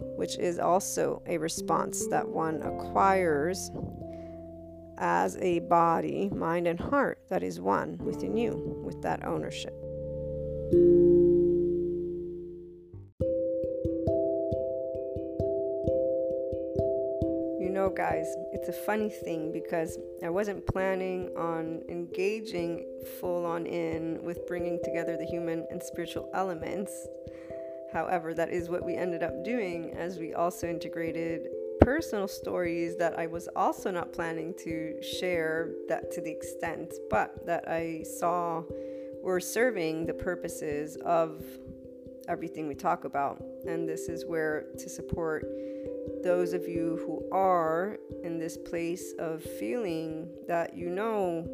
which is also a response that one acquires as a body, mind, and heart that is one within you with that ownership. You know, guys, it's a funny thing because I wasn't planning on engaging full on in with bringing together the human and spiritual elements However, that is what we ended up doing as we also integrated personal stories that I was also not planning to share that to the extent, but that I saw were serving the purposes of everything we talk about. And this is where to support those of you who are in this place of feeling that you know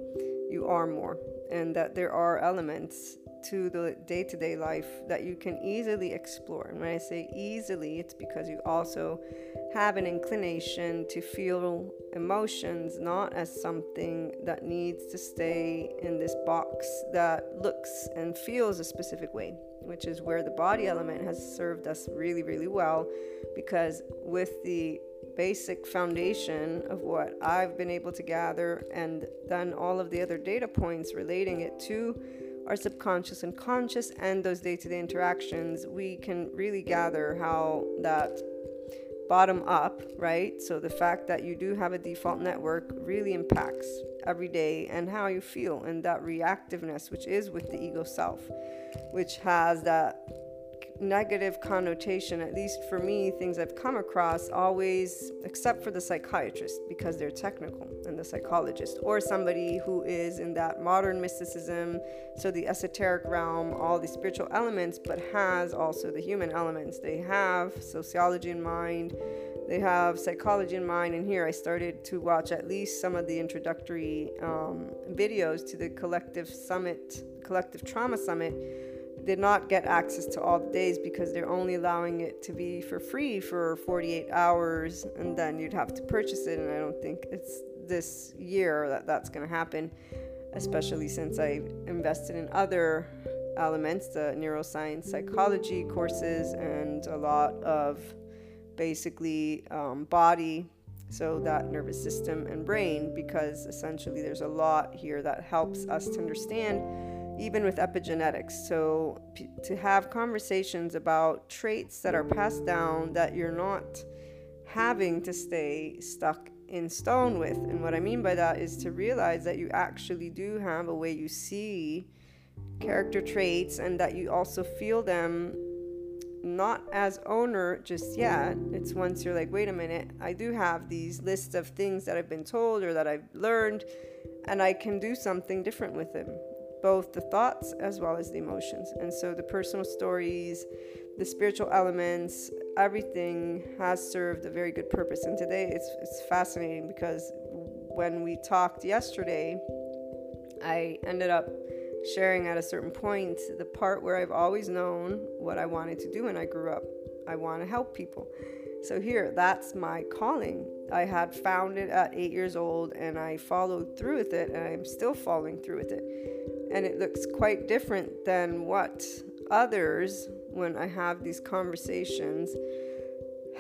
you are more and that there are elements to the day to day life that you can easily explore. And when I say easily, it's because you also have an inclination to feel emotions not as something that needs to stay in this box that looks and feels a specific way, which is where the body element has served us really, really well because with the basic foundation of what I've been able to gather and then all of the other data points relating it to our subconscious and conscious and those day to day interactions, we can really gather how that bottom up, right? So the fact that you do have a default network really impacts every day and how you feel and that reactiveness, which is with the ego self, which has that negative connotation, at least for me, things I've come across always, except for the psychiatrist, because they're technical, and the psychologist, or somebody who is in that modern mysticism, so the esoteric realm, all the spiritual elements, but has also the human elements. They have sociology in mind, they have psychology in mind, and here I started to watch at least some of the introductory um, videos to the collective summit, collective trauma summit did not get access to all the days because they're only allowing it to be for free for 48 hours and then you'd have to purchase it and i don't think it's this year that that's going to happen especially since i invested in other elements the neuroscience psychology courses and a lot of basically um, body so that nervous system and brain because essentially there's a lot here that helps us to understand even with epigenetics. So, p- to have conversations about traits that are passed down that you're not having to stay stuck in stone with. And what I mean by that is to realize that you actually do have a way you see character traits and that you also feel them not as owner just yet. It's once you're like, wait a minute, I do have these lists of things that I've been told or that I've learned, and I can do something different with them both the thoughts as well as the emotions. And so the personal stories, the spiritual elements, everything has served a very good purpose. And today it's, it's fascinating because when we talked yesterday, I ended up sharing at a certain point the part where I've always known what I wanted to do when I grew up. I want to help people. So, here, that's my calling. I had found it at eight years old and I followed through with it, and I'm still following through with it and it looks quite different than what others, when I have these conversations,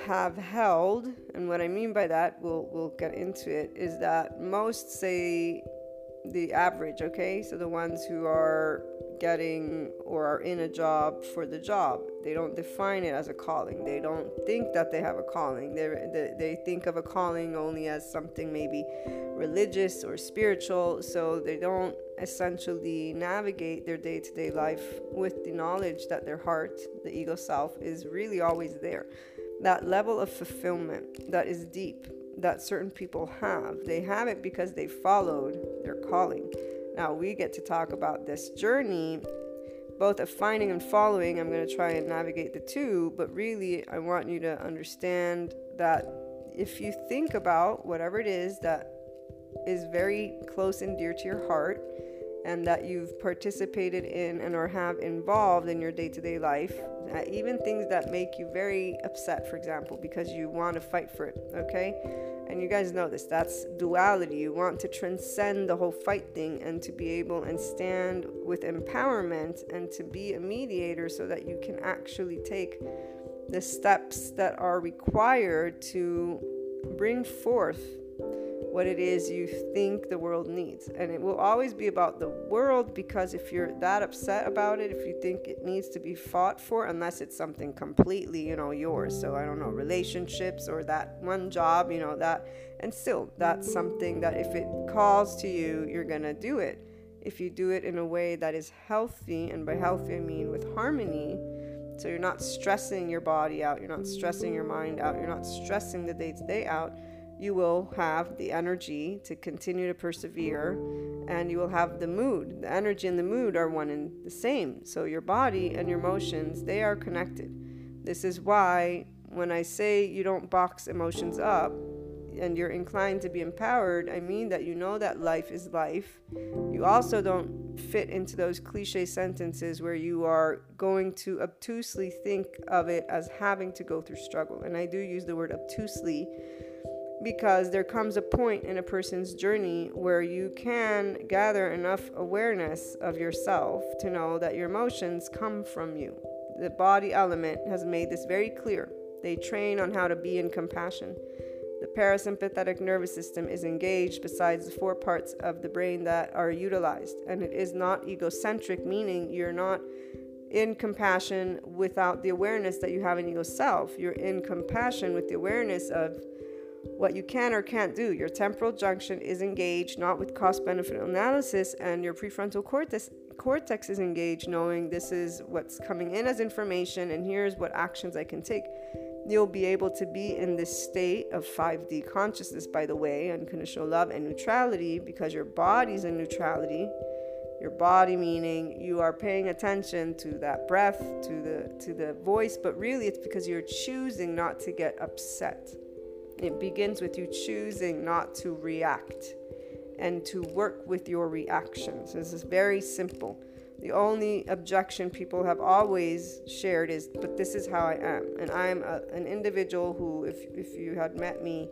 have held. And what I mean by that, we'll, we'll get into it, is that most say the average, okay? So the ones who are getting or are in a job for the job. They don't define it as a calling. They don't think that they have a calling. They they think of a calling only as something maybe religious or spiritual. So they don't essentially navigate their day-to-day life with the knowledge that their heart, the ego self is really always there. That level of fulfillment that is deep that certain people have. They have it because they followed their calling. Now we get to talk about this journey, both of finding and following. I'm going to try and navigate the two, but really, I want you to understand that if you think about whatever it is that is very close and dear to your heart, and that you've participated in and or have involved in your day-to-day life uh, even things that make you very upset for example because you want to fight for it okay and you guys know this that's duality. You want to transcend the whole fight thing and to be able and stand with empowerment and to be a mediator so that you can actually take the steps that are required to bring forth what it is you think the world needs. And it will always be about the world because if you're that upset about it, if you think it needs to be fought for, unless it's something completely, you know, yours. So I don't know, relationships or that one job, you know, that. And still, that's something that if it calls to you, you're going to do it. If you do it in a way that is healthy, and by healthy I mean with harmony, so you're not stressing your body out, you're not stressing your mind out, you're not stressing the day to day out you will have the energy to continue to persevere and you will have the mood. The energy and the mood are one and the same. So your body and your emotions, they are connected. This is why when I say you don't box emotions up and you're inclined to be empowered, I mean that you know that life is life. You also don't fit into those cliche sentences where you are going to obtusely think of it as having to go through struggle. And I do use the word obtusely because there comes a point in a person's journey where you can gather enough awareness of yourself to know that your emotions come from you. The body element has made this very clear. They train on how to be in compassion. The parasympathetic nervous system is engaged besides the four parts of the brain that are utilized, and it is not egocentric, meaning you're not in compassion without the awareness that you have in yourself. You're in compassion with the awareness of what you can or can't do. Your temporal junction is engaged not with cost benefit analysis, and your prefrontal cortex, cortex is engaged knowing this is what's coming in as information and here's what actions I can take. You'll be able to be in this state of 5D consciousness, by the way, unconditional love and neutrality, because your body's in neutrality. Your body meaning you are paying attention to that breath, to the to the voice, but really it's because you're choosing not to get upset it begins with you choosing not to react and to work with your reactions. This is very simple. The only objection people have always shared is, but this is how I am. And I'm a, an individual who, if, if you had met me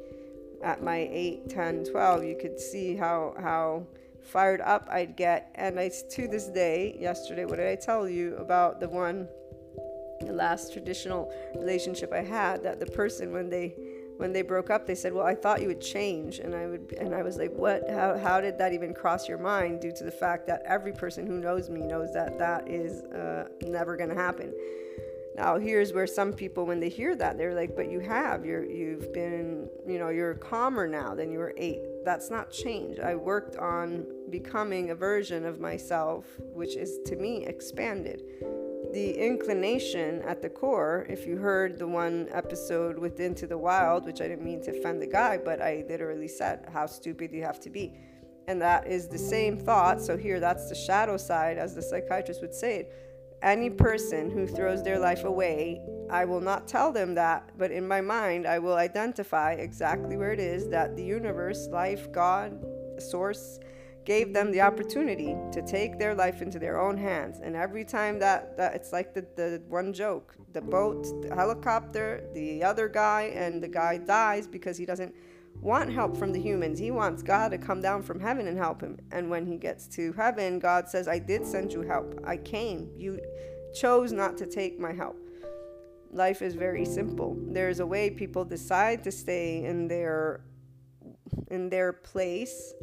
at my 8, 10, 12, you could see how, how fired up I'd get. And I, to this day, yesterday, what did I tell you about the one, the last traditional relationship I had, that the person, when they, when they broke up, they said, "Well, I thought you would change," and I would, and I was like, "What? How? How did that even cross your mind?" Due to the fact that every person who knows me knows that that is uh, never going to happen. Now, here's where some people, when they hear that, they're like, "But you have. You're, you've been, you know, you're calmer now than you were eight. That's not change. I worked on becoming a version of myself, which is to me expanded." The inclination at the core, if you heard the one episode with Into the Wild, which I didn't mean to offend the guy, but I literally said, How stupid you have to be? And that is the same thought. So here, that's the shadow side, as the psychiatrist would say it. Any person who throws their life away, I will not tell them that, but in my mind, I will identify exactly where it is that the universe, life, God, source, gave them the opportunity to take their life into their own hands. And every time that, that it's like the, the one joke the boat, the helicopter, the other guy, and the guy dies because he doesn't want help from the humans. He wants God to come down from heaven and help him. And when he gets to heaven, God says, I did send you help. I came. You chose not to take my help. Life is very simple. There's a way people decide to stay in their in their place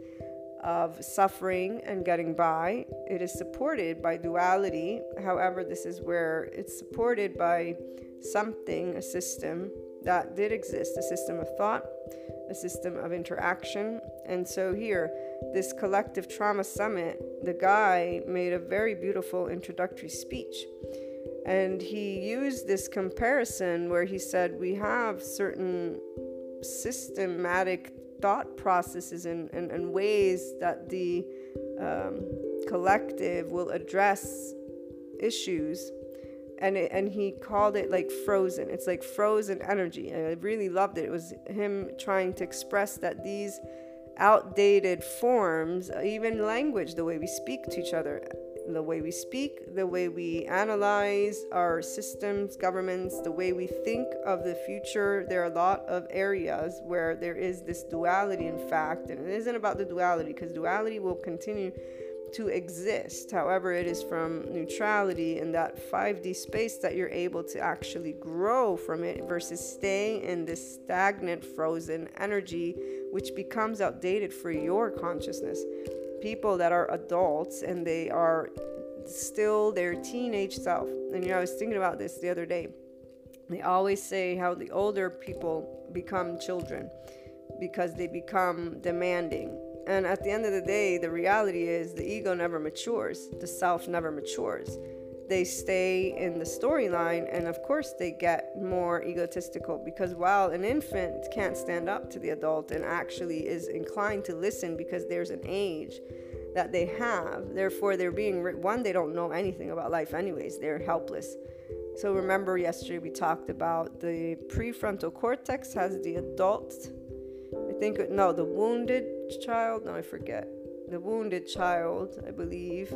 of suffering and getting by. It is supported by duality. However, this is where it's supported by something, a system that did exist, a system of thought, a system of interaction. And so here, this collective trauma summit, the guy made a very beautiful introductory speech. And he used this comparison where he said, We have certain systematic thought processes and, and, and ways that the um, collective will address issues. And it, and he called it like frozen. It's like frozen energy. And i really loved it. It was him trying to express that these outdated forms even language the way we speak to each other the way we speak, the way we analyze our systems, governments, the way we think of the future. There are a lot of areas where there is this duality, in fact, and it isn't about the duality because duality will continue to exist. However, it is from neutrality in that 5D space that you're able to actually grow from it versus staying in this stagnant, frozen energy, which becomes outdated for your consciousness people that are adults and they are still their teenage self. And you know, I was thinking about this the other day. They always say how the older people become children because they become demanding. And at the end of the day, the reality is the ego never matures, the self never matures they stay in the storyline and of course they get more egotistical because while an infant can't stand up to the adult and actually is inclined to listen because there's an age that they have therefore they're being one they don't know anything about life anyways they're helpless. So remember yesterday we talked about the prefrontal cortex has the adult i think no the wounded child no i forget. The wounded child i believe.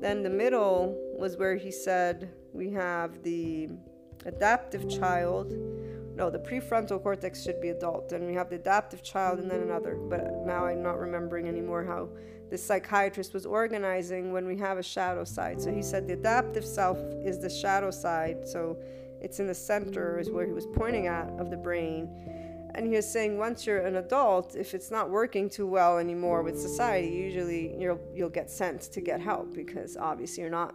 Then the middle was where he said we have the adaptive child. No, the prefrontal cortex should be adult. and we have the adaptive child and then another. But now I'm not remembering anymore how the psychiatrist was organizing when we have a shadow side. So he said the adaptive self is the shadow side. So it's in the center, is where he was pointing at, of the brain and he was saying once you're an adult if it's not working too well anymore with society usually you'll you'll get sent to get help because obviously you're not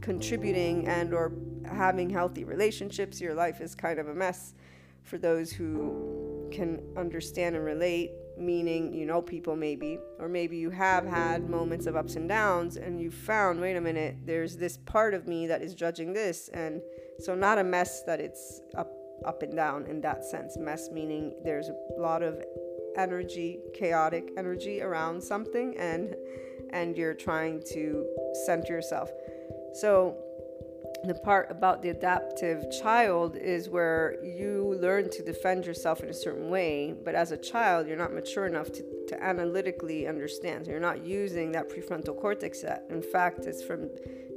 contributing and or having healthy relationships your life is kind of a mess for those who can understand and relate meaning you know people maybe or maybe you have had moments of ups and downs and you found wait a minute there's this part of me that is judging this and so not a mess that it's up up and down in that sense. Mess meaning there's a lot of energy, chaotic energy around something, and and you're trying to center yourself. So the part about the adaptive child is where you learn to defend yourself in a certain way, but as a child, you're not mature enough to, to analytically understand. You're not using that prefrontal cortex yet. In fact, it's from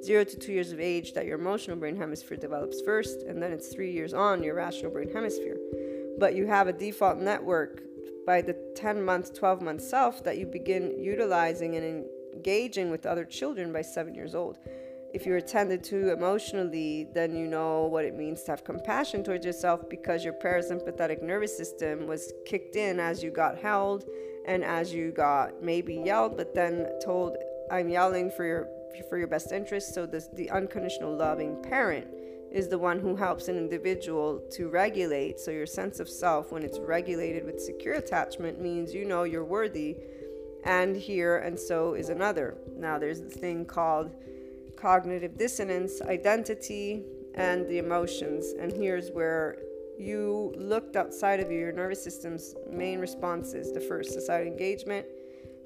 zero to two years of age that your emotional brain hemisphere develops first, and then it's three years on your rational brain hemisphere. But you have a default network by the 10 month, 12 month self that you begin utilizing and engaging with other children by seven years old. If you're attended to emotionally, then you know what it means to have compassion towards yourself because your parasympathetic nervous system was kicked in as you got held and as you got maybe yelled, but then told, I'm yelling for your for your best interest. So this, the unconditional loving parent is the one who helps an individual to regulate. So your sense of self, when it's regulated with secure attachment, means you know you're worthy, and here and so is another. Now there's this thing called cognitive dissonance, identity, and the emotions. And here's where you looked outside of you, your nervous system's main responses. The first, societal engagement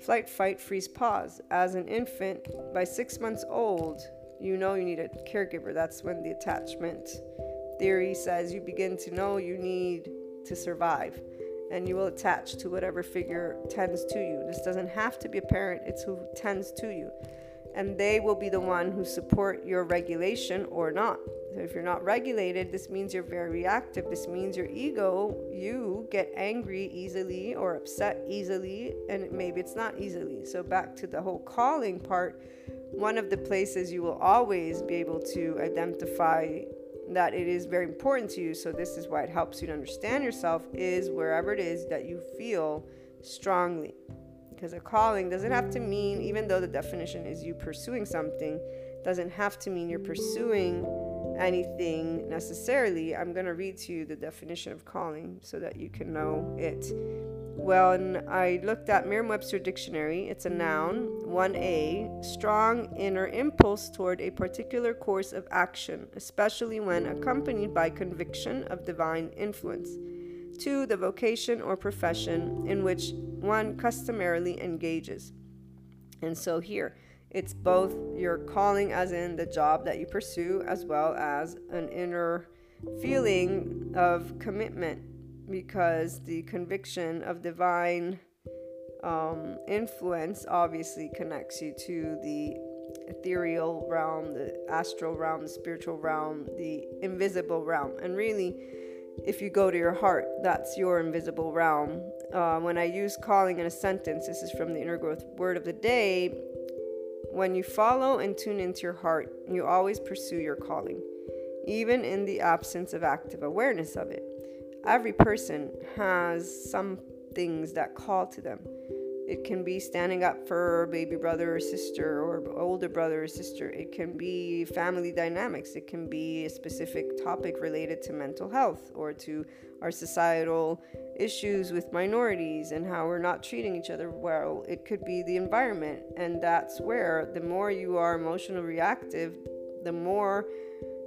Flight, fight, freeze, pause. As an infant, by six months old, you know you need a caregiver. That's when the attachment theory says you begin to know you need to survive and you will attach to whatever figure tends to you. This doesn't have to be a parent, it's who tends to you. And they will be the one who support your regulation or not. So if you're not regulated, this means you're very reactive. This means your ego, you get angry easily or upset easily, and maybe it's not easily. So, back to the whole calling part, one of the places you will always be able to identify that it is very important to you. So, this is why it helps you to understand yourself is wherever it is that you feel strongly. Because a calling doesn't have to mean, even though the definition is you pursuing something, doesn't have to mean you're pursuing anything necessarily. I'm going to read to you the definition of calling so that you can know it. When I looked at Merriam Webster Dictionary, it's a noun, 1a, strong inner impulse toward a particular course of action, especially when accompanied by conviction of divine influence. 2. The vocation or profession in which one customarily engages. And so here, it's both your calling, as in the job that you pursue, as well as an inner feeling of commitment because the conviction of divine um, influence obviously connects you to the ethereal realm, the astral realm, the spiritual realm, the invisible realm. And really, if you go to your heart, that's your invisible realm. Uh, when I use calling in a sentence, this is from the Inner Growth Word of the Day. When you follow and tune into your heart, you always pursue your calling, even in the absence of active awareness of it. Every person has some things that call to them. It can be standing up for baby brother or sister or older brother or sister. It can be family dynamics. It can be a specific topic related to mental health or to our societal issues with minorities and how we're not treating each other well. It could be the environment. And that's where the more you are emotionally reactive, the more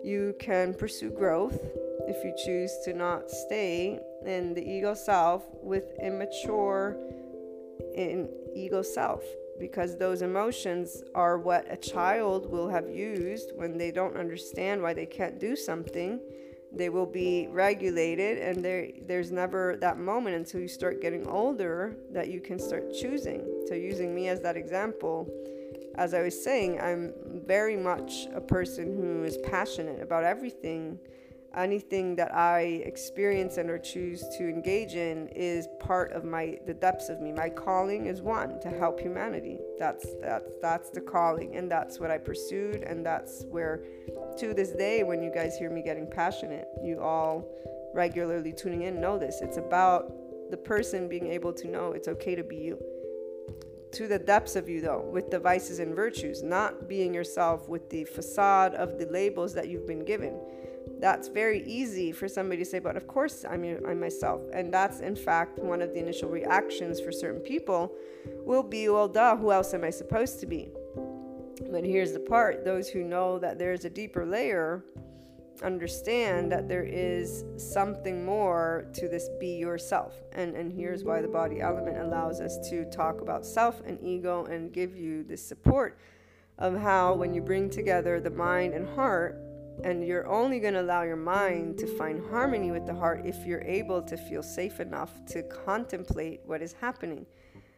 you can pursue growth if you choose to not stay in the ego self with immature in ego self because those emotions are what a child will have used when they don't understand why they can't do something. They will be regulated and there there's never that moment until you start getting older that you can start choosing. So using me as that example as i was saying i'm very much a person who is passionate about everything anything that I experience and or choose to engage in is part of my the depths of me. My calling is one to help humanity. That's that's that's the calling and that's what I pursued and that's where to this day when you guys hear me getting passionate, you all regularly tuning in know this. It's about the person being able to know it's okay to be you. To the depths of you, though, with the vices and virtues, not being yourself with the facade of the labels that you've been given that's very easy for somebody to say, but of course I'm, I'm myself. And that's in fact one of the initial reactions for certain people will be, well, duh, who else am I supposed to be? But here's the part those who know that there's a deeper layer understand that there is something more to this be yourself. And, and here's why the body element allows us to talk about self and ego and give you this support of how when you bring together the mind and heart, and you're only going to allow your mind to find harmony with the heart if you're able to feel safe enough to contemplate what is happening.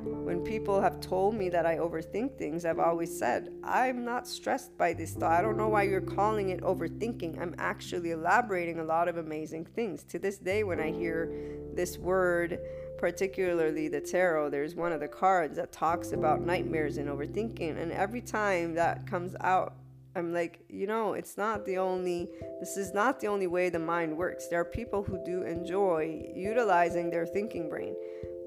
When people have told me that I overthink things, I've always said, I'm not stressed by this thought. I don't know why you're calling it overthinking. I'm actually elaborating a lot of amazing things. To this day, when I hear this word, particularly the tarot, there's one of the cards that talks about nightmares and overthinking. And every time that comes out, I'm like, you know, it's not the only, this is not the only way the mind works. There are people who do enjoy utilizing their thinking brain.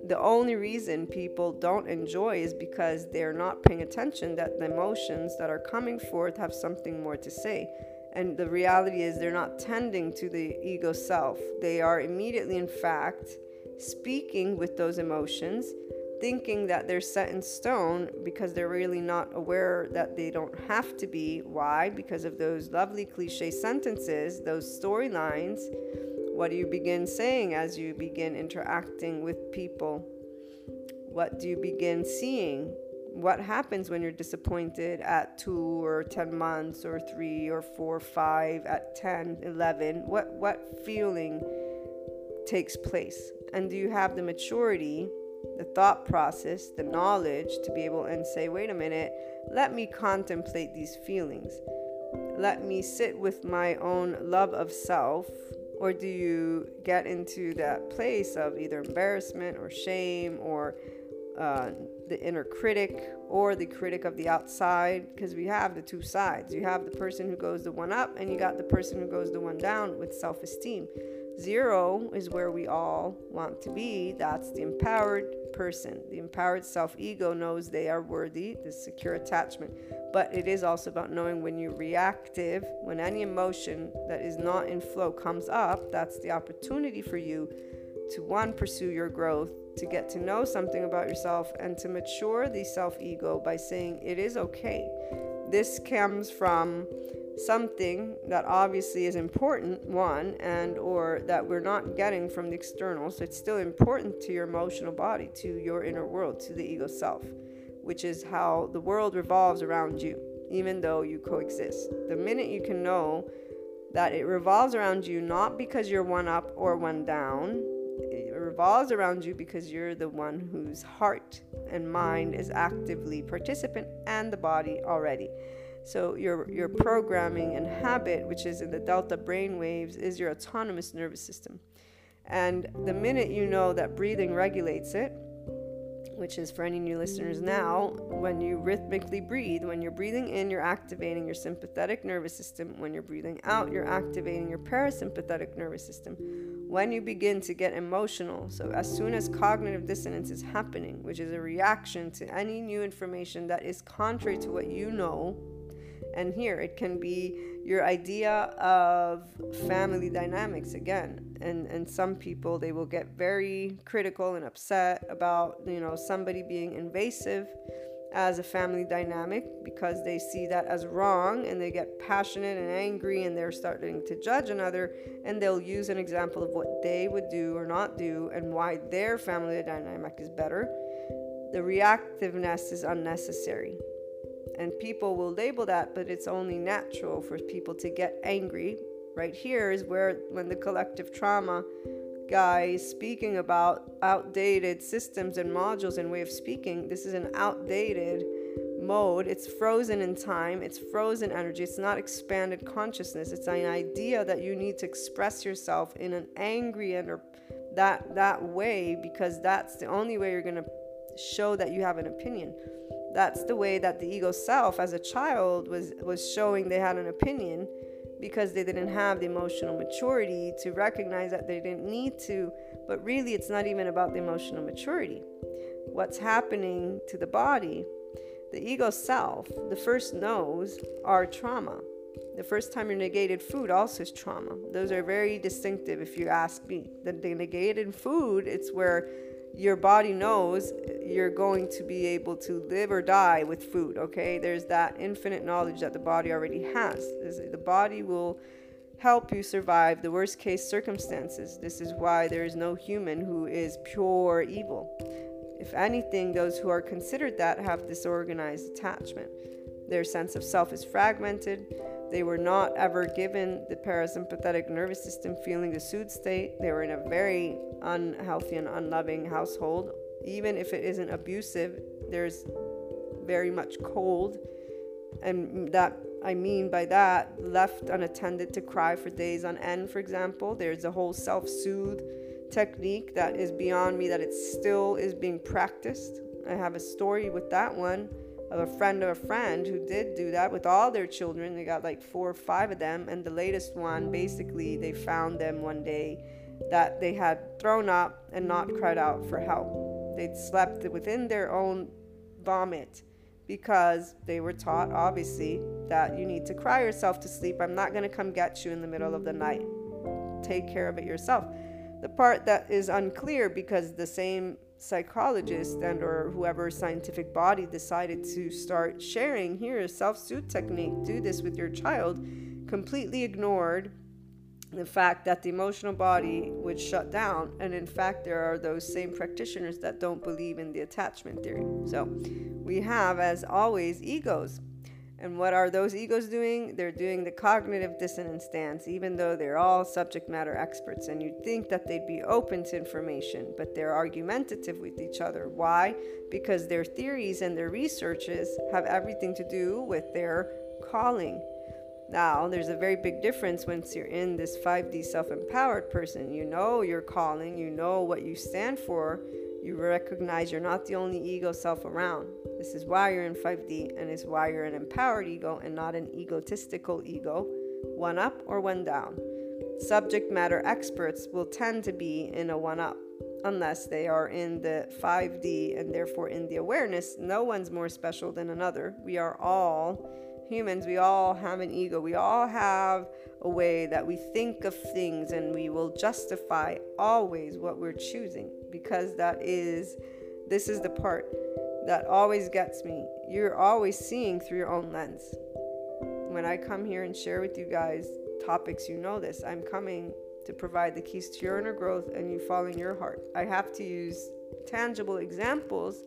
The only reason people don't enjoy is because they're not paying attention that the emotions that are coming forth have something more to say. And the reality is, they're not tending to the ego self. They are immediately, in fact, speaking with those emotions thinking that they're set in stone because they're really not aware that they don't have to be. Why? Because of those lovely cliche sentences, those storylines. What do you begin saying as you begin interacting with people? What do you begin seeing? What happens when you're disappointed at two or 10 months or three or four, five, at 10, 11? What, what feeling takes place? And do you have the maturity the thought process, the knowledge to be able and say, wait a minute, let me contemplate these feelings. Let me sit with my own love of self. Or do you get into that place of either embarrassment or shame or uh, the inner critic or the critic of the outside? Because we have the two sides. You have the person who goes the one up, and you got the person who goes the one down with self esteem Zero is where we all want to be. That's the empowered person. The empowered self ego knows they are worthy, the secure attachment. But it is also about knowing when you're reactive, when any emotion that is not in flow comes up, that's the opportunity for you to one, pursue your growth, to get to know something about yourself, and to mature the self ego by saying it is okay. This comes from something that obviously is important one and or that we're not getting from the external so it's still important to your emotional body to your inner world to the ego self which is how the world revolves around you even though you coexist. The minute you can know that it revolves around you not because you're one up or one down it revolves around you because you're the one whose heart and mind is actively participant and the body already so your your programming and habit, which is in the delta brain waves, is your autonomous nervous system. And the minute you know that breathing regulates it, which is for any new listeners now, when you rhythmically breathe, when you're breathing in, you're activating your sympathetic nervous system. When you're breathing out, you're activating your parasympathetic nervous system. When you begin to get emotional, so as soon as cognitive dissonance is happening, which is a reaction to any new information that is contrary to what you know, and here it can be your idea of family dynamics again. And and some people they will get very critical and upset about, you know, somebody being invasive as a family dynamic because they see that as wrong and they get passionate and angry and they're starting to judge another and they'll use an example of what they would do or not do and why their family dynamic is better. The reactiveness is unnecessary. And people will label that, but it's only natural for people to get angry. Right here is where, when the collective trauma guy is speaking about outdated systems and modules and way of speaking, this is an outdated mode. It's frozen in time, it's frozen energy, it's not expanded consciousness. It's an idea that you need to express yourself in an angry and or that that way because that's the only way you're going to show that you have an opinion that's the way that the ego self as a child was was showing they had an opinion because they didn't have the emotional maturity to recognize that they didn't need to. But really it's not even about the emotional maturity. What's happening to the body the ego self the first knows are trauma. The first time you're negated food also is trauma. Those are very distinctive if you ask me. The, the negated food it's where your body knows you're going to be able to live or die with food, okay? There's that infinite knowledge that the body already has. The body will help you survive the worst case circumstances. This is why there is no human who is pure evil. If anything, those who are considered that have disorganized attachment. Their sense of self is fragmented. They were not ever given the parasympathetic nervous system feeling the soothe state. They were in a very unhealthy and unloving household. Even if it isn't abusive, there's very much cold. And that I mean by that, left unattended to cry for days on end, for example. There's a whole self soothe technique that is beyond me that it still is being practiced. I have a story with that one of a friend of a friend who did do that with all their children. They got like four or five of them, and the latest one basically they found them one day that they had thrown up and not cried out for help. They'd slept within their own vomit because they were taught, obviously, that you need to cry yourself to sleep. I'm not going to come get you in the middle of the night. Take care of it yourself. The part that is unclear because the same psychologist and or whoever scientific body decided to start sharing here a self-soothe technique do this with your child completely ignored the fact that the emotional body would shut down. And in fact there are those same practitioners that don't believe in the attachment theory. So we have as always egos and what are those egos doing? They're doing the cognitive dissonance dance, even though they're all subject matter experts. And you'd think that they'd be open to information, but they're argumentative with each other. Why? Because their theories and their researches have everything to do with their calling. Now, there's a very big difference once you're in this 5D self empowered person. You know your calling, you know what you stand for, you recognize you're not the only ego self around. This is why you're in 5D, and it's why you're an empowered ego and not an egotistical ego, one up or one down. subject matter experts will tend to be in a one up unless they are in the 5D and therefore in the awareness. No one's more special than another. We are all humans. We all have an ego. We all have a way that we think of things and we will justify always what we're choosing because that is, this is the part that always gets me. You're always seeing through your own lens. When I come here and share with you guys topics, you know this. I'm coming to provide the keys to your inner growth and you following your heart. I have to use tangible examples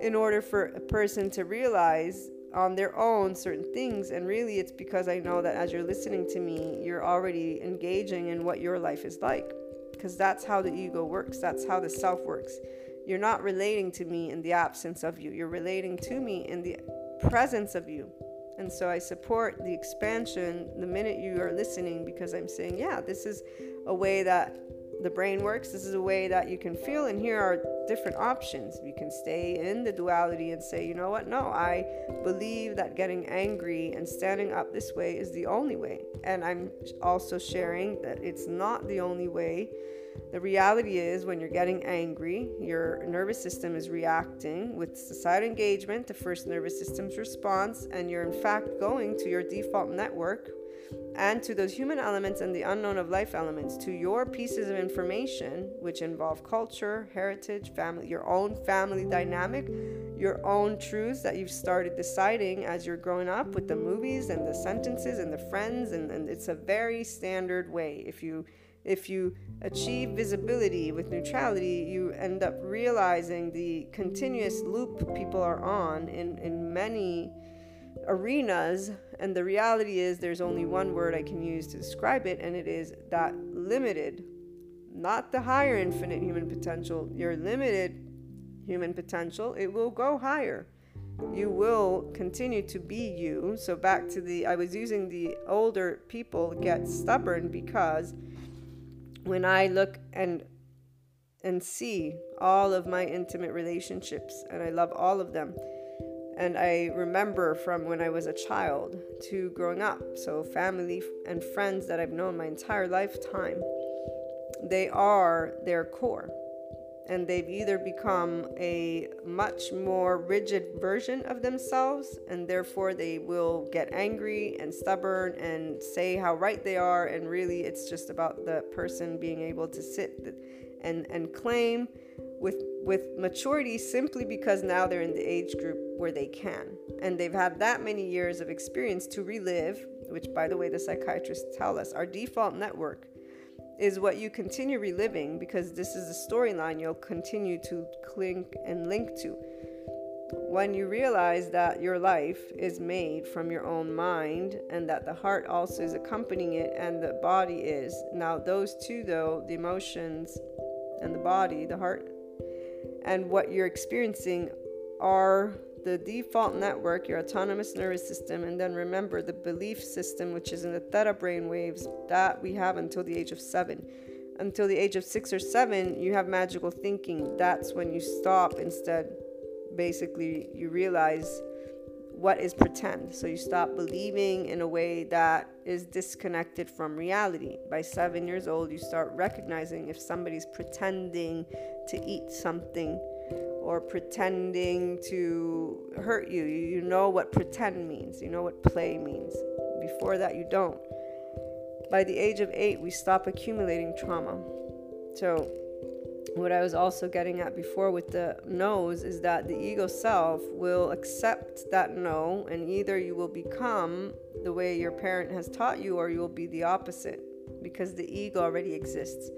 in order for a person to realize on their own certain things. And really, it's because I know that as you're listening to me, you're already engaging in what your life is like. Because that's how the ego works, that's how the self works. You're not relating to me in the absence of you, you're relating to me in the presence of you. And so I support the expansion the minute you are listening because I'm saying, yeah, this is a way that the brain works. This is a way that you can feel, and here are different options. You can stay in the duality and say, you know what? No, I believe that getting angry and standing up this way is the only way. And I'm also sharing that it's not the only way the reality is, when you're getting angry, your nervous system is reacting with societal engagement, the first nervous system's response, and you're in fact going to your default network and to those human elements and the unknown of life elements, to your pieces of information, which involve culture, heritage, family, your own family dynamic, your own truths that you've started deciding as you're growing up with the movies and the sentences and the friends. And, and it's a very standard way. If you if you achieve visibility with neutrality, you end up realizing the continuous loop people are on in, in many arenas. And the reality is, there's only one word I can use to describe it, and it is that limited, not the higher infinite human potential, your limited human potential, it will go higher. You will continue to be you. So, back to the, I was using the older people get stubborn because when I look and and see all of my intimate relationships and I love all of them. And I remember from when I was a child to growing up. So, family and friends that I've known my entire lifetime, they are their core and they've either become a much more rigid version of themselves and therefore they will get angry and stubborn and say how right they are and really it's just about the person being able to sit and and claim with with maturity simply because now they're in the age group where they can and they've had that many years of experience to relive which by the way the psychiatrists tell us our default network is what you continue reliving because this is the storyline you'll continue to cling and link to. When you realize that your life is made from your own mind and that the heart also is accompanying it and the body is. Now, those two, though, the emotions and the body, the heart, and what you're experiencing are the default network, your autonomous nervous system, and then remember the belief system, which is in the theta brain waves, that we have until the age of seven. Until the age of six or seven, you have magical thinking. That's when you stop instead. Basically, you realize what is pretend. So you stop believing in a way that is disconnected from reality. By seven years old, you start recognizing if somebody's pretending to eat something or pretending to hurt you. You know what pretend means, you know what play means. Before that, you don't. By the age of eight, we stop accumulating trauma. So, what I was also getting at before with the no's is that the ego self will accept that no, and either you will become the way your parent has taught you, or you will be the opposite because the ego already exists.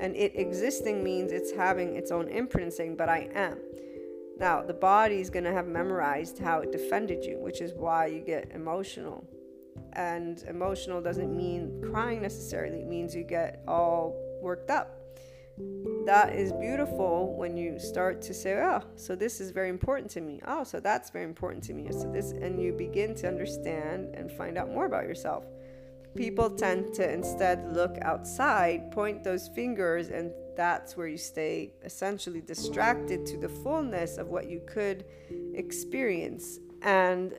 And it existing means it's having its own imprint saying, but I am. Now, the body is going to have memorized how it defended you, which is why you get emotional. And emotional doesn't mean crying necessarily, it means you get all worked up. That is beautiful when you start to say, Oh, so this is very important to me. Oh, so that's very important to me. So this, and you begin to understand and find out more about yourself people tend to instead look outside, point those fingers, and that's where you stay essentially distracted to the fullness of what you could experience. And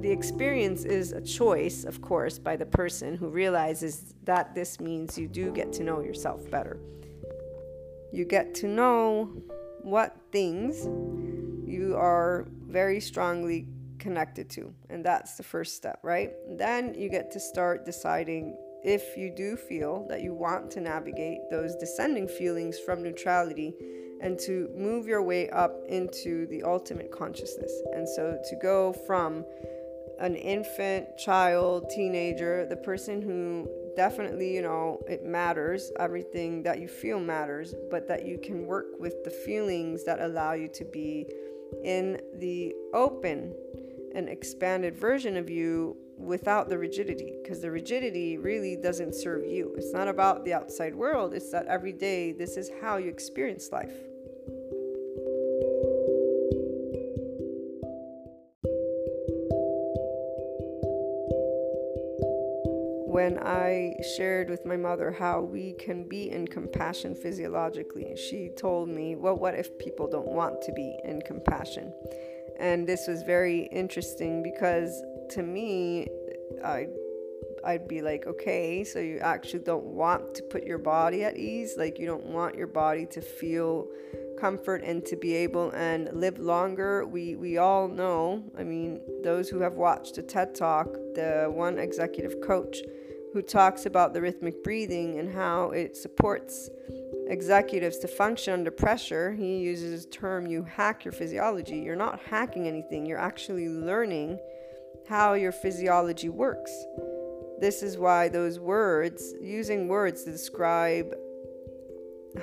the experience is a choice, of course, by the person who realizes that this means you do get to know yourself better. You get to know what things you are very strongly connected to. And that's the first step, right? Then you get to start deciding if you do feel that you want to navigate those descending feelings from neutrality and to move your way up into the ultimate consciousness. And so to go from an infant, child, teenager, the person who definitely, you know, it matters, everything that you feel matters, but that you can work with the feelings that allow you to be in the open and expanded version of you without the rigidity because the rigidity really doesn't serve you. It's not about the outside world, it's that every day this is how you experience life. When I shared with my mother how we can be in compassion physiologically, she told me, Well, what if people don't want to be in compassion? And this was very interesting because to me, I I'd be like, okay, so you actually don't want to put your body at ease, like you don't want your body to feel comfort and to be able and live longer. We we all know, I mean, those who have watched the TED Talk, the one executive coach who talks about the rhythmic breathing and how it supports executives to function under pressure. He uses the term you hack your physiology. You're not hacking anything, you're actually learning how your physiology works. This is why those words, using words to describe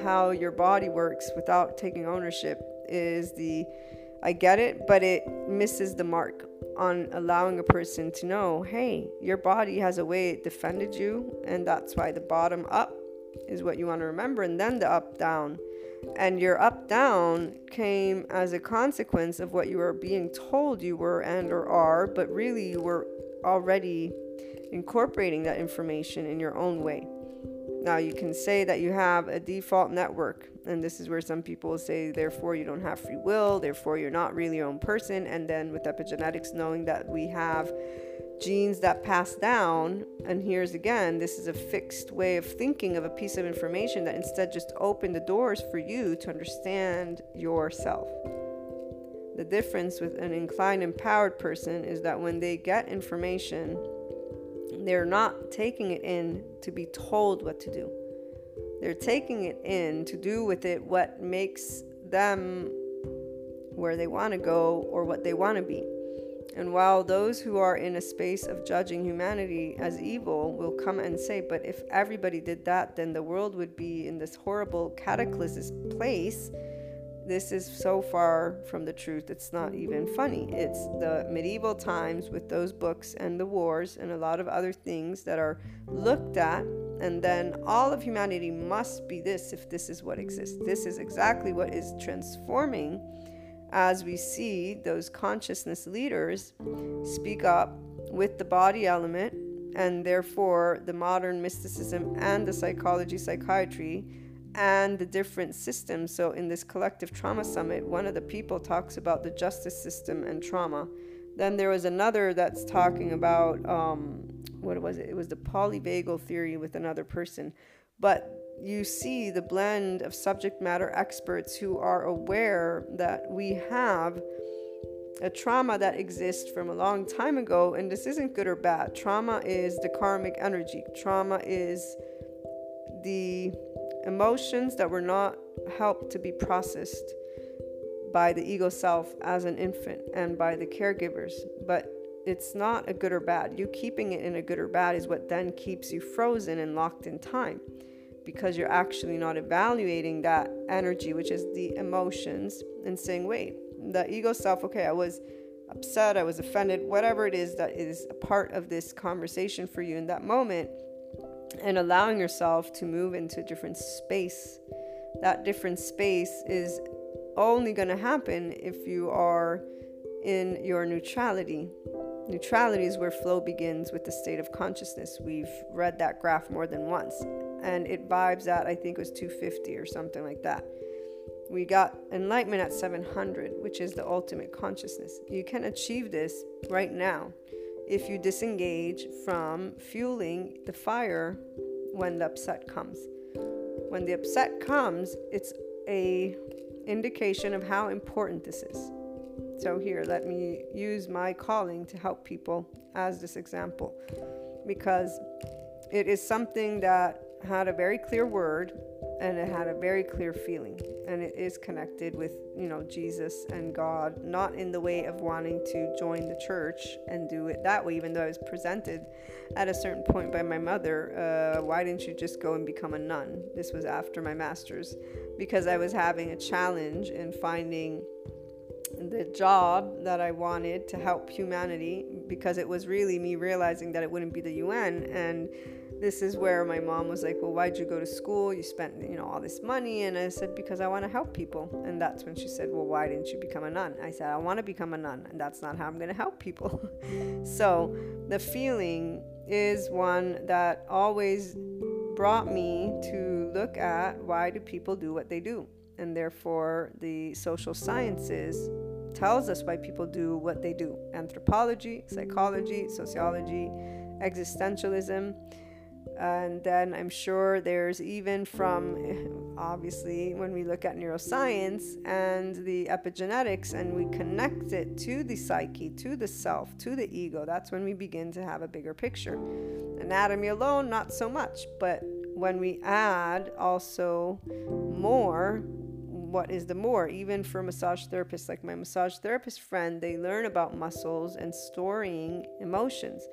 how your body works without taking ownership, is the I get it, but it misses the mark on allowing a person to know hey, your body has a way it defended you, and that's why the bottom up is what you want to remember, and then the up down. And your up down came as a consequence of what you were being told you were and or are, but really you were already incorporating that information in your own way. Now, you can say that you have a default network, and this is where some people say, therefore, you don't have free will, therefore, you're not really your own person. And then with epigenetics, knowing that we have genes that pass down, and here's again, this is a fixed way of thinking of a piece of information that instead just open the doors for you to understand yourself. The difference with an inclined empowered person is that when they get information, they're not taking it in to be told what to do. They're taking it in to do with it what makes them where they want to go or what they want to be. And while those who are in a space of judging humanity as evil will come and say, but if everybody did that, then the world would be in this horrible cataclysmic place this is so far from the truth, it's not even funny. It's the medieval times with those books and the wars and a lot of other things that are looked at, and then all of humanity must be this if this is what exists. This is exactly what is transforming as we see those consciousness leaders speak up with the body element, and therefore the modern mysticism and the psychology, psychiatry and the different systems. So, in this collective trauma summit, one of the people talks about the justice system and trauma. Then there was another that's talking about um, what was it? It was the polyvagal theory with another person. But you see the blend of subject matter experts who are aware that we have a trauma that exists from a long time ago, and this isn't good or bad. Trauma is the karmic energy, trauma is the emotions that were not helped to be processed by the ego self as an infant and by the caregivers. But it's not a good or bad. You keeping it in a good or bad is what then keeps you frozen and locked in time because you're actually not evaluating that energy, which is the emotions, and saying, wait, the ego self, okay, I was upset, I was offended, whatever it is that is a part of this conversation for you in that moment and allowing yourself to move into a different space. That different space is only going to happen if you are in your neutrality. Neutrality is where flow begins with the state of consciousness. We've read that graph more than once, and it vibes at, I think it was 250 or something like that. We got enlightenment at 700, which is the ultimate consciousness. You can achieve this right now if you disengage from fueling the fire when the upset comes. When the upset comes, it's a indication of how important this is. So here, let me use my calling to help people as this example because it is something that had a very clear word and it had a very clear feeling and it is connected with you know jesus and god not in the way of wanting to join the church and do it that way even though i was presented at a certain point by my mother uh, why didn't you just go and become a nun? This was after my master's because i was having a challenge in finding the job that I wanted to help humanity because it was really me realizing that it wouldn't be the UN and this is where my mom was like, "Well, why'd you go to school? You spent, you know, all this money." And I said, "Because I want to help people." And that's when she said, "Well, why didn't you become a nun?" I said, "I want to become a nun, and that's not how I'm going to help people." so, the feeling is one that always brought me to look at why do people do what they do? And therefore, the social sciences tells us why people do what they do anthropology, psychology, sociology, existentialism. And then I'm sure there's even from, obviously, when we look at neuroscience and the epigenetics and we connect it to the psyche, to the self, to the ego, that's when we begin to have a bigger picture. Anatomy alone, not so much. But when we add also more, what is the more even for massage therapists like my massage therapist friend they learn about muscles and storing emotions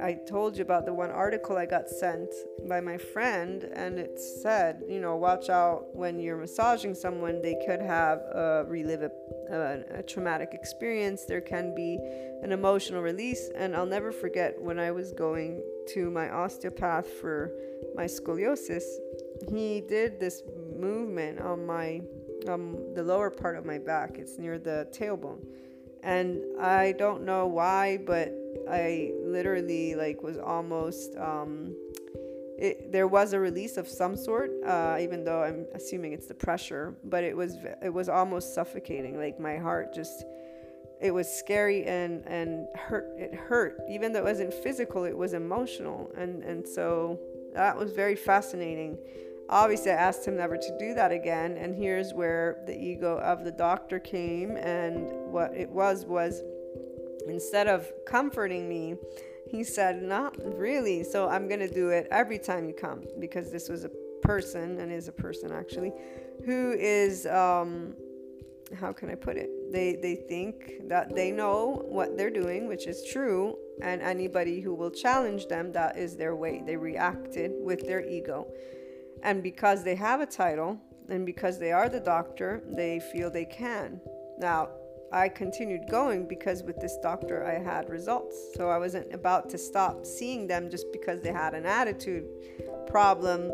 i told you about the one article i got sent by my friend and it said you know watch out when you're massaging someone they could have uh, relive a, a, a traumatic experience there can be an emotional release and i'll never forget when i was going to my osteopath for my scoliosis he did this movement on my um the lower part of my back. It's near the tailbone. And I don't know why, but I literally like was almost um it, there was a release of some sort, uh, even though I'm assuming it's the pressure, but it was it was almost suffocating. Like my heart just, it was scary and and hurt. It hurt, even though it wasn't physical. It was emotional, and and so that was very fascinating obviously, I asked him never to do that again. And here's where the ego of the doctor came. And what it was was instead of comforting me, he said, Not really. So I'm going to do it every time you come because this was a person and is a person actually who is, um, how can I put it? They, they think that they know what they're doing, which is true, and anybody who will challenge them, that is their way. They reacted with their ego. And because they have a title and because they are the doctor, they feel they can. Now, I continued going because with this doctor I had results. So I wasn't about to stop seeing them just because they had an attitude problem.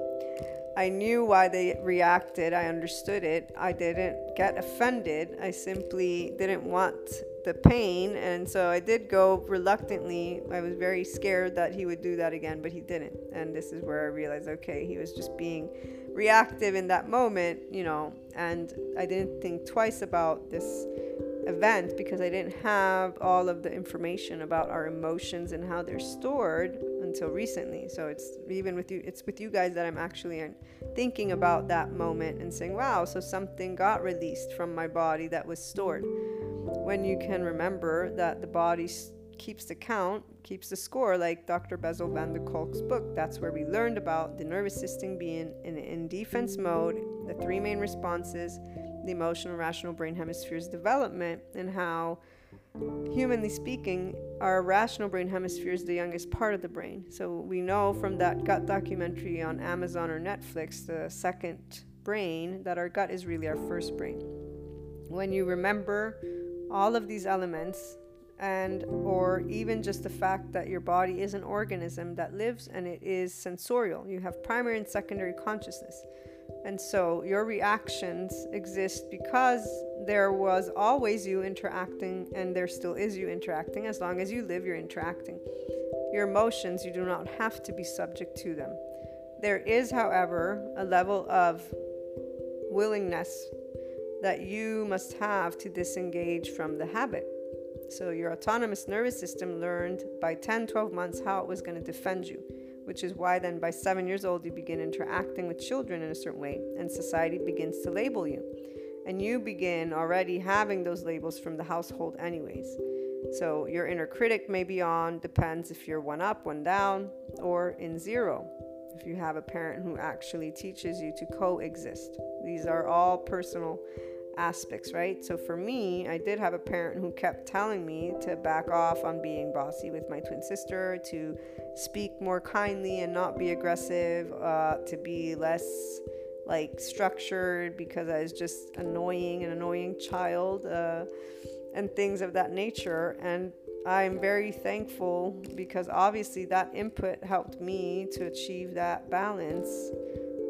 I knew why they reacted. I understood it. I didn't get offended. I simply didn't want the pain. And so I did go reluctantly. I was very scared that he would do that again, but he didn't. And this is where I realized okay, he was just being reactive in that moment, you know. And I didn't think twice about this event because I didn't have all of the information about our emotions and how they're stored until recently. So it's even with you, it's with you guys that I'm actually uh, thinking about that moment and saying, wow, so something got released from my body that was stored when you can remember that the body keeps the count, keeps the score, like Dr. Bessel van der Kolk's book. That's where we learned about the nervous system being in, in defense mode, the three main responses, the emotional, rational brain hemisphere's development, and how, humanly speaking, our rational brain hemisphere is the youngest part of the brain. So we know from that gut documentary on Amazon or Netflix, the second brain, that our gut is really our first brain. When you remember all of these elements and or even just the fact that your body is an organism that lives and it is sensorial you have primary and secondary consciousness and so your reactions exist because there was always you interacting and there still is you interacting as long as you live you're interacting. Your emotions you do not have to be subject to them. There is however a level of willingness that you must have to disengage from the habit. So, your autonomous nervous system learned by 10, 12 months how it was going to defend you, which is why then by seven years old you begin interacting with children in a certain way, and society begins to label you. And you begin already having those labels from the household, anyways. So, your inner critic may be on, depends if you're one up, one down, or in zero if you have a parent who actually teaches you to coexist. These are all personal aspects, right? So for me, I did have a parent who kept telling me to back off on being bossy with my twin sister, to speak more kindly and not be aggressive, uh, to be less like structured because I was just annoying, an annoying child, uh, and things of that nature. And I'm very thankful because obviously that input helped me to achieve that balance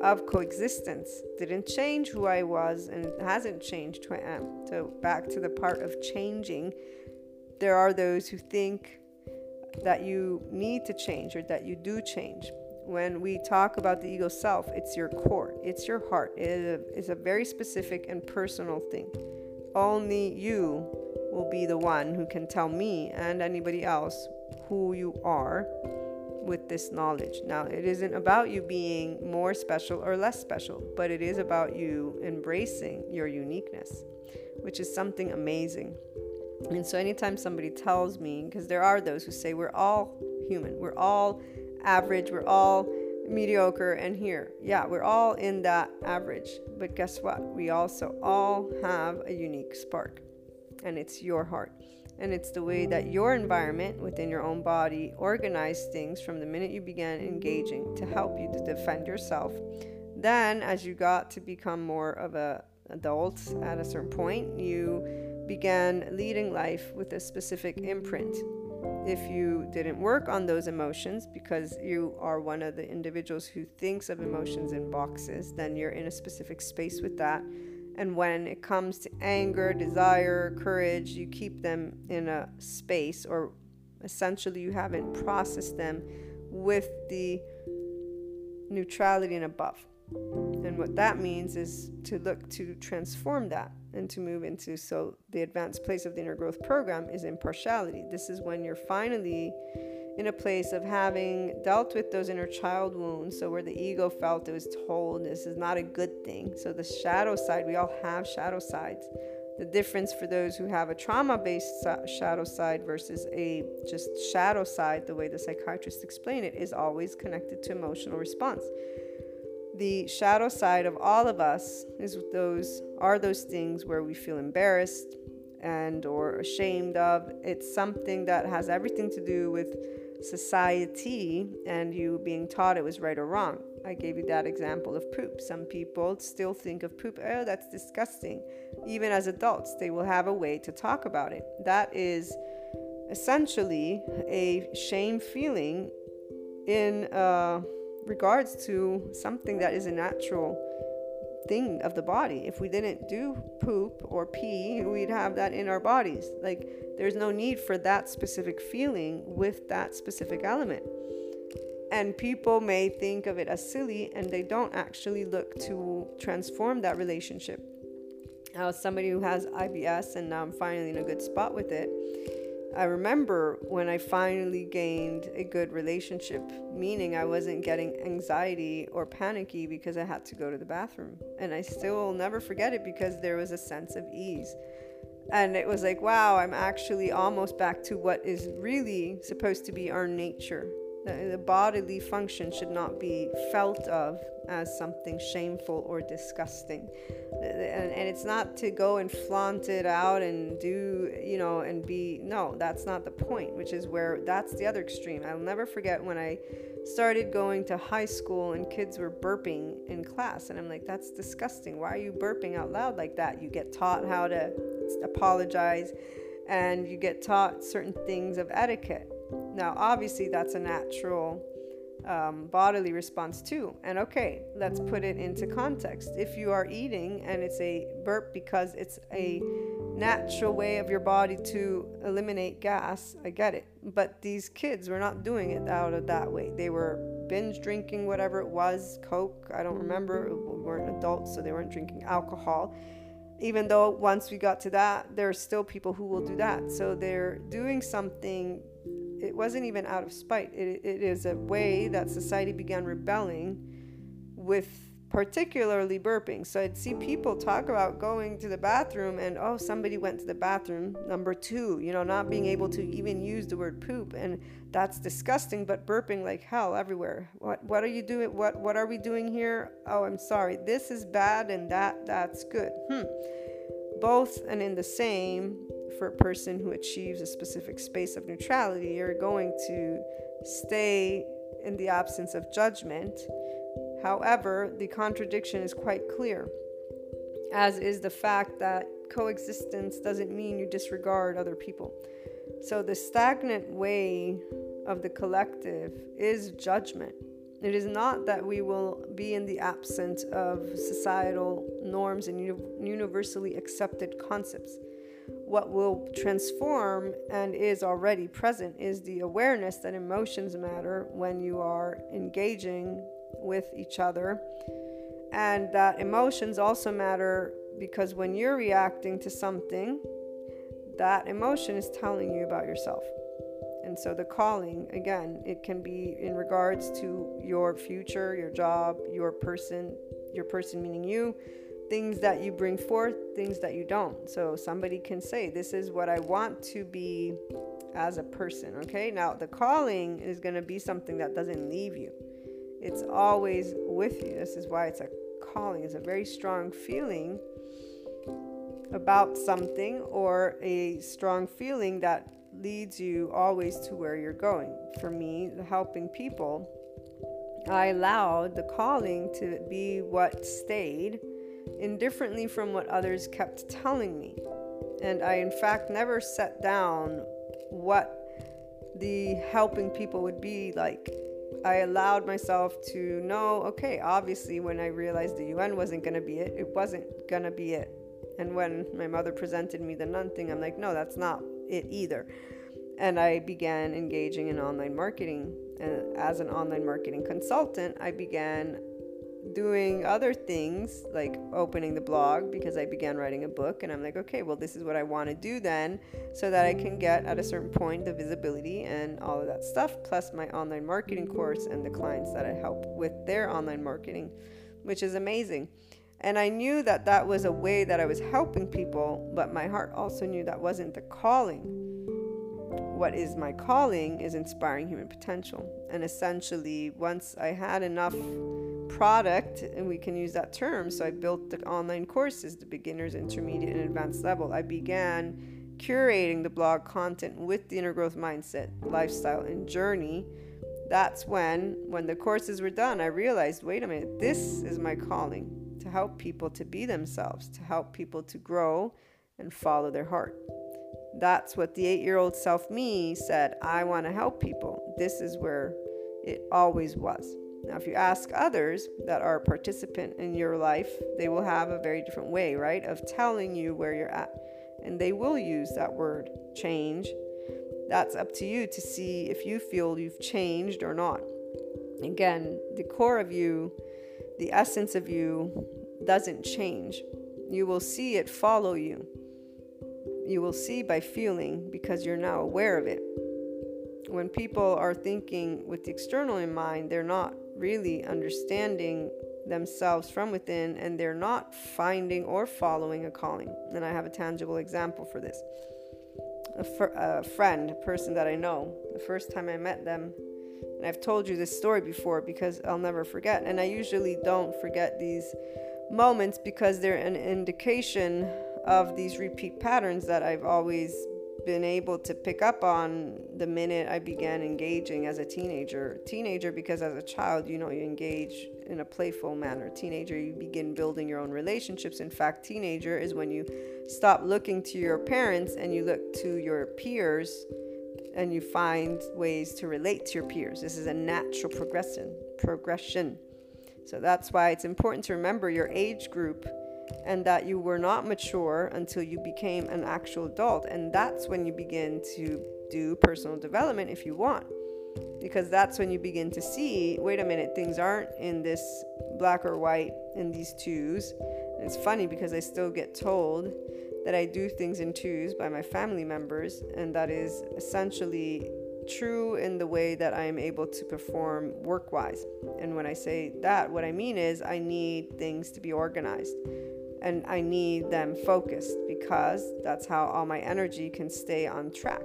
of coexistence. Didn't change who I was and hasn't changed who I am. So, back to the part of changing, there are those who think that you need to change or that you do change. When we talk about the ego self, it's your core, it's your heart. It is a, it's a very specific and personal thing. Only you will be the one who can tell me and anybody else who you are with this knowledge. Now, it isn't about you being more special or less special, but it is about you embracing your uniqueness, which is something amazing. And so, anytime somebody tells me, because there are those who say we're all human, we're all average, we're all mediocre, and here, yeah, we're all in that average. But guess what? We also all have a unique spark and it's your heart. And it's the way that your environment within your own body organized things from the minute you began engaging to help you to defend yourself. Then, as you got to become more of a adult at a certain point, you began leading life with a specific imprint. If you didn't work on those emotions because you are one of the individuals who thinks of emotions in boxes, then you're in a specific space with that and when it comes to anger, desire, courage, you keep them in a space, or essentially you haven't processed them with the neutrality and above. And what that means is to look to transform that and to move into so the advanced place of the inner growth program is impartiality. This is when you're finally in a place of having dealt with those inner child wounds. So, where the ego felt it was told this is not a good thing. So, the shadow side, we all have shadow sides. The difference for those who have a trauma based shadow side versus a just shadow side, the way the psychiatrists explain it, is always connected to emotional response. The shadow side of all of us is those are those things where we feel embarrassed and or ashamed of. It's something that has everything to do with society and you being taught it was right or wrong. I gave you that example of poop. Some people still think of poop, oh, that's disgusting. Even as adults, they will have a way to talk about it. That is essentially a shame feeling in uh, regards to something that is a natural thing of the body. If we didn't do poop or pee, we'd have that in our bodies. Like, there's no need for that specific feeling with that specific element. And people may think of it as silly and they don't actually look to transform that relationship. As somebody who has IBS and now I'm finally in a good spot with it, I remember when I finally gained a good relationship, meaning I wasn't getting anxiety or panicky because I had to go to the bathroom. And I still will never forget it because there was a sense of ease. And it was like, wow, I'm actually almost back to what is really supposed to be our nature the, bodily function should not be felt of as something shameful or disgusting. And, and it's not to go and flaunt it out and do, you know, and be, no, that's not the point, which is where that's the other extreme. I'll never forget when I started going to high school and kids were burping in class. And I'm like, that's disgusting. Why are you burping out loud like that? You get taught how to apologize and you get taught certain things of etiquette now, obviously, that's a natural um, bodily response too. And okay, let's put it into context. If you are eating and it's a burp because it's a natural way of your body to eliminate gas, I get it. But these kids were not doing it out of that way. They were binge drinking whatever it was, Coke, I don't remember. We weren't adults, so they weren't drinking alcohol even though once we got to that, there are still people who will do that. So they're doing something, it wasn't even out of spite. It, it is a way that society began rebelling with particularly burping. So I'd see people talk about going to the bathroom and, oh, somebody went to the bathroom. Number two, you know, not being able to even use the word poop. And that's disgusting, but burping like hell everywhere. What, what are you doing? What, what are we doing here? Oh, I'm sorry. This is bad and that, that's good. Hmm. Both and in the same for a person who achieves a specific space of neutrality, you're going to stay in the absence of judgment However, the contradiction is quite clear, as is the fact that coexistence doesn't mean you disregard other people. So, the stagnant way of the collective is judgment. It is not that we will be in the absence of societal norms and universally accepted concepts. What will transform and is already present is the awareness that emotions matter when you are engaging with each other. And that emotions also matter because when you're reacting to something, that emotion is telling you about yourself. And so the calling, again, it can be in regards to your future, your job, your person, your person meaning you, things that you bring forth, things that you don't. So somebody can say, This is what I want to be as a person. Okay, now the calling is going to be something that doesn't leave you it's always with you. This is why it's a calling, it's a very strong feeling about something or a strong feeling that leads you always to where you're going. For me, helping people, I allowed the calling to be what stayed indifferently from what others kept telling me. And I, in fact, never set down what the helping people would be like I allowed myself to know okay, obviously, when I realized the UN wasn't going to be it, it wasn't going to be it. And when my mother presented me the nun thing, I'm like, no, that's not it either. And I began engaging in online marketing. And as an online marketing consultant, I began doing other things like opening the blog because I began writing a book and I'm like, okay, well, this is what I want to do then so that I can get at a certain point the visibility and all of that stuff, plus my online marketing course and the clients that I help with their online marketing, which is amazing. And I knew that that was a way that I was helping people, but my heart also knew that wasn't the calling. What is my calling is inspiring human potential. And essentially, once I had enough product, and we can use that term. So I built the online courses, the beginners, intermediate, and advanced level. I began curating the blog content with the inner growth mindset, lifestyle, and journey. That's when, when the courses were done, I realized wait a minute, this is my calling to help people to be themselves, to help people to grow and follow their heart. That's what the eight year old self me said. I want to help people. This is where it always was. Now, if you ask others that are a participant in your life, they will have a very different way, right, of telling you where you're at. And they will use that word change. That's up to you to see if you feel you've changed or not. Again, the core of you, the essence of you, doesn't change. You will see it follow you. You will see by feeling because you're now aware of it. When people are thinking with the external in mind, they're not really understanding themselves from within and they're not finding or following a calling. And I have a tangible example for this. A, fr- a friend, a person that I know, the first time I met them, and I've told you this story before because I'll never forget. And I usually don't forget these moments because they're an indication of these repeat patterns that I've always been able to pick up on the minute I began engaging as a teenager. Teenager, because as a child, you know, you engage in a playful manner. Teenager, you begin building your own relationships. In fact, teenager is when you stop looking to your parents and you look to your peers and you find ways to relate to your peers. This is a natural progression. Progression. So that's why it's important to remember your age group and that you were not mature until you became an actual adult. And that's when you begin to do personal development if you want. Because that's when you begin to see wait a minute, things aren't in this black or white in these twos. It's funny because I still get told that I do things in twos by my family members, and that is essentially true in the way that I am able to perform work wise. And when I say that, what I mean is I need things to be organized and I need them focused because that's how all my energy can stay on track.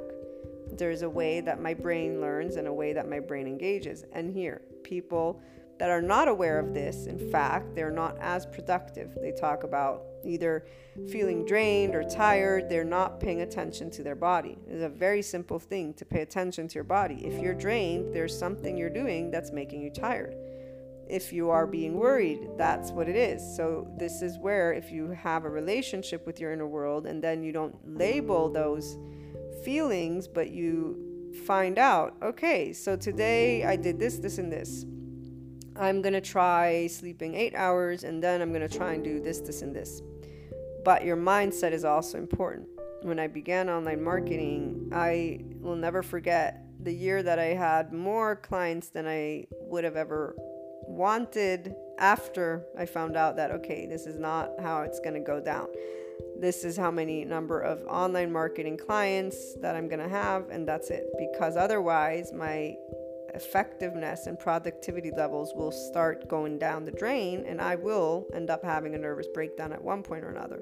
There's a way that my brain learns and a way that my brain engages. And here, people that are not aware of this, in fact, they're not as productive. They talk about either feeling drained or tired, they're not paying attention to their body. It's a very simple thing to pay attention to your body. If you're drained, there's something you're doing that's making you tired. If you are being worried, that's what it is. So, this is where if you have a relationship with your inner world and then you don't label those feelings, but you find out, okay, so today I did this, this, and this I'm going to try sleeping eight hours and then I'm going to try and do this, this, and this. But your mindset is also important. When I began online marketing, I will never forget the year that I had more clients than I would have ever wanted after I found out that, okay, this is not how it's going to go down. This is how many number of online marketing clients that I'm going to have, and that's it. Because otherwise, my effectiveness and productivity levels will start going down the drain, and I will end up having a nervous breakdown at one point or another.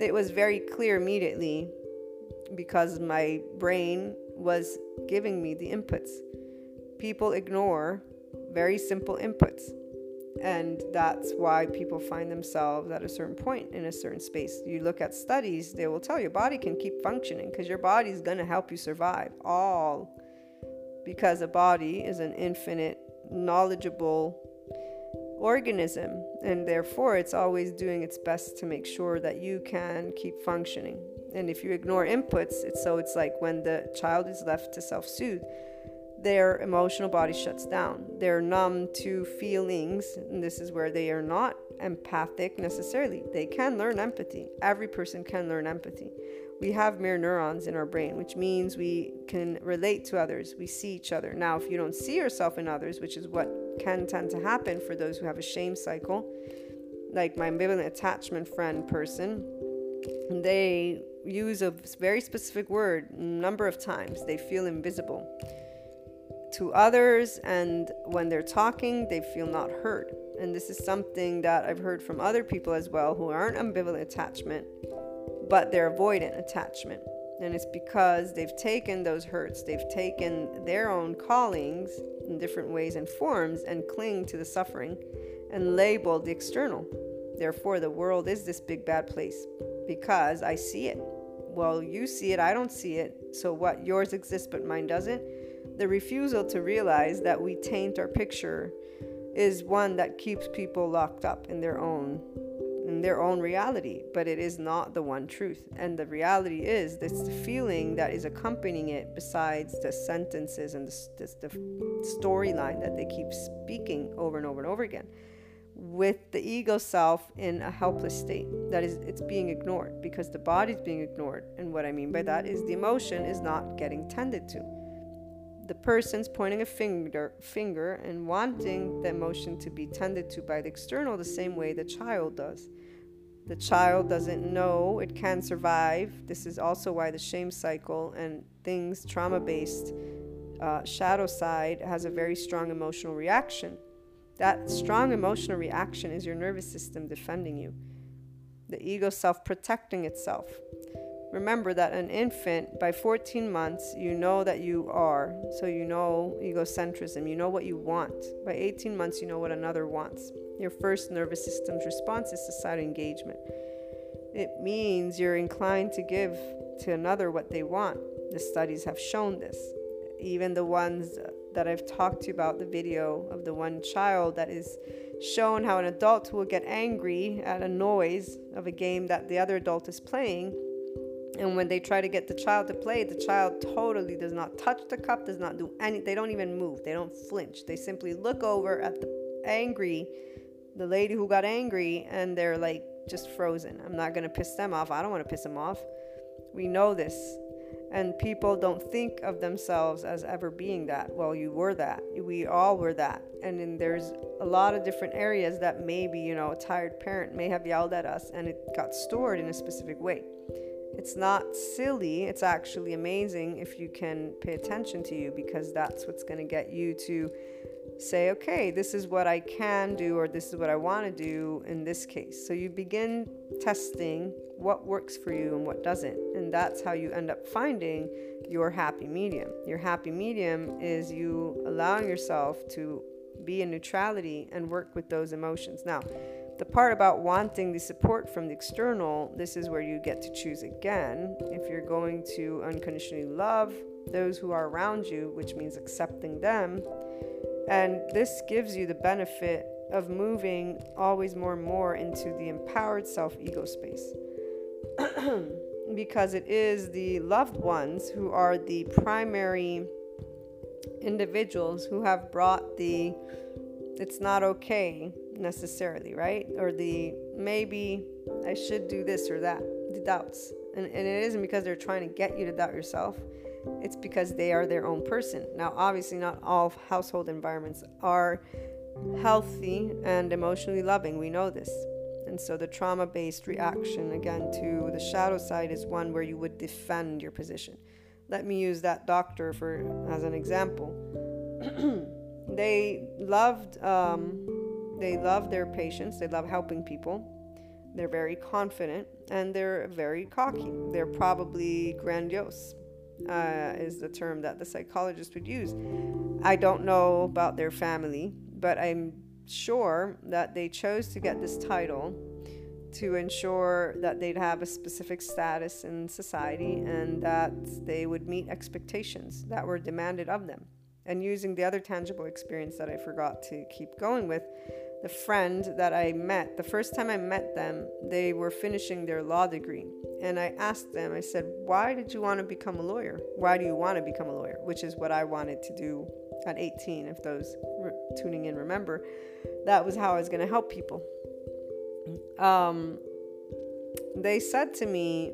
It was very clear immediately because my brain was giving me the inputs. People ignore very simple inputs. And that's why people find themselves at a certain point in a certain space. You look at studies, they will tell you your body can keep functioning because your body is going to help you survive all because a body is an infinite, knowledgeable organism, and therefore it's always doing its best to make sure that you can keep functioning. And if you ignore inputs, it's so it's like when the child is left to self soothe, their emotional body shuts down. They're numb to feelings, and this is where they are not empathic necessarily. They can learn empathy. Every person can learn empathy we have mirror neurons in our brain, which means we can relate to others. We see each other. Now, if you don't see yourself in others, which is what can tend to happen for those who have a shame cycle, like my ambivalent attachment friend person, they use a very specific word number of times. They feel invisible to others, and when they're talking, they feel not heard. And this is something that I've heard from other people as well who aren't ambivalent attachment but they're avoidant attachment. And it's because they've taken those hurts, they've taken their own callings in different ways and forms and cling to the suffering and labeled the external. Therefore, the world is this big bad place because I see it. Well, you see it, I don't see it. So what? Yours exists, but mine doesn't. The refusal to realize that we taint our picture is one that keeps people locked up in their own their own reality, but it is not the one truth. And the reality is this feeling that is accompanying it, besides the sentences and the, the, the storyline that they keep speaking over and over and over again. With the ego self in a helpless state, that is, it's being ignored because the body's being ignored. And what I mean by that is the emotion is not getting tended to the person's pointing a finger finger and wanting the emotion to be tended to by the external the same way the child does the child doesn't know it can survive. This is also why the shame cycle and things trauma based uh, shadow side has a very strong emotional reaction. That strong emotional reaction is your nervous system defending you. The ego self protecting itself Remember that an infant, by 14 months, you know that you are. So you know egocentrism. You know what you want. By 18 months, you know what another wants. Your first nervous system's response is societal engagement. It means you're inclined to give to another what they want. The studies have shown this. Even the ones that I've talked to about, the video of the one child that is shown how an adult will get angry at a noise of a game that the other adult is playing and when they try to get the child to play, the child totally does not touch the cup, does not do any, they don't even move, they don't flinch. They simply look over at the angry, the lady who got angry, and they're like just frozen. I'm not going to piss them off. I don't want to piss them off. We know this. And people don't think of themselves as ever being that. Well, you were that. We all were that. And then there's a lot of different areas that maybe, you know, a tired parent may have yelled at us and it got stored in a specific way. It's not silly, it's actually amazing if you can pay attention to you because that's what's going to get you to say, okay, this is what I can do or this is what I want to do in this case. So you begin testing what works for you and what doesn't. And that's how you end up finding your happy medium. Your happy medium is you allowing yourself to be in neutrality and work with those emotions. Now, the part about wanting the support from the external, this is where you get to choose again. If you're going to unconditionally love those who are around you, which means accepting them, and this gives you the benefit of moving always more and more into the empowered self ego space. because it is the loved ones who are the primary individuals who have brought the it's not okay necessarily, right? Or the maybe I should do this or that, the doubts. And, and it isn't because they're trying to get you to doubt yourself, it's because they are their own person. Now, obviously, not all household environments are healthy and emotionally loving. We know this. And so the trauma based reaction, again, to the shadow side is one where you would defend your position. Let me use that doctor for as an example. they loved um, they love their patients. They love helping people. They're very confident and they're very cocky. They're probably grandiose, uh, is the term that the psychologist would use. I don't know about their family, but I'm sure that they chose to get this title to ensure that they'd have a specific status in society and that they would meet expectations that were demanded of them. And using the other tangible experience that I forgot to keep going with, the friend that I met, the first time I met them, they were finishing their law degree. And I asked them, I said, Why did you want to become a lawyer? Why do you want to become a lawyer? Which is what I wanted to do at 18, if those re- tuning in remember. That was how I was going to help people. Um, they said to me,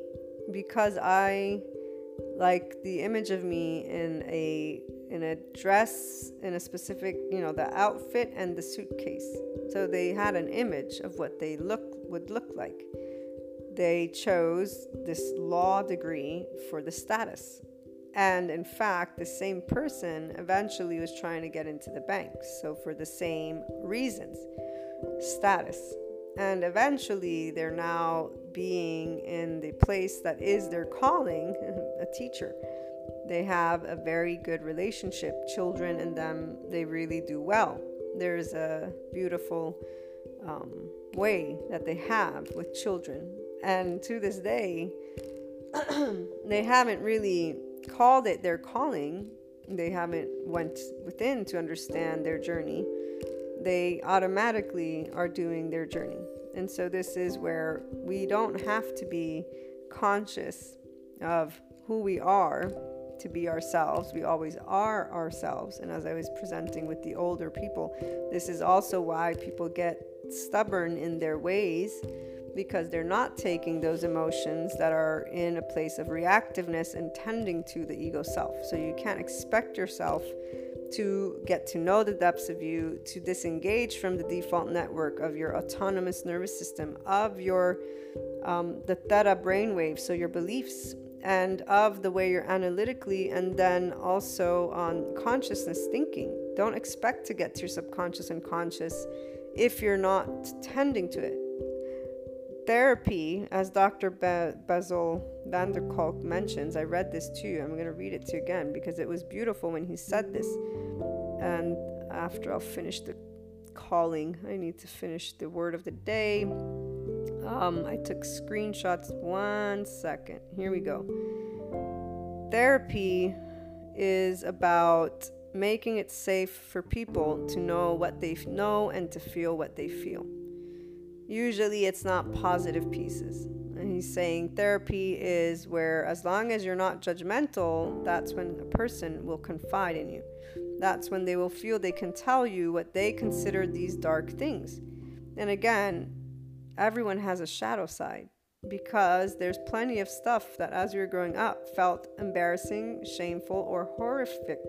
because I like the image of me in a in a dress in a specific you know the outfit and the suitcase. So they had an image of what they look would look like. They chose this law degree for the status. And in fact the same person eventually was trying to get into the banks so for the same reasons status and eventually they're now being in the place that is their calling a teacher. They have a very good relationship children and them they really do well. There's a beautiful um, way that they have with children. And to this day they haven't really called it their calling. They haven't went within to understand their journey they automatically are doing their journey. And so this is where we don't have to be conscious of who we are to be ourselves. We always are ourselves. And as I was presenting with the older people, this is also why people get stubborn in their ways because they're not taking those emotions that are in a place of reactiveness and tending to the ego self. So you can't expect yourself to get to know the depths of you, to disengage from the default network of your autonomous nervous system, of your um, the theta brainwave, so your beliefs, and of the way you're analytically and then also on consciousness thinking. Don't expect to get to your subconscious and conscious if you're not tending to it. Therapy, as Dr. Be- Bessel van der Kolk mentions, I read this too. I'm going to read it to you again because it was beautiful when he said this. And after I'll finish the calling, I need to finish the word of the day. Um, I took screenshots. One second. Here we go. Therapy is about making it safe for people to know what they know and to feel what they feel. Usually it's not positive pieces. And he's saying therapy is where, as long as you're not judgmental, that's when a person will confide in you. That's when they will feel they can tell you what they consider these dark things. And again, everyone has a shadow side. because there's plenty of stuff that as we were growing up felt embarrassing, shameful, or horrific,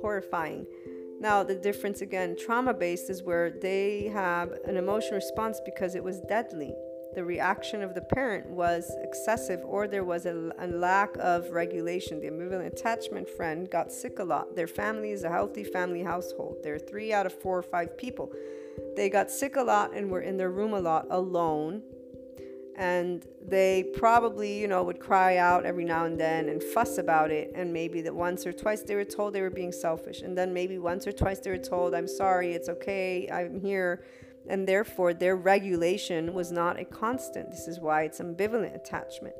horrifying. Now, the difference again, trauma based is where they have an emotional response because it was deadly. The reaction of the parent was excessive, or there was a, a lack of regulation. The ambivalent attachment friend got sick a lot. Their family is a healthy family household. They're three out of four or five people. They got sick a lot and were in their room a lot alone and they probably you know would cry out every now and then and fuss about it. And maybe that once or twice they were told they were being selfish. And then maybe once or twice they were told i'm sorry it's okay i'm here. And therefore their regulation was not a constant. This is why it's ambivalent attachment.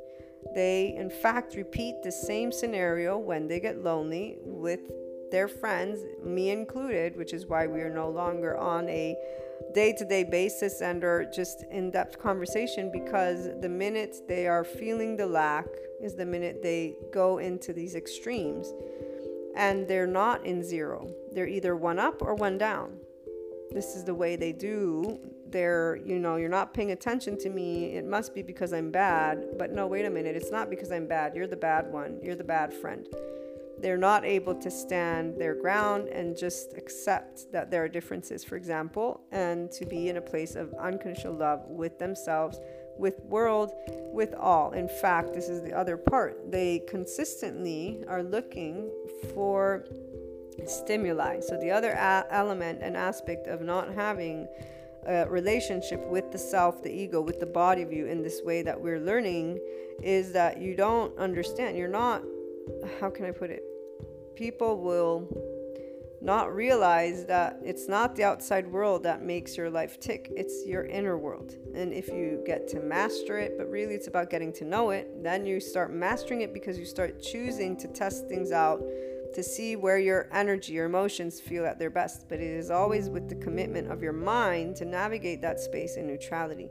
They in fact repeat the same scenario when they get lonely with their friends me included which is why we are no longer on a day to day basis and or just in depth conversation because the minute they are feeling the lack is the minute they go into these extremes and they're not in zero. They're either one up or one down. This is the way they do. They're, you know, you're not paying attention to me. It must be because I'm bad. But no, wait a minute. It's not because I'm bad. You're the bad one. You're the bad friend they're not able to stand their ground and just accept that there are differences, for example, and to be in a place of unconditional love with themselves, with world, with all. In fact, this is the other part. They consistently are looking for stimuli. So the other a- element and aspect of not having a relationship with the self, the ego, with the body of you in this way that we're learning is that you don't understand. You're not how can I put it? People will not realize that it's not the outside world that makes your life tick, it's your inner world. And if you get to master it, but really it's about getting to know it, then you start mastering it because you start choosing to test things out to see where your energy, your emotions feel at their best. But it is always with the commitment of your mind to navigate that space in neutrality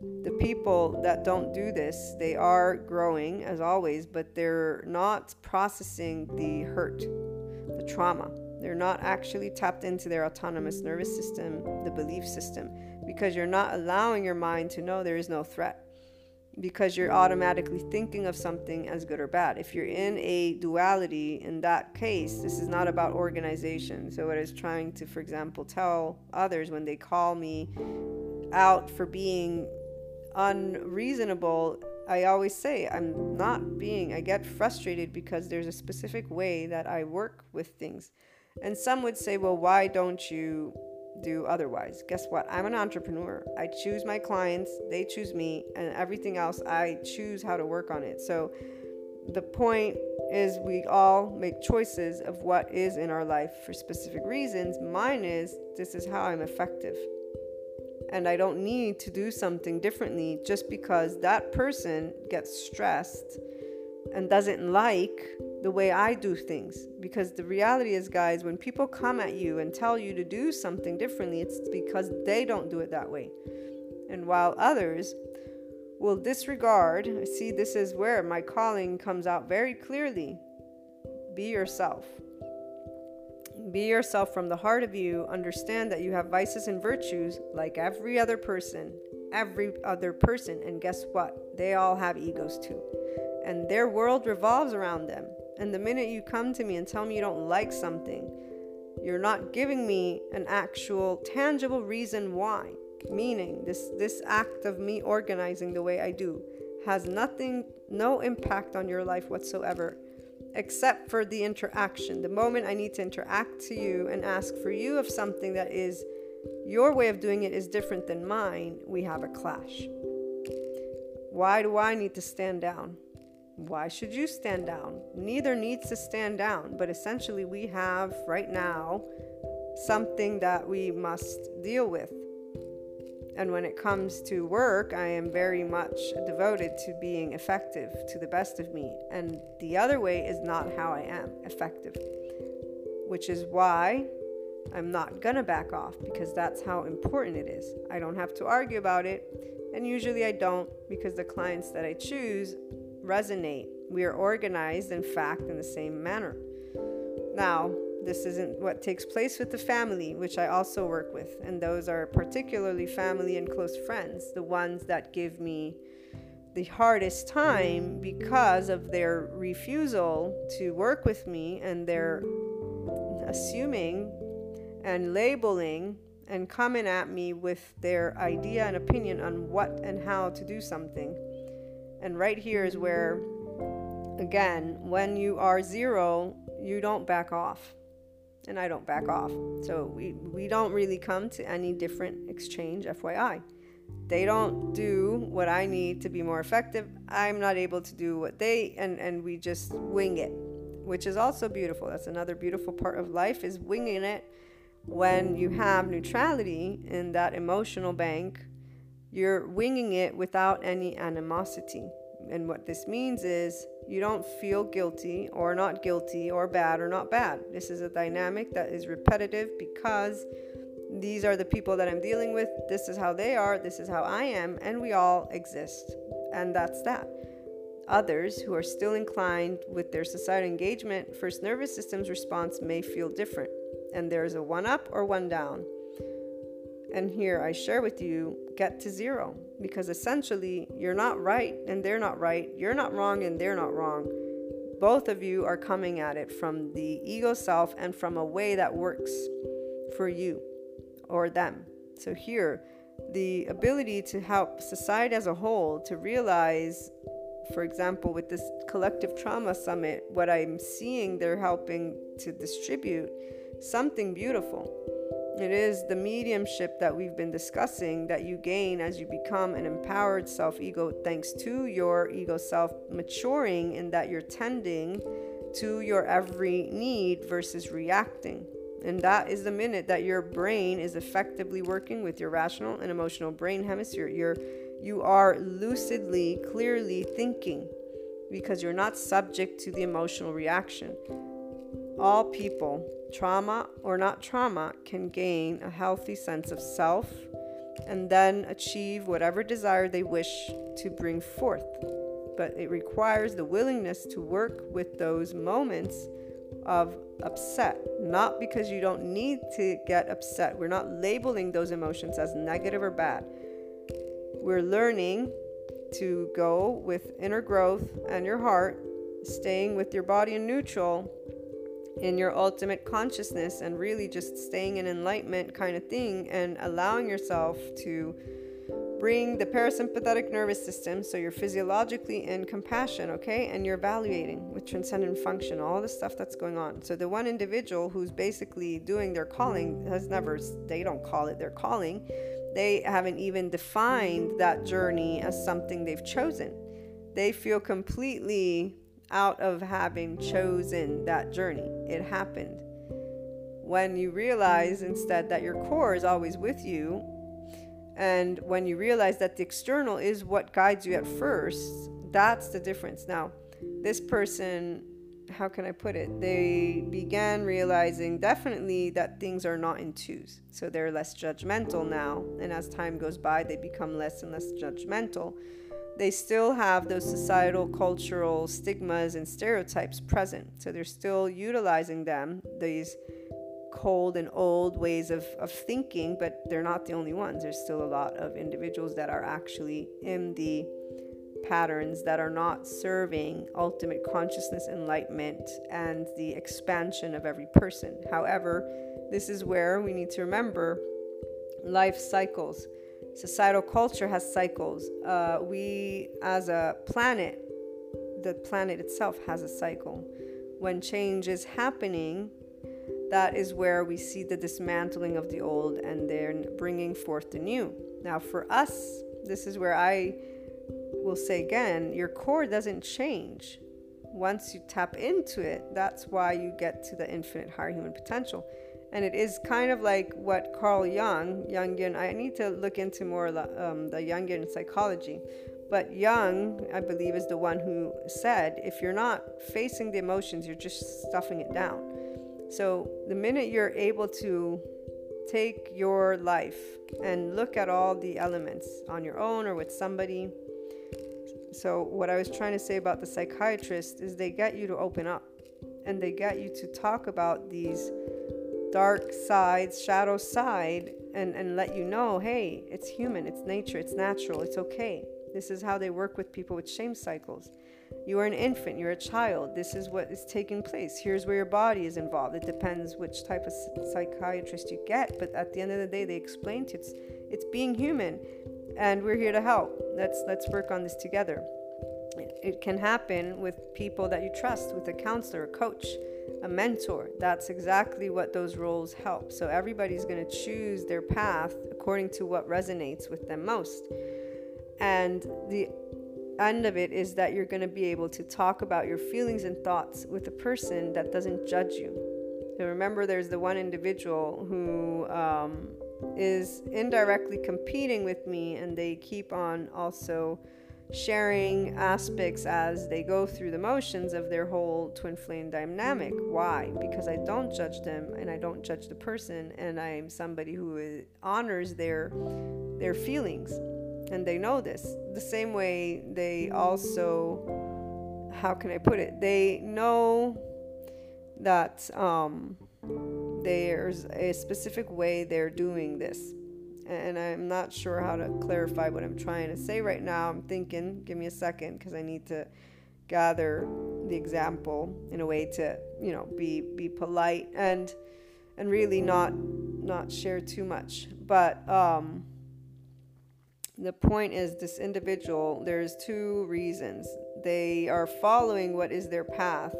the people that don't do this, they are growing as always, but they're not processing the hurt, the trauma. They're not actually tapped into their autonomous nervous system, the belief system, because you're not allowing your mind to know there is no threat. Because you're automatically thinking of something as good or bad. If you're in a duality, in that case, this is not about organization. So, what I was trying to, for example, tell others when they call me out for being unreasonable, I always say I'm not being, I get frustrated because there's a specific way that I work with things. And some would say, well, why don't you do otherwise? Guess what? I'm an entrepreneur. I choose my clients, they choose me, and everything else, I choose how to work on it. So the point is, we all make choices of what is in our life for specific reasons. Mine is, this is how I'm effective and I don't need to do something differently just because that person gets stressed and doesn't like the way I do things. Because the reality is, guys, when people come at you and tell you to do something differently, it's because they don't do it that way. And while others will disregard, I see, this is where my calling comes out very clearly be yourself. Be yourself from the heart of you. Understand that you have vices and virtues like every other person. Every other person. And guess what? They all have egos too. And their world revolves around them. And the minute you come to me and tell me you don't like something, you're not giving me an actual tangible reason why. Meaning, this, this act of me organizing the way I do has nothing, no impact on your life whatsoever except for the interaction. The moment I need to interact to you and ask for you of something that is your way of doing it is different than mine, we have a clash. Why do I need to stand down? Why should you stand down? Neither needs to stand down, but essentially, we have right now something that we must deal with. And when it comes to work, I am very much devoted to being effective to the best of me. And the other way is not how I am effective, which is why I'm not gonna back off because that's how important it is. I don't have to argue about it, and usually I don't because the clients that I choose resonate. We are organized, in fact, in the same manner. Now, this isn't what takes place with the family, which I also work with. And those are particularly family and close friends, the ones that give me the hardest time because of their refusal to work with me and their assuming and labeling and coming at me with their idea and opinion on what and how to do something. And right here is where, again, when you are zero, you don't back off. And I don't back off. So we, we don't really come to any different exchange, FYI. They don't do what I need to be more effective. I'm not able to do what they and, and we just wing it, which is also beautiful. That's another beautiful part of life is winging it when you have neutrality in that emotional bank, you're winging it without any animosity. And what this means is you don't feel guilty or not guilty or bad or not bad. This is a dynamic that is repetitive because these are the people that I'm dealing with. This is how they are. This is how I am. And we all exist. And that's that. Others who are still inclined with their societal engagement, first nervous system's response may feel different and there's a one up or one down. And here I share with you get to zero because essentially you're not right and they're not right. You're not wrong and they're not wrong. Both of you are coming at it from the ego self and from a way that works for you or them. So here, the ability to help society as a whole to realize for example, with this collective trauma summit, what I'm seeing they're helping to distribute something beautiful. It is the mediumship that we've been discussing that you gain as you become an empowered self ego, thanks to your ego self maturing, in that you're tending to your every need versus reacting. And that is the minute that your brain is effectively working with your rational and emotional brain hemisphere. You're, you are lucidly, clearly thinking because you're not subject to the emotional reaction. All people trauma or not trauma, can gain a healthy sense of self and then achieve whatever desire they wish to bring forth. But it requires the willingness to work with those moments of upset, not because you don't need to get upset. We're not labeling those emotions as negative or bad. We're learning to go with inner growth and your heart, staying with your body in neutral in your ultimate consciousness and really just staying in enlightenment kind of thing and allowing yourself to bring the parasympathetic nervous system so you're physiologically in compassion okay? And you're evaluating with transcendent function all the stuff that's going on. So the one individual who's basically doing their calling has never they don't call it their calling. They haven't even defined that journey as something they've chosen. They feel completely out of having chosen that journey. It happened. When you realize instead that your core is always with you, and when you realize that the external is what guides you at first, that's the difference. Now, this person, how can I put it? They began realizing definitely that things are not in twos. So they're less judgmental now. And as time goes by, they become less and less judgmental they still have those societal, cultural stigmas and stereotypes present. So they're still utilizing them, these cold and old ways of, of thinking, but they're not the only ones. There's still a lot of individuals that are actually in the patterns that are not serving ultimate consciousness enlightenment and the expansion of every person. However, this is where we need to remember life cycles societal culture has cycles. Uh, we, as a planet, the planet itself has a cycle. When change is happening, that is where we see the dismantling of the old and then bringing forth the new. Now, for us, this is where I will say again your core doesn't change. Once you tap into it, that's why you get to the infinite higher human potential and it is kind of like what Carl Jung, Jungian. I need to look into more um, the Jungian psychology, but Jung, I believe, is the one who said, if you're not facing the emotions, you're just stuffing it down. So the minute you're able to take your life and look at all the elements on your own or with somebody. So, what I was trying to say about the psychiatrist is they get you to open up and they get you to talk about these dark side, shadow side, and, and let you know hey, it's human, it's nature, it's natural, it's okay. This is how they work with people with shame cycles. You are an infant, you're a child. This is what is taking place. Here's where your body is involved. It depends which type of psychiatrist you get, but at the end of the day, they explain to you it's, it's being human, and we're here to help. Let's let's work on this together. It, can happen with people that you trust, with a counselor, a coach, a mentor. That's exactly what those roles help. So everybody's going to choose their path according to what resonates with them most. And the end of it is that you're going to be able to talk about your feelings and thoughts with a person that doesn't judge you. So remember, there's the one individual who um, is indirectly competing with me, and they keep on also sharing aspects as they go through the motions of their whole twin flame dynamic. Why? Because I don't judge them and I don't judge the person, and I'm somebody who honors their their feelings and they know this. The same way they also, how can I put it? They know that um, there's a specific way they're doing this. And I'm not sure how to clarify what I'm trying to say right now. I'm thinking, give me a second, because I need to gather the example in a way to, you know, be be polite and and really not not share too much. But um, the point is this individual there's two reasons they are following what is their path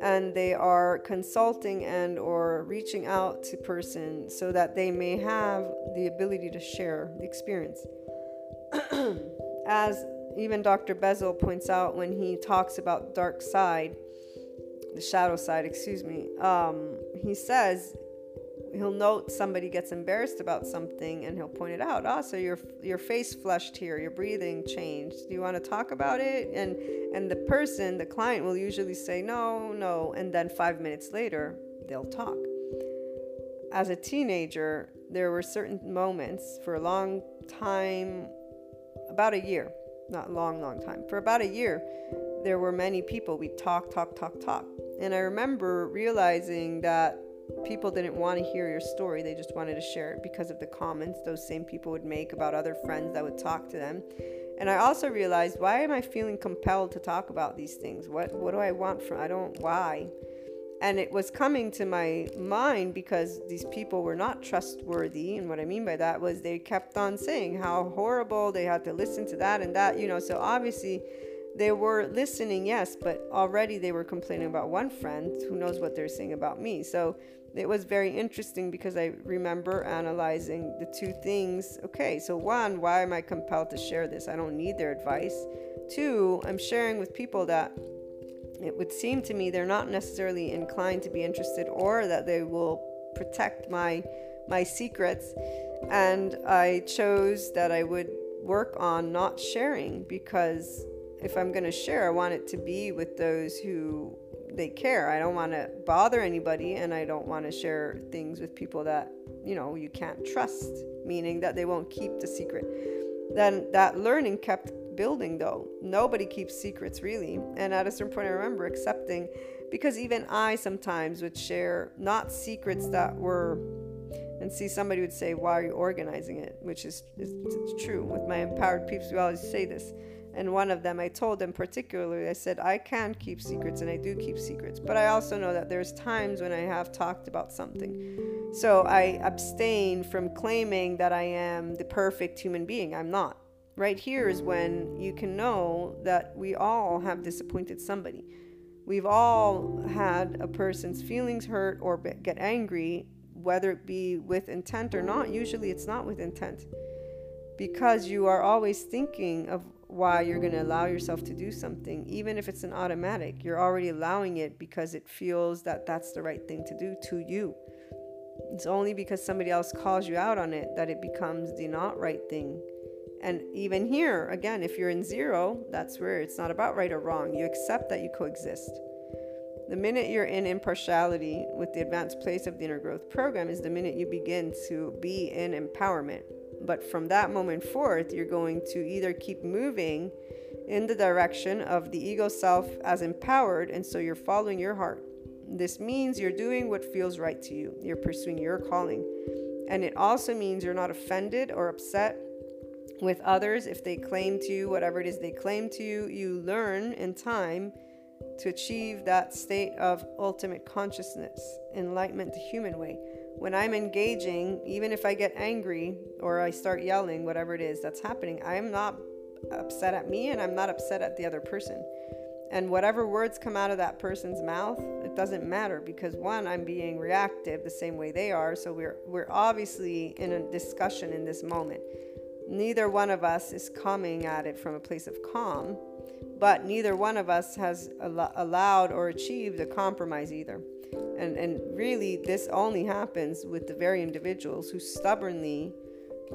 and they are consulting and or reaching out to person so that they may have the ability to share the experience. As even dr Bessel points out when he talks about dark side the shadow side excuse me um, he says he'll note somebody gets embarrassed about something and he'll point it out. Ah, so your your face flushed here, your breathing changed. Do you want to talk about it? And and the person, the client will usually say no, no, and then 5 minutes later, they'll talk. As a teenager, there were certain moments for a long time about a year, not long long time. For about a year, there were many people we talk talk talk talk. And I remember realizing that people didn't want to hear your story. They just wanted to share it because of the comments those same people would make about other friends that would talk to them. And I also realized why am I feeling compelled to talk about these things? What what do I want from I don't why? And it was coming to my mind because these people were not trustworthy. And what I mean by that was they kept on saying how horrible they had to listen to that and that, you know. So obviously, they were listening, yes, but already they were complaining about one friend who knows what they're saying about me. So it was very interesting because I remember analyzing the two things. Okay, so one, why am I compelled to share this? I don't need their advice. Two, I'm sharing with people that it would seem to me they're not necessarily inclined to be interested or that they will protect my my secrets and I chose that I would work on not sharing because if I'm going to share, I want it to be with those who they care. I don't want to bother anybody and I don't want to share things with people that, you know, you can't trust, meaning that they won't keep the secret. Then that learning kept building though. Nobody keeps secrets really. And at a certain point I remember accepting because even I sometimes would share not secrets that were and see somebody would say why are you organizing it which is it's, it's true with my empowered peeps we always say this and one of them, I told them particularly, I said, I can keep secrets and I do keep secrets. But I also know that there's times when I have talked about something. So I abstain from claiming that I am the perfect human being. I'm not. Right here is when you can know that we all have disappointed somebody. We've all had a person's feelings hurt or get angry, whether it be with intent or not. Usually it's not with intent because you are always thinking of why you're going to allow yourself to do something even if it's an automatic you're already allowing it because it feels that that's the right thing to do to you. It's only because somebody else calls you out on it that it becomes the not right thing. And even here again if you're in zero that's where it's not about right or wrong. You accept that you coexist. The minute you're in impartiality with the advanced place of the inner growth program is the minute you begin to be in empowerment but from that moment forth, you're going to either keep moving in the direction of the ego self as empowered, and so you're following your heart. This means you're doing what feels right to you, you're pursuing your calling. And it also means you're not offended or upset with others if they claim to you, whatever it is they claim to you. You learn in time to achieve that state of ultimate consciousness, enlightenment the human way. When I'm engaging, even if I get angry or I start yelling, whatever it is that's happening, I'm not upset at me and I'm not upset at the other person. And whatever words come out of that person's mouth, it doesn't matter because one, I'm being reactive the same way they are. So we're we're obviously in a discussion in this moment. Neither one of us is coming at it from a place of calm, but neither one of us has al- allowed or achieved a compromise either. And and really this only happens with the very individuals who stubbornly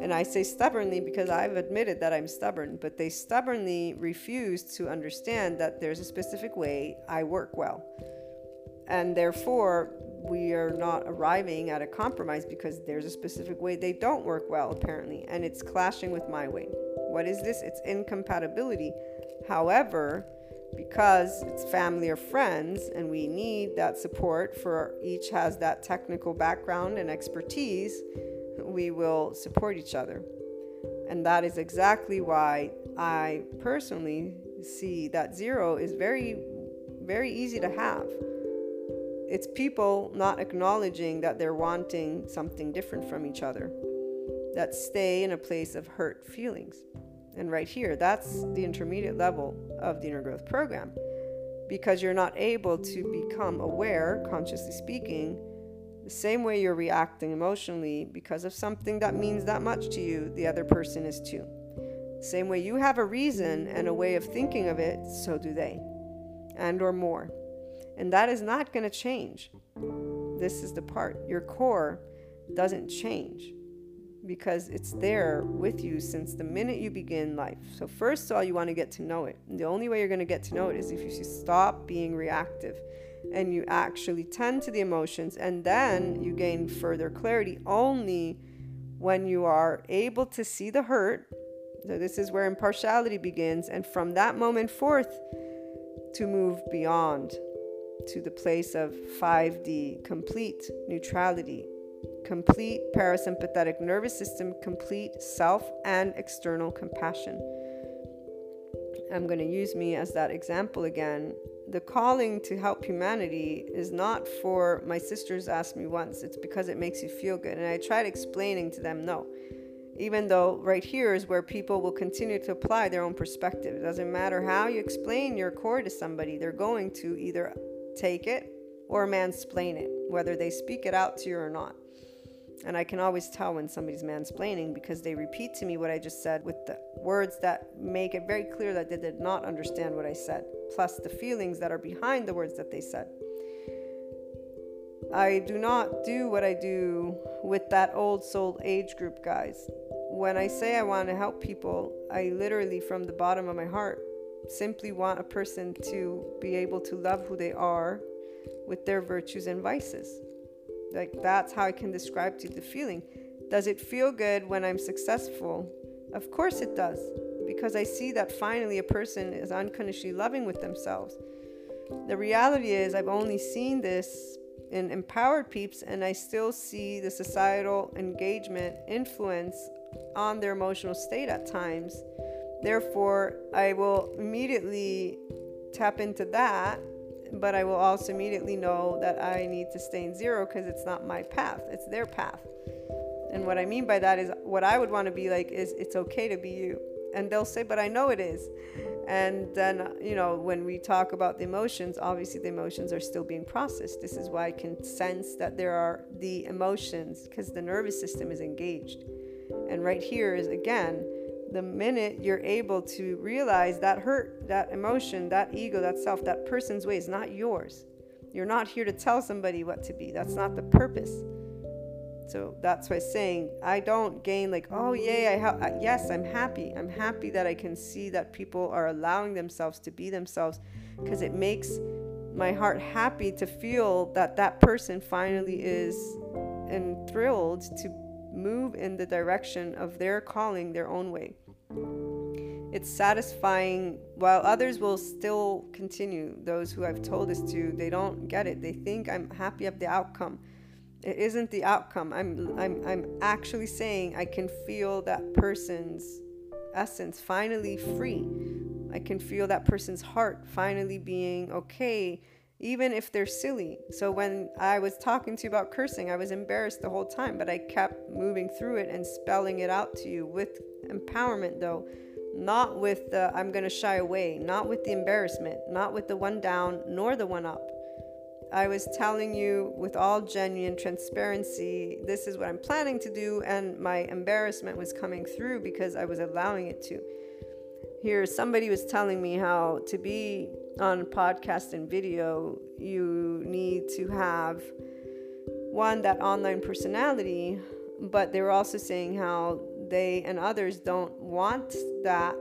and I say stubbornly because I've admitted that I'm stubborn, but they stubbornly refuse to understand that there's a specific way I work well. And therefore, we are not arriving at a compromise because there's a specific way they don't work well, apparently, and it's clashing with my way. What is this? It's incompatibility. However, because it's family or friends and we need that support for each has that technical background and expertise we will support each other. And that is exactly why I personally see that zero is very, very easy to have. It's people not acknowledging that they're wanting something different from each other, that stay in a place of hurt feelings. And right here, that's the intermediate level of the inner growth program. Because you're not able to become aware, consciously speaking, the same way you're reacting emotionally because of something that means that much to you, the other person is too. Same way you have a reason and a way of thinking of it, so do they. And or more. And that is not going to change. This is the part. Your core doesn't change because it's there with you since the minute you begin life. So, first of all, you want to get to know it. And the only way you're going to get to know it is if you stop being reactive and you actually tend to the emotions, and then you gain further clarity only when you are able to see the hurt. So, this is where impartiality begins, and from that moment forth, to move beyond to the place of 5D, complete neutrality, complete parasympathetic nervous system, complete self and external compassion. I'm going to use me as that example again. The calling to help humanity is not for my sisters asked me once. It's because it makes you feel good. And i tried explaining to them no. Even though right here is where people will continue to apply their own perspective. It doesn't matter how you explain your core to somebody they're going to either take it or mansplain it whether they speak it out to you or not and I can always tell when somebody's mansplaining because they repeat to me what I just said with the words that make it very clear that they did not understand what I said, plus the feelings that are behind the words that they said. I do not do what I do with that old soul age group, guys. When I say I want to help people, I literally, from the bottom of my heart, simply want a person to be able to love who they are with their virtues and vices. Like that's how I can describe to you the feeling. Does it feel good when I'm successful? Of course it does, because I see that finally a person is unconditionally loving with themselves. The reality is, I've only seen this in empowered peeps, and I still see the societal engagement influence on their emotional state at times. Therefore, I will immediately tap into that but I will also immediately know that I need to stay in zero because it's not my path, it's their path. And what I mean by that is what I would want to be like is it's okay to be you. And they'll say, but I know it is. And then, you know, when we talk about the emotions, obviously the emotions are still being processed. This is why I can sense that there are the emotions because the nervous system is engaged. And right here is again, the minute you're able to realize that hurt, that emotion, that ego, that self, that person's way is not yours. You're not here to tell somebody what to be. That's not the purpose. So that's why saying I don't gain like, oh yay, I ha- yes, I'm happy. I'm happy that I can see that people are allowing themselves to be themselves because it makes my heart happy to feel that that person finally is enthralled to move in the direction of their calling their own way. It's satisfying while others will still continue. Those who I've told this to, they don't get it. They think I'm happy of the outcome. It isn't the outcome. I'm I'm I'm actually saying I can feel that person's essence finally free. I can feel that person's heart finally being okay, even if they're silly. So when I was talking to you about cursing, I was embarrassed the whole time, but I kept moving through it and spelling it out to you with empowerment, though. Not with the I'm going to shy away, not with the embarrassment, not with the one down, nor the one up. I was telling you with all genuine transparency, this is what I'm planning to do, and my embarrassment was coming through because I was allowing it to. Here, somebody was telling me how to be on podcast and video, you need to have one, that online personality, but they were also saying how they and others don't want that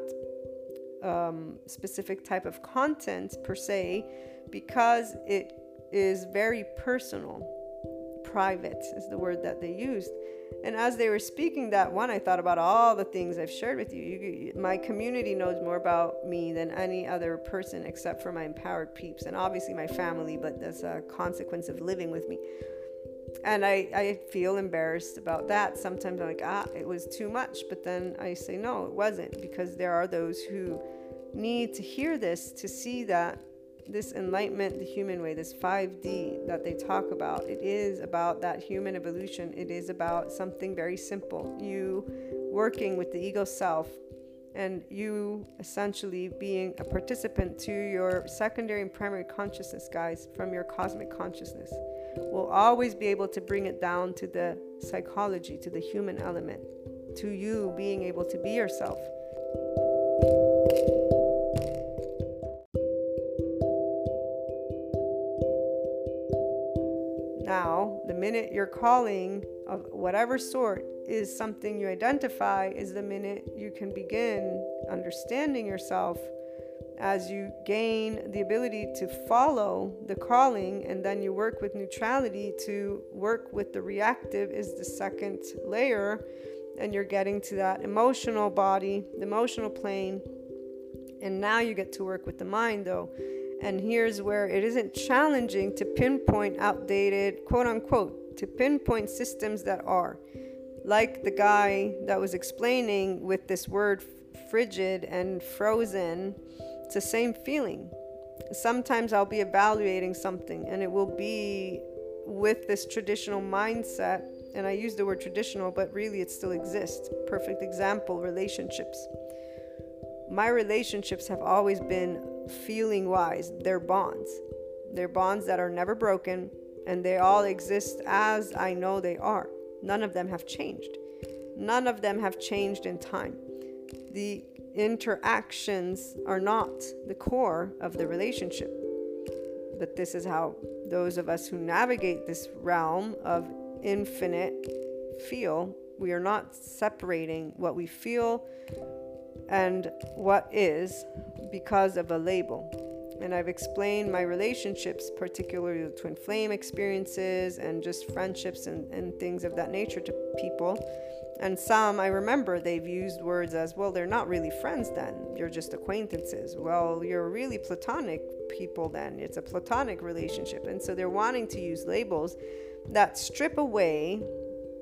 um, specific type of content per se because it is very personal. Private is the word that they used. And as they were speaking that one, I thought about all the things I've shared with you. you. My community knows more about me than any other person except for my empowered peeps and obviously my family, but that's a consequence of living with me. And I, I feel embarrassed about that. Sometimes I'm like, ah, it was too much. But then I say, no, it wasn't, because there are those who need to hear this to see that this enlightenment, the human way, this 5D that they talk about, it is about that human evolution. It is about something very simple. You working with the ego self and you essentially being a participant to your secondary and primary consciousness, guys, from your cosmic consciousness. Will always be able to bring it down to the psychology, to the human element, to you being able to be yourself. Now, the minute your calling of whatever sort is something you identify is the minute you can begin understanding yourself as you gain the ability to follow the calling and then you work with neutrality to work with the reactive is the second layer and you're getting to that emotional body the emotional plane and now you get to work with the mind though and here's where it isn't challenging to pinpoint outdated, quote unquote, to pinpoint systems that are. Like the guy that was explaining with this word frigid and frozen, it's the same feeling. Sometimes I'll be evaluating something and it will be with this traditional mindset. And I use the word traditional, but really it still exists. Perfect example relationships. My relationships have always been feeling wise, they're bonds. They're bonds that are never broken, and they all exist as I know they are. None of them have changed. None of them have changed in time. The interactions are not the core of the relationship. But this is how those of us who navigate this realm of infinite feel. We are not separating what we feel and what is because of a label. And I've explained my relationships, particularly the twin flame experiences and just friendships and, and things of that nature to people. And some, I remember they've used words as, well, they're not really friends then. You're just acquaintances. Well, you're really platonic people then. It's a platonic relationship. And so they're wanting to use labels that strip away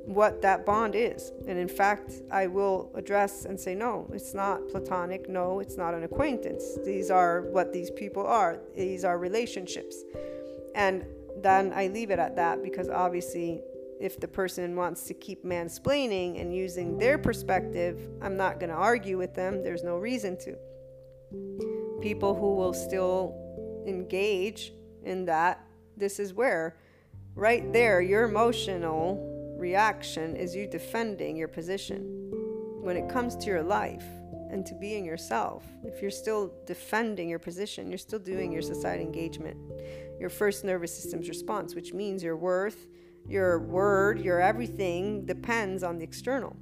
what that bond is. And in fact, I will address and say, no, it's not platonic. No, it's not an acquaintance. These are what these people are, these are relationships. And then I leave it at that because obviously, if the person wants to keep mansplaining and using their perspective, I'm not going to argue with them. There's no reason to. People who will still engage in that, this is where, right there, your emotional reaction is you defending your position. When it comes to your life and to being yourself, if you're still defending your position, you're still doing your society engagement, your first nervous system's response, which means your worth, your word, your everything depends on the external.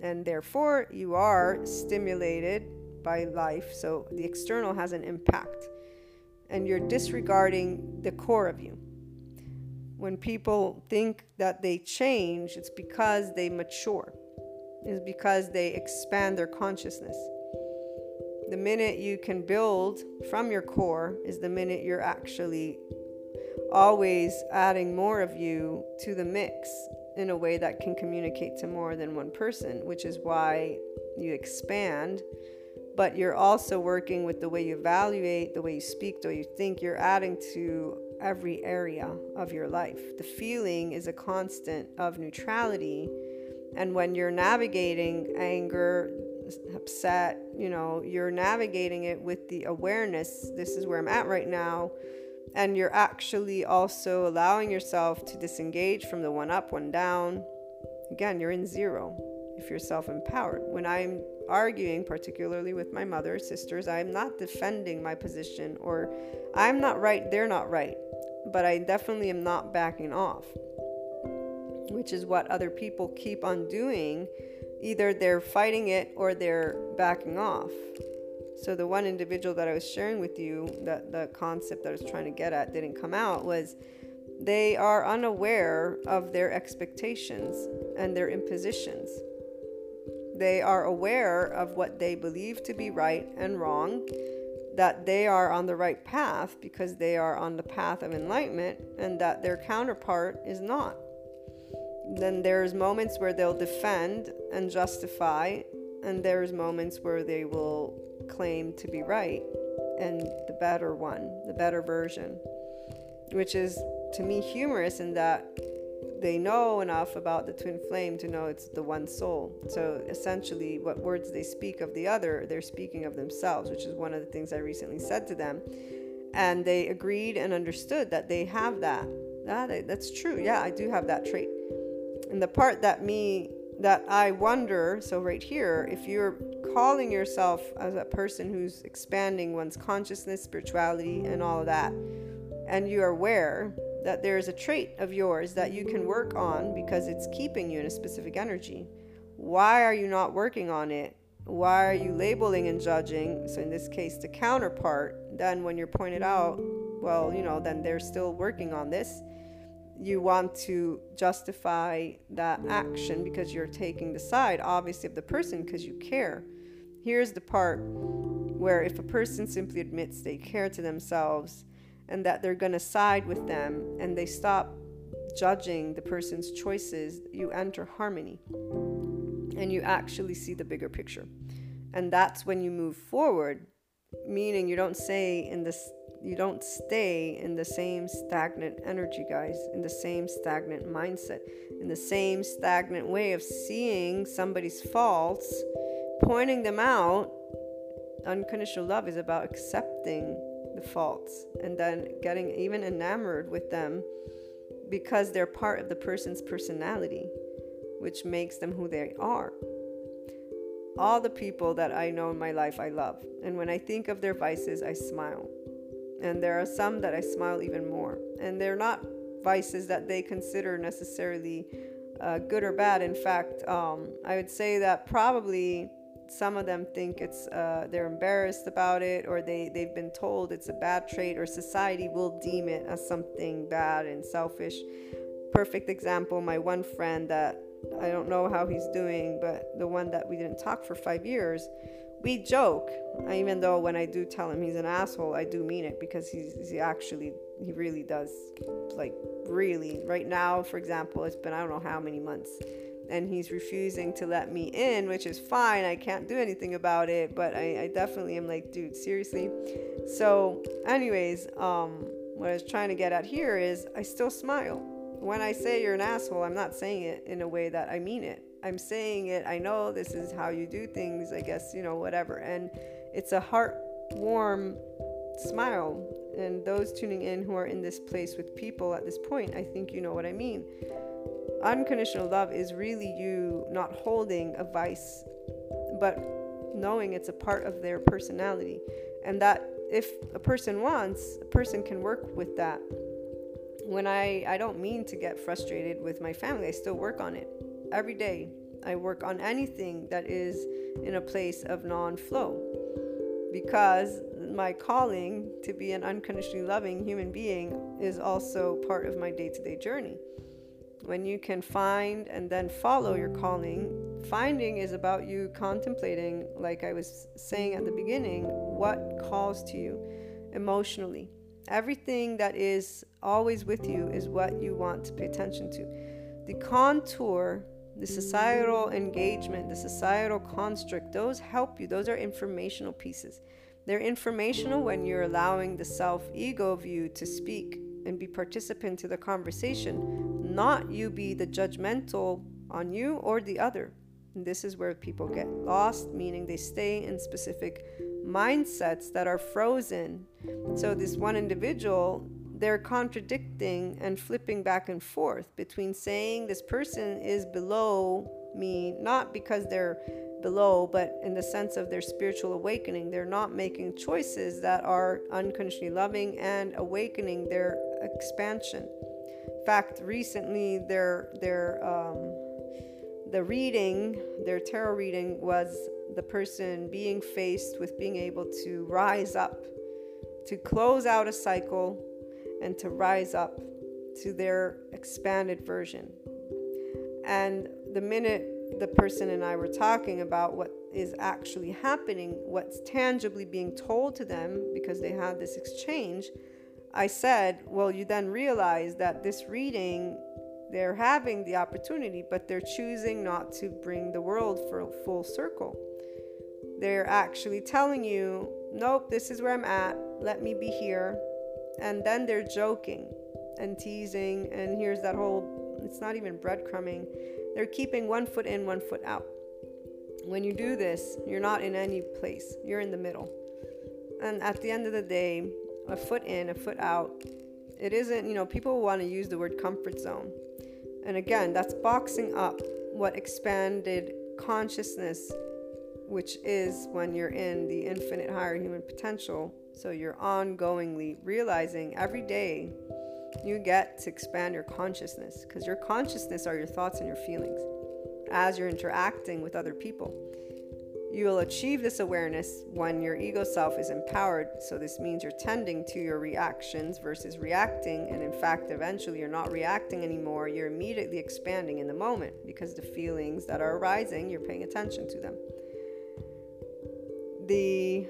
And therefore, you are stimulated by life, so the external has an impact. And you're disregarding the core of you when people think that they change, it's because they mature, it's because they expand their consciousness. The minute you can build from your core is the minute you're actually always adding more of you to the mix in a way that can communicate to more than one person, which is why you expand, but you're also working with the way you evaluate, the way you speak, the way you think. You're adding to every area of your life. The feeling is a constant of neutrality. And when you're navigating anger, upset, you know, you're navigating it with the awareness this is where I'm at right now. And you're actually also allowing yourself to disengage from the one up, one down. Again, you're in zero if you're self empowered. When I'm arguing, particularly with my mother, sisters, I'm not defending my position or I'm not right, they're not right. But I definitely am not backing off, which is what other people keep on doing either they're fighting it or they're backing off. So the one individual that I was sharing with you, that the concept that I was trying to get at didn't come out was they are unaware of their expectations and their impositions. They are aware of what they believe to be right and wrong, that they are on the right path because they are on the path of enlightenment, and that their counterpart is not then there's moments where they'll defend and justify and there's moments where they will claim to be right and the better one the better version which is to me humorous in that they know enough about the twin flame to know it's the one soul. So essentially what words they speak of the other they're speaking of themselves which is one of the things i recently said to them. And they agreed and understood that they have that. Ah, that's true. Yeah i do have that trait. And the part that me that I wonder, so right here, if you're calling yourself as a person who's expanding one's consciousness, spirituality, and all of that, and you are aware that there is a trait of yours that you can work on because it's keeping you in a specific energy, why are you not working on it? Why are you labeling and judging? So, in this case, the counterpart, then when you're pointed out, well, you know, then they're still working on this you want to justify that action because you're taking the side, obviously, of the person because you care. Here's the part where if a person simply admits they care to themselves and that they're going to side with them and they stop judging the person's choices, you enter harmony and you actually see the bigger picture. And that's when you move forward, meaning you don't say in this you don't stay in the same stagnant energy, guys, in the same stagnant mindset, in the same stagnant way of seeing somebody's faults, pointing them out. Unconditional love is about accepting the faults and then getting even enamored with them because they're part of the person's personality, which makes them who they are. All the people that I know in my life, I love. And when I think of their vices, I smile and there are some that I smile even more. And they're not vices that they consider necessarily uh, good or bad. In fact, um, I would say that probably some of them think it's uh, they're embarrassed about it, or they they've been told it's a bad trait, or society will deem it as something bad and selfish. Perfect example: my one friend that I don't know how he's doing, but the one that we didn't talk for five years we joke. Even though when i do tell him he's an asshole i do mean it because he's he actually he really does like really. Right now for example it's been i don't know how many months and he's refusing to let me in which is fine. I can't do anything about it but i, I definitely am like dude seriously. So anyways um what i was trying to get at here is i still smile. When i say you're an asshole i'm not saying it in a way that i mean it I'm saying it. I know this is how you do things. I guess, you know, whatever. And it's a heart warm smile. And those tuning in who are in this place with people at this point, I think you know what I mean. Unconditional love is really you not holding a vice, but knowing it's a part of their personality. And that if a person wants, a person can work with that. When I, I don't mean to get frustrated with my family, I still work on it every day. I work on anything that is in a place of non flow because my calling to be an unconditionally loving human being is also part of my day to day journey. When you can find and then follow your calling, finding is about you contemplating, like I was saying at the beginning, what calls to you emotionally. Everything that is always with you is what you want to pay attention to. The contour the societal engagement, the societal construct, those help you. Those are informational pieces. They're informational when you're allowing the self ego view to speak and be participant to the conversation, not you be the judgmental on you or the other. And this is where people get lost, meaning they stay in specific mindsets that are frozen. So, this one individual, they're contradicting and flipping back and forth between saying this person is below me, not because they're below, but in the sense of their spiritual awakening. They're not making choices that are unconditionally loving and awakening their expansion. In fact, recently their their um, the reading, their tarot reading was the person being faced with being able to rise up, to close out a cycle, and to rise up to their expanded version. And the minute the person and I were talking about what is actually happening, what's tangibly being told to them because they had this exchange, I said, Well, you then realize that this reading, they're having the opportunity, but they're choosing not to bring the world for full circle. They're actually telling you, Nope, this is where I'm at. Let me be here. And then they're joking and teasing, and here's that whole, it's not even breadcrumbing they're keeping one foot in, one foot out. When you do this, you're not in any place, you're in the middle. And at the end of the day, a foot in, a foot out, it isn't, you know, people want to use the word comfort zone. And again, that's boxing up what expanded consciousness, which is when you're in the infinite higher human potential. So you're ongoingly realizing every day you get to expand your consciousness because your consciousness are your thoughts and your feelings as you're interacting with other people. You will achieve this awareness when your ego self is empowered. So, this means you're tending to your reactions versus reacting. And in fact, eventually you're not reacting anymore. You're immediately expanding in the moment because the feelings that are arising, you're paying attention to them. The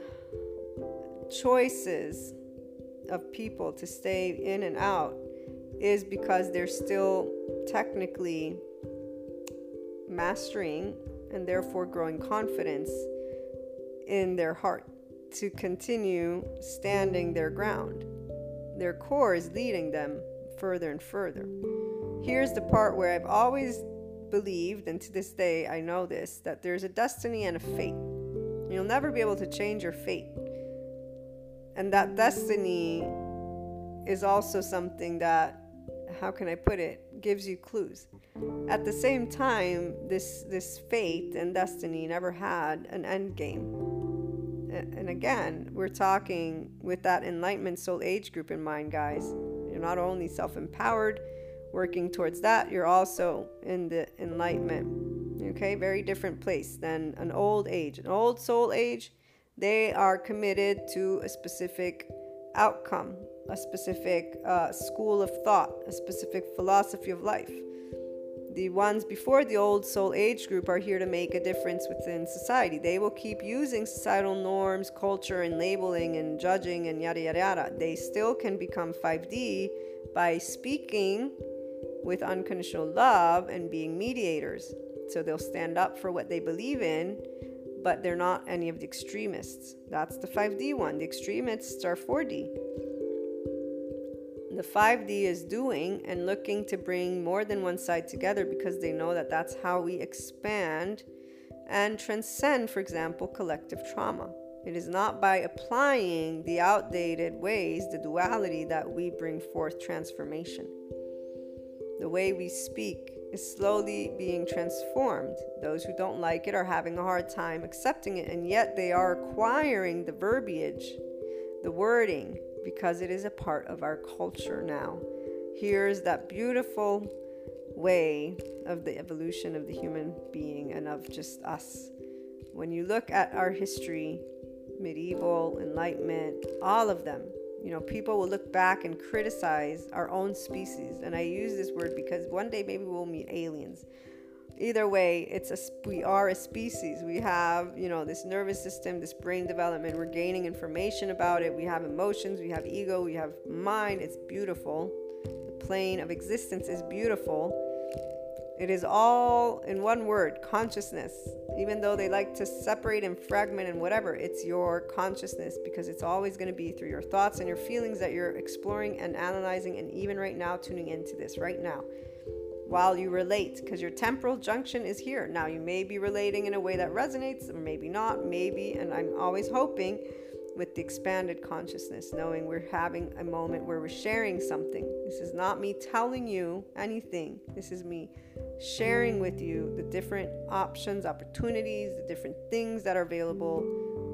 choices of people to stay in and out is because they're still technically mastering and therefore growing confidence in their heart to continue standing their ground. Their core is leading them further and further. Here's the part where I've always believed, and to this day I know this, that there's a destiny and a fate. You'll never be able to change your fate. And that destiny is also something that, how can I put it, gives you clues. At the same time, this this fate and destiny never had an end game. And again, we're talking with that enlightenment soul age group in mind, guys. You're not only self-empowered, working towards that, you're also in the enlightenment. Okay, very different place than an old age. An old soul age they are committed to a specific outcome, a specific uh, school of thought, a specific philosophy of life. The ones before the old soul age group are here to make a difference within society. They will keep using societal norms, culture, and labeling and judging and yada yada yada. They still can become 5D by speaking with unconditional love and being mediators. So they'll stand up for what they believe in but they're not any of the extremists. That's the 5D one. The extremists are 4D. The 5D is doing and looking to bring more than one side together because they know that that's how we expand and transcend, for example, collective trauma. It is not by applying the outdated ways, the duality, that we bring forth transformation. The way we speak, is slowly being transformed. Those who don't like it are having a hard time accepting it, and yet they are acquiring the verbiage, the wording, because it is a part of our culture now. Here's that beautiful way of the evolution of the human being and of just us. When you look at our history, medieval, enlightenment, all of them, you know, people will look back and criticize our own species. And I use this word because one day maybe we'll meet aliens. Either way, it's a we are a species. We have, you know, this nervous system, this brain development. We're gaining information about it. We have emotions, we have ego, we have mind. It's beautiful. The plane of existence is beautiful. It is all in one word consciousness. Even though they like to separate and fragment and whatever, it's your consciousness because it's always going to be through your thoughts and your feelings that you're exploring and analyzing, and even right now, tuning into this right now while you relate because your temporal junction is here. Now, you may be relating in a way that resonates, or maybe not, maybe, and I'm always hoping with the expanded consciousness, knowing we're having a moment where we're sharing something. This is not me telling you anything, this is me sharing with you the different options, opportunities, the different things that are available.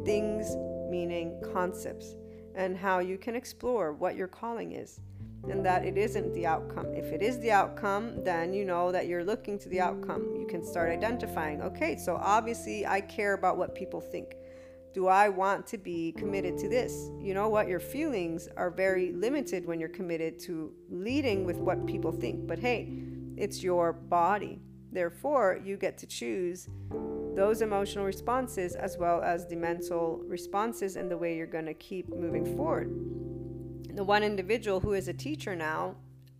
Things meaning concepts, and how you can explore what your calling is and that it isn't the outcome. If it is the outcome, then you know that you're looking to the outcome. You can start identifying, okay, so obviously I care about what people think. Do I want to be committed to this? You know what? Your feelings are very limited when you're committed to leading with what people think. But hey, it's your body. Therefore, you get to choose those emotional responses as well as the mental responses and the way you're going to keep moving forward the one individual who is a teacher now,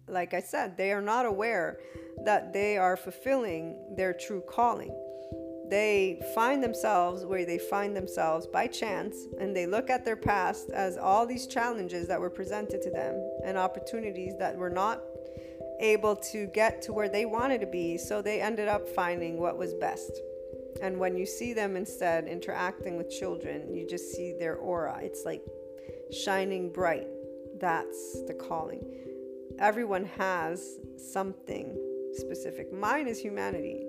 like I said, they are not aware that they are fulfilling their true calling. They find themselves where they find themselves by chance, and they look at their past as all these challenges that were presented to them and opportunities that were not able to get to where they wanted to be, so they ended up finding what was best. And when you see them instead interacting with children, you just see their aura. It's like shining bright that's the calling. Everyone has something specific. Mine is humanity,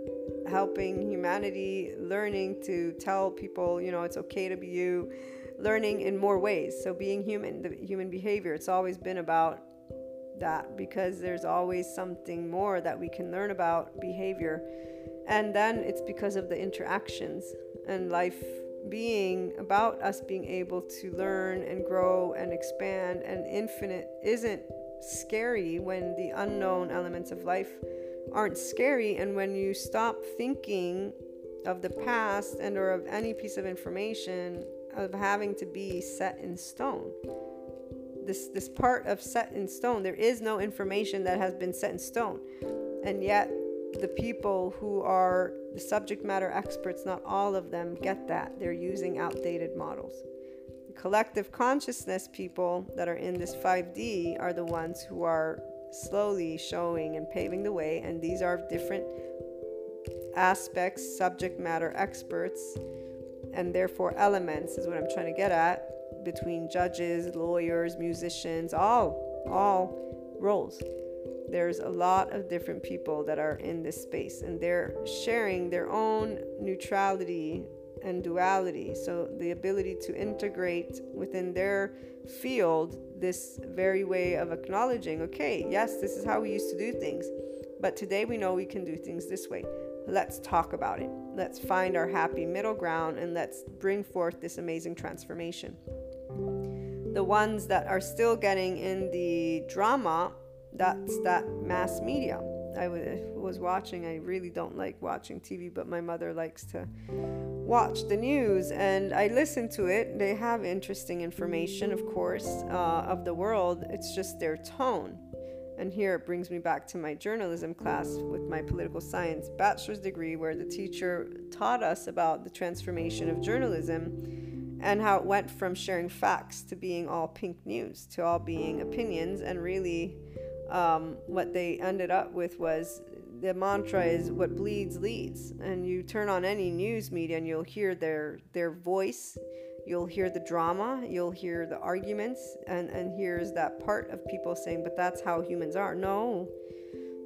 helping humanity, learning to tell people, you know, it's okay to be you, learning in more ways. So, being human, the human behavior, it's always been about that because there's always something more that we can learn about behavior. And then it's because of the interactions and life being about us being able to learn and grow and expand and infinite isn't scary when the unknown elements of life aren't scary and when you stop thinking of the past and or of any piece of information of having to be set in stone this this part of set in stone there is no information that has been set in stone and yet the people who are the subject matter experts, not all of them get that. They're using outdated models. The collective consciousness people that are in this 5D are the ones who are slowly showing and paving the way, and these are different aspects, subject matter experts, and therefore elements is what I'm trying to get at between judges, lawyers, musicians, all all roles there's a lot of different people that are in this space and they're sharing their own neutrality and duality. So, the ability to integrate within their field this very way of acknowledging okay, yes, this is how we used to do things, but today we know we can do things this way. Let's talk about it. Let's find our happy middle ground and let's bring forth this amazing transformation. The ones that are still getting in the drama that's that mass media. I was watching, I really don't like watching TV, but my mother likes to watch the news and I listen to it. They have interesting information, of course, uh, of the world. It's just their tone. And here it brings me back to my journalism class with my political science bachelor's degree, where the teacher taught us about the transformation of journalism and how it went from sharing facts to being all pink news to all being opinions and really um, what they ended up with was the mantra is what bleeds leads. And you turn on any news media and you'll hear their their voice you'll hear the drama you'll hear the arguments and and here's that part of people saying but that's how humans are. No.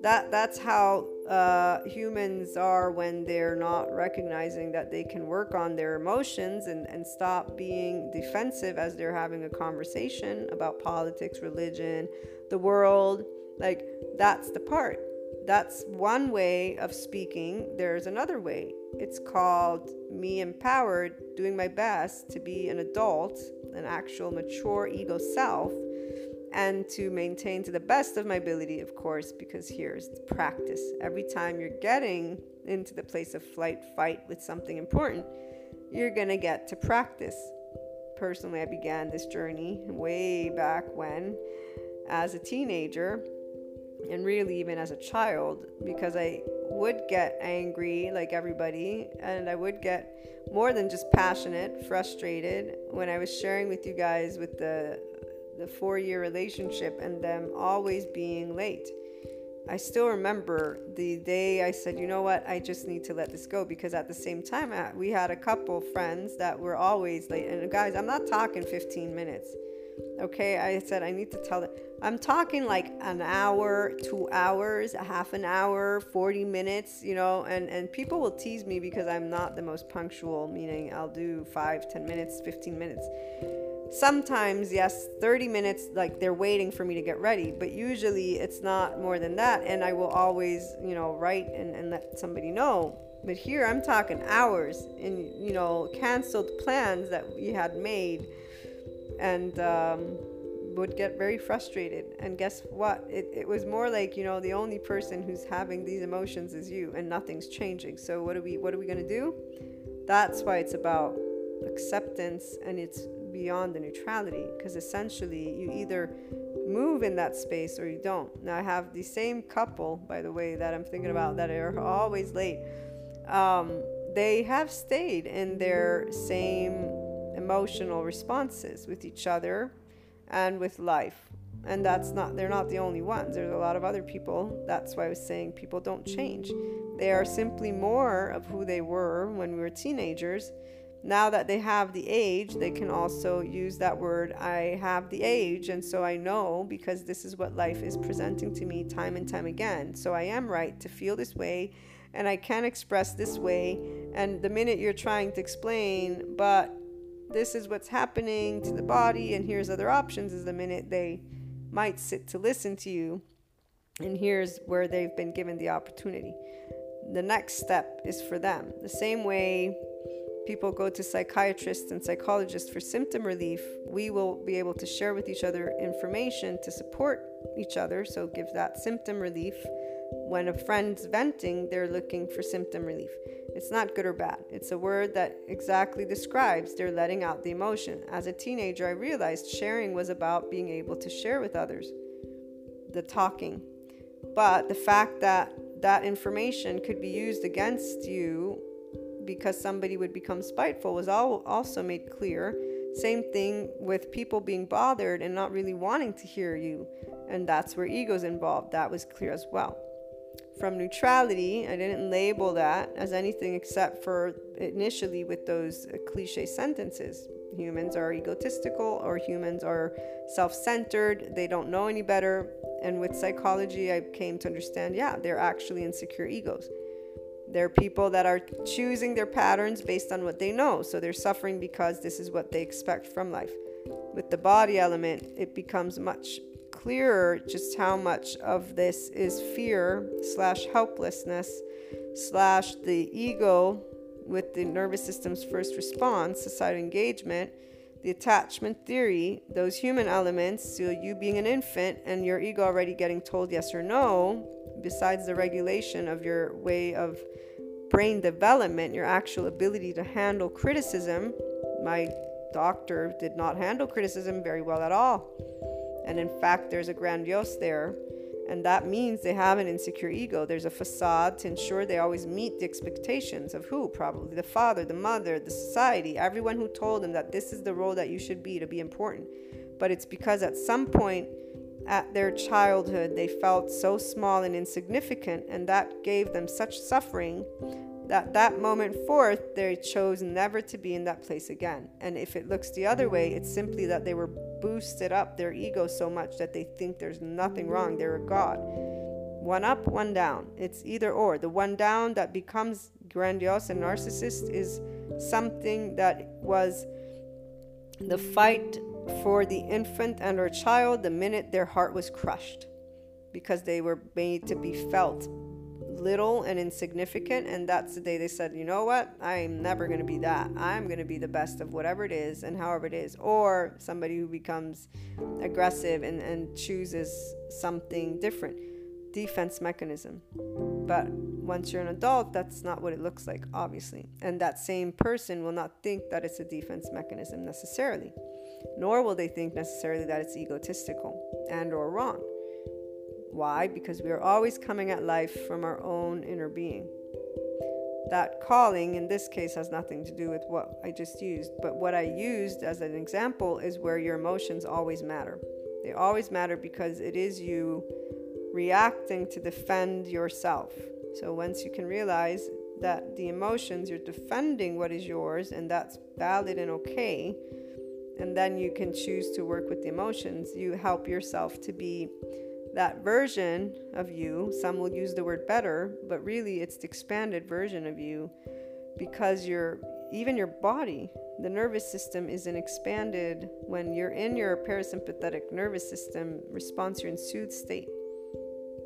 That that's how uh, humans are when they're not recognizing that they can work on their emotions and, and stop being defensive as they're having a conversation about politics religion the world like, that's the part. That's one way of speaking. There's another way. It's called me empowered, doing my best to be an adult, an actual mature ego self, and to maintain to the best of my ability, of course, because here's the practice. Every time you're getting into the place of flight, fight with something important, you're gonna get to practice. Personally, I began this journey way back when, as a teenager, and really even as a child because I would get angry like everybody, and I would get more than just passionate, frustrated when I was sharing with you guys with the the four year relationship and them always being late. I still remember the day I said, you know what, I just need to let this go because at the same time, uh, we had a couple friends that were always late. And guys, I'm not talking 15 minutes. Okay, I said, I need to tell them. I'm talking like an hour, two hours, a half an hour, 40 minutes, you know, and, and people will tease me because I'm not the most punctual, meaning I'll do five, 10 minutes, 15 minutes sometimes yes 30 minutes like they're waiting for me to get ready but usually it's not more than that and i will always you know write and, and let somebody know but here i'm talking hours and you know canceled plans that we had made and um, would get very frustrated and guess what it, it was more like you know the only person who's having these emotions is you and nothing's changing so what are we what are we going to do that's why it's about acceptance and it's beyond the neutrality because essentially you either move in that space or you don't. Now, I have the same couple, by the way, that I'm thinking about that are always late. Um, they have stayed in their same emotional responses with each other and with life. And that's not, they're not the only ones. There's a lot of other people. That's why I was saying people don't change. They are simply more of who they were when we were teenagers now that they have the age, they can also use that word, I have the age. And so I know because this is what life is presenting to me time and time again. So I am right to feel this way and I can express this way. And the minute you're trying to explain, but this is what's happening to the body and here's other options, is the minute they might sit to listen to you. And here's where they've been given the opportunity. The next step is for them. The same way people go to psychiatrists and psychologists for symptom relief, we will be able to share with each other information to support each other. So, give that symptom relief. When a friend's venting, they're looking for symptom relief. It's not good or bad. It's a word that exactly describes they're letting out the emotion. As a teenager, I realized sharing was about being able to share with others, the talking. But the fact that that information could be used against you because somebody would become spiteful was also made clear. Same thing with people being bothered and not really wanting to hear you. And that's where ego's involved. That was clear as well. From neutrality, I didn't label that as anything except for initially with those cliche sentences. Humans are egotistical or humans are self centered, they don't know any better. And with psychology, I came to understand yeah, they're actually insecure egos. They're people that are choosing their patterns based on what they know. So they're suffering because this is what they expect from life. With the body element, it becomes much clearer just how much of this is fear slash helplessness slash the ego with the nervous system's first response, societal engagement, the attachment theory, those human elements, so you being an infant and your ego already getting told yes or no, besides the regulation of your way of brain development, your actual ability to handle criticism, my doctor did not handle criticism very well at all. And in fact, there's a grandiose there. And that means they have an insecure ego. There's a facade to ensure they always meet the expectations of who? Probably the father, the mother, the society, everyone who told them that this is the role that you should be to be important. But it's because at some point at their childhood, they felt so small and insignificant, and that gave them such suffering that that moment forth, they chose never to be in that place again. And if it looks the other way, it's simply that they were boosted up their ego so much that they think there's nothing wrong, they're a god. One up, one down. It's either or. The one down that becomes grandiose and narcissist is something that was the fight for the infant and or child the minute their heart was crushed because they were made to be felt little and insignificant and that's the day they said you know what? I'm never going to be that. I'm going to be the best of whatever it is and however it is. Or somebody who becomes aggressive and, and chooses something different. Defense mechanism. But once you're an adult that's not what it looks like obviously. And that same person will not think that it's a defense mechanism necessarily nor will they think necessarily that it's egotistical and or wrong Why? Because we are always coming at life from our own inner being. That calling in this case has nothing to do with what I just used, but what I used as an example is where your emotions always matter. They always matter because it is you reacting to defend yourself. So once you can realize that the emotions, you're defending what is yours, and that's valid and okay, and then you can choose to work with the emotions, you help yourself to be that version of you. Some will use the word better, but really it's the expanded version of you because you're even your body, the nervous system is an expanded when you're in your parasympathetic nervous system response, you're in soothed state.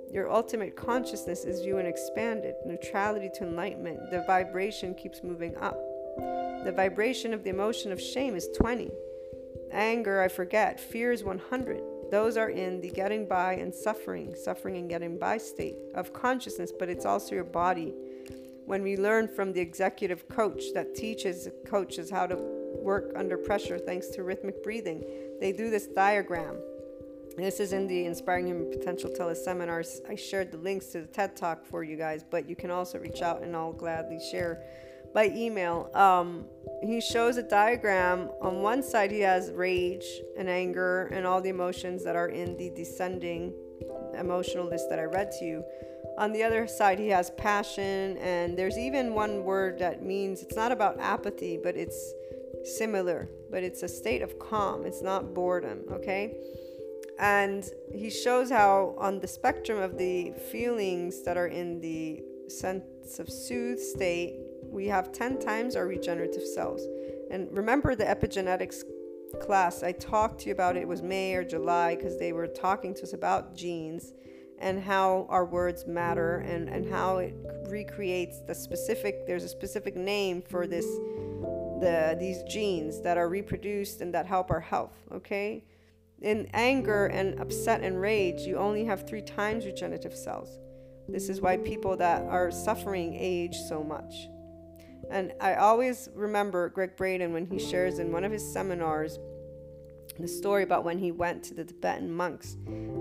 Your ultimate consciousness is you and expanded, neutrality to enlightenment. The vibration keeps moving up. The vibration of the emotion of shame is 20. Anger, I forget. Fear is 100. Those are in the getting by and suffering, suffering and getting by state of consciousness, but it's also your body. When we learn from the executive coach that teaches coaches how to work under pressure thanks to rhythmic breathing, they do this diagram this is in the Inspiring Human Potential teleseminars. I shared the links to the TED Talk for you guys, but you can also reach out and I'll gladly share by email. Um, he shows a diagram. On one side, he has rage and anger and all the emotions that are in the descending emotional list that I read to you. On the other side, he has passion, and there's even one word that means it's not about apathy, but it's similar, but it's a state of calm. It's not boredom, okay? And he shows how, on the spectrum of the feelings that are in the sense of soothe state, we have 10 times our regenerative cells. And remember the epigenetics class, I talked to you about it, it was May or July, because they were talking to us about genes and how our words matter and, and how it recreates the specific, there's a specific name for this, the, these genes that are reproduced and that help our health, okay? In anger and upset and rage, you only have three times your generative cells. This is why people that are suffering age so much. And I always remember Gregg Braden when he shares in one of his seminars the story about when he went to the Tibetan monks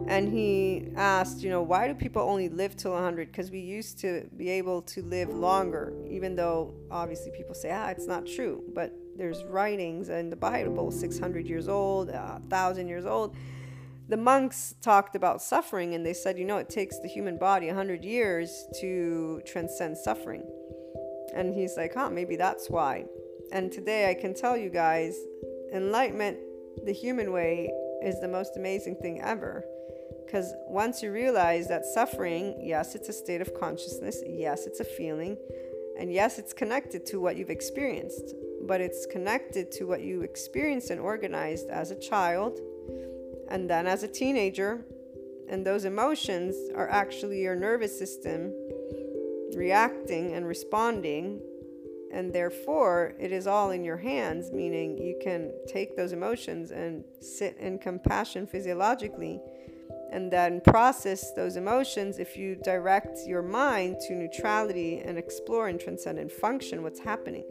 and he asked, you know, why do people only live till 100? Because we used to be able to live longer, even though obviously people say, ah, it's not true. But there's writings in the Bible, 600 years old, uh, 1,000 years old. The monks talked about suffering and they said, you know, it takes the human body 100 years to transcend suffering. And he's like, huh, maybe that's why. And today I can tell you guys, enlightenment, the human way, is the most amazing thing ever. Because once you realize that suffering, yes, it's a state of consciousness, yes, it's a feeling, and yes, it's connected to what you've experienced but it's connected to what you experienced and organized as a child and then as a teenager. And those emotions are actually your nervous system reacting and responding. And therefore, it is all in your hands, meaning you can take those emotions and sit in compassion physiologically and then process those emotions if you direct your mind to neutrality and explore and transcend and function what's happening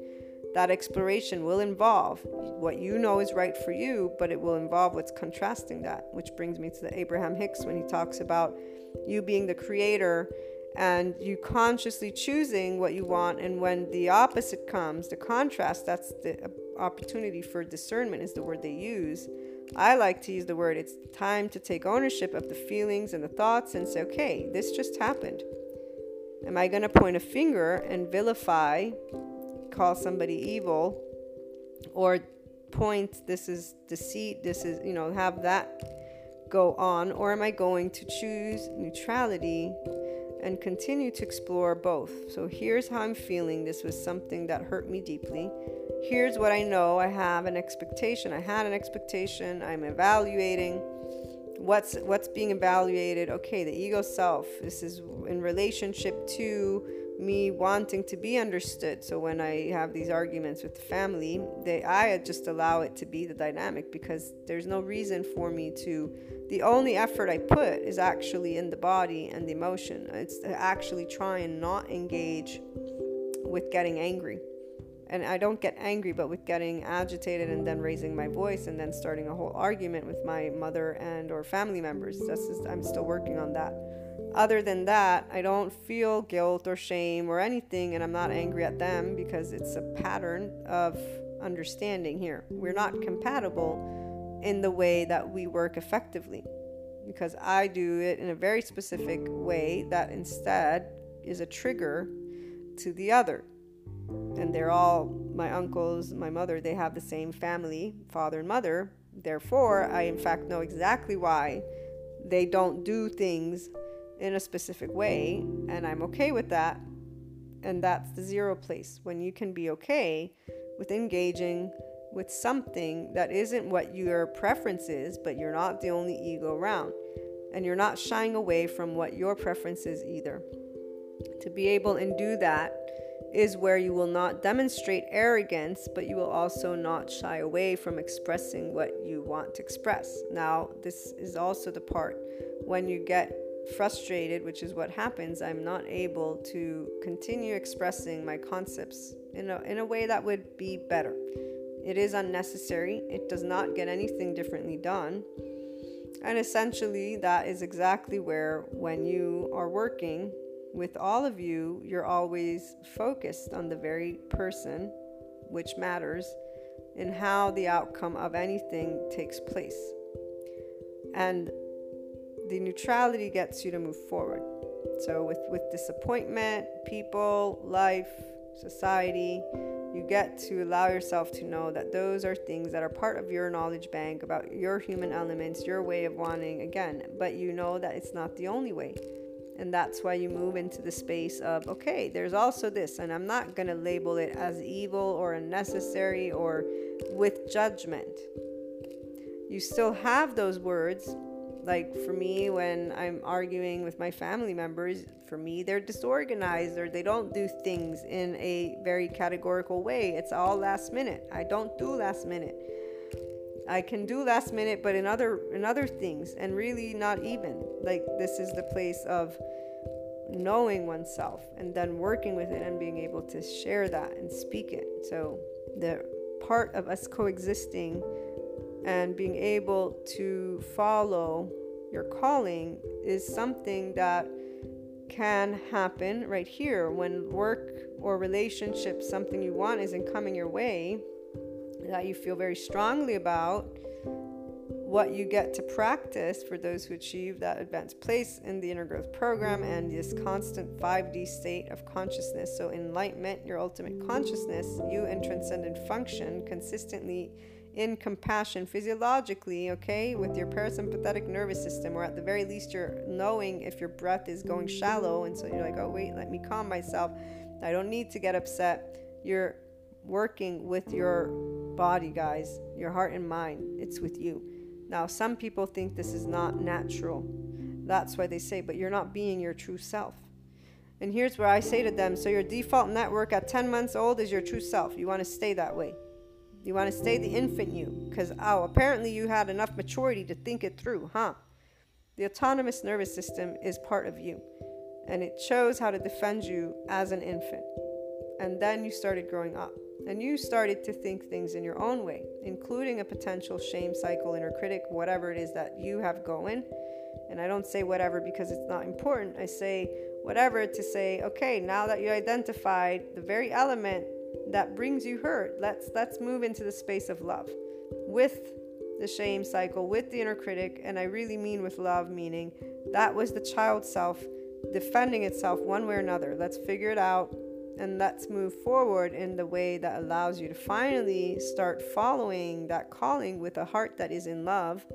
that exploration will involve what you know is right for you, but it will involve what's contrasting that, which brings me to the Abraham Hicks when he talks about you being the creator and you consciously choosing what you want. And when the opposite comes, the contrast, that's the opportunity for discernment, is the word they use. I like to use the word it's time to take ownership of the feelings and the thoughts and say, okay, this just happened. Am I going to point a finger and vilify call somebody evil or point this is deceit this is you know have that go on or am i going to choose neutrality and continue to explore both. So here's how i'm feeling. This was something that hurt me deeply. Here's what i know. I have an expectation. I had an expectation. I'm evaluating. What's what's being evaluated? Okay the ego self. This is in relationship to me wanting to be understood. So when I have these arguments with the family, they I just allow it to be the dynamic because there's no reason for me to the only effort I put is actually in the body and the emotion. It's to actually try and not engage with getting angry. and I don't get angry, but with getting agitated and then raising my voice and then starting a whole argument with my mother and or family members. That's I'm still working on that. Other than that, I don't feel guilt or shame or anything, and I'm not angry at them because it's a pattern of understanding here. We're not compatible in the way that we work effectively because I do it in a very specific way that instead is a trigger to the other and they're all my uncles, my mother, they have the same family, father and mother. Therefore, I in fact know exactly why they don't do things in a specific way, and I'm okay with that. And that's the zero place when you can be okay with engaging with something that isn't what your preference is, but you're not the only ego around. And you're not shying away from what your preference is either. To be able and do that is where you will not demonstrate arrogance, but you will also not shy away from expressing what you want to express. Now, this is also the part when you get frustrated, which is what happens, I'm not able to continue expressing my concepts in a, in a way that would be better. It is unnecessary, it does not get anything differently done. And essentially, that is exactly where, when you are working with all of you, you're always focused on the very person which matters and how the outcome of anything takes place. And the neutrality gets you to move forward. So, with, with disappointment, people, life, society, you get to allow yourself to know that those are things that are part of your knowledge bank about your human elements, your way of wanting, again, but you know that it's not the only way. And that's why you move into the space of, okay, there's also this, and I'm not going to label it as evil or unnecessary or with judgment. You still have those words. Like for me, when I'm arguing with my family members, for me, they're disorganized or they don't do things in a very categorical way. It's all last minute. I don't do last minute. I can do last minute, but in other in other things, and really not even. Like this is the place of knowing oneself and then working with it and being able to share that and speak it. So the part of us coexisting and being able to follow your calling is something that can happen right here when work or relationship something you want isn't coming your way that you feel very strongly about, what you get to practice for those who achieve that advanced place in the inner growth program and this constant 5D state of consciousness. So, enlightenment, your ultimate consciousness, you in transcendent function consistently in compassion physiologically, okay, with your parasympathetic nervous system, or at the very least, you're knowing if your breath is going shallow. And so you're like, oh, wait, let me calm myself. I don't need to get upset. You're working with your body, guys, your heart and mind. It's with you. Now, some people think this is not natural. That's why they say, but you're not being your true self. And here's where I say to them so, your default network at 10 months old is your true self. You want to stay that way. You want to stay the infant you. Because, oh, apparently you had enough maturity to think it through, huh? The autonomous nervous system is part of you. And it shows how to defend you as an infant. And then you started growing up. And you started to think things in your own way, including a potential shame cycle, inner critic, whatever it is that you have going. And I don't say whatever because it's not important. I say whatever to say, okay, now that you identified the very element that brings you hurt, let's let's move into the space of love with the shame cycle, with the inner critic, and I really mean with love, meaning that was the child self defending itself one way or another. Let's figure it out and let's move forward in the way that allows you to finally start following that calling with a heart that is in love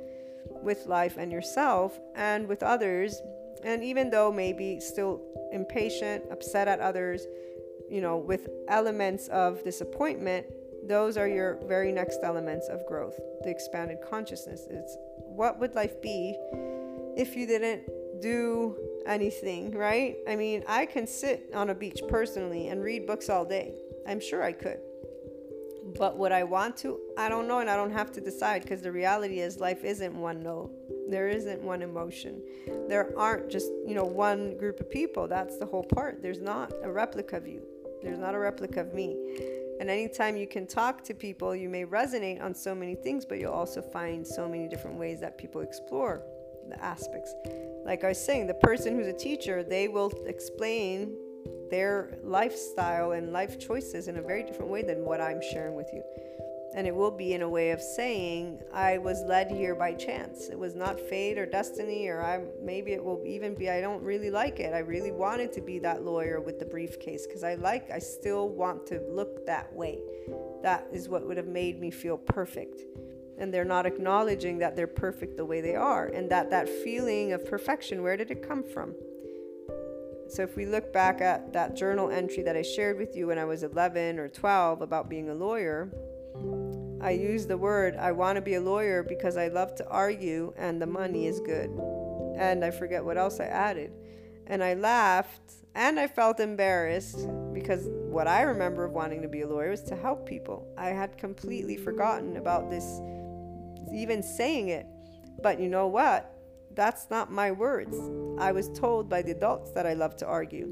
with life and yourself and with others. And even though maybe still impatient, upset at others, you know, with elements of disappointment, those are your very next elements of growth. The expanded consciousness. It's what would life be if you didn't do anything, right? I mean, I can sit on a beach personally and read books all day. I'm sure I could. But would I want to? I don't know, and I don't have to decide because the reality is life isn't one note. There isn't one emotion. There aren't just, you know, one group of people. That's the whole part. There's not a replica of you. There's not a replica of me. And anytime you can talk to people, you may resonate on so many things, but you'll also find so many different ways that people explore the aspects. Like I was saying, the person who's a teacher, they will explain their lifestyle and life choices in a very different way than what I'm sharing with you. And it will be in a way of saying, I was led here by chance. It was not fate or destiny, or I maybe it will even be I don't really like it. I really wanted to be that lawyer with the briefcase because I like I still want to look that way. That is what would have made me feel perfect. And they're not acknowledging that they're perfect the way they are and that that feeling of perfection, where did it come from? So if we look back at that journal entry that I shared with you when I was 11 or 12 about being a lawyer, I use the word I want to be a lawyer because I love to argue and the money is good. And I forget what else I added. And I laughed and I felt embarrassed because what I remember of wanting to be a lawyer was to help people. I had completely forgotten about this, even saying it. But you know what? That's not my words. I was told by the adults that I love to argue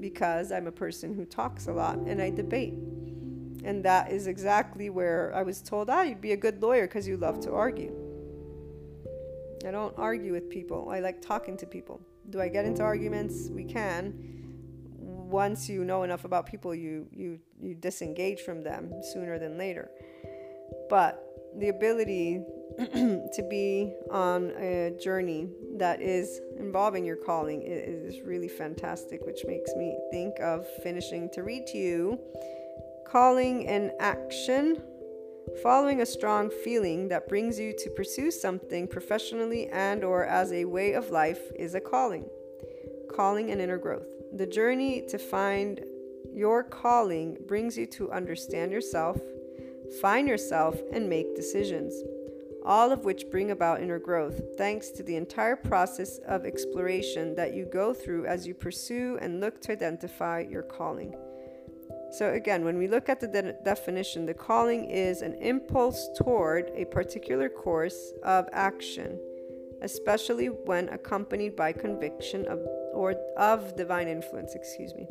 because I'm a person who talks a lot and I debate. And that is exactly where I was told, ah, you'd be a good lawyer because you love to argue. I don't argue with people. I like talking to people. Do I get into arguments? We can. Once you know enough about people, you you you disengage from them sooner than later. But the ability to be on a journey that is involving your calling is really fantastic, which makes me think of finishing to read to you calling and action following a strong feeling that brings you to pursue something professionally and or as a way of life is a calling. Calling and inner growth. The journey to find your calling brings you to understand yourself find yourself and make decisions. All of which bring about inner growth thanks to the entire process of exploration that you go through as you pursue and look to identify your calling so, again, when we look at the de- definition, the calling is an impulse toward a particular course of action, especially when accompanied by conviction of or of divine influence, excuse me.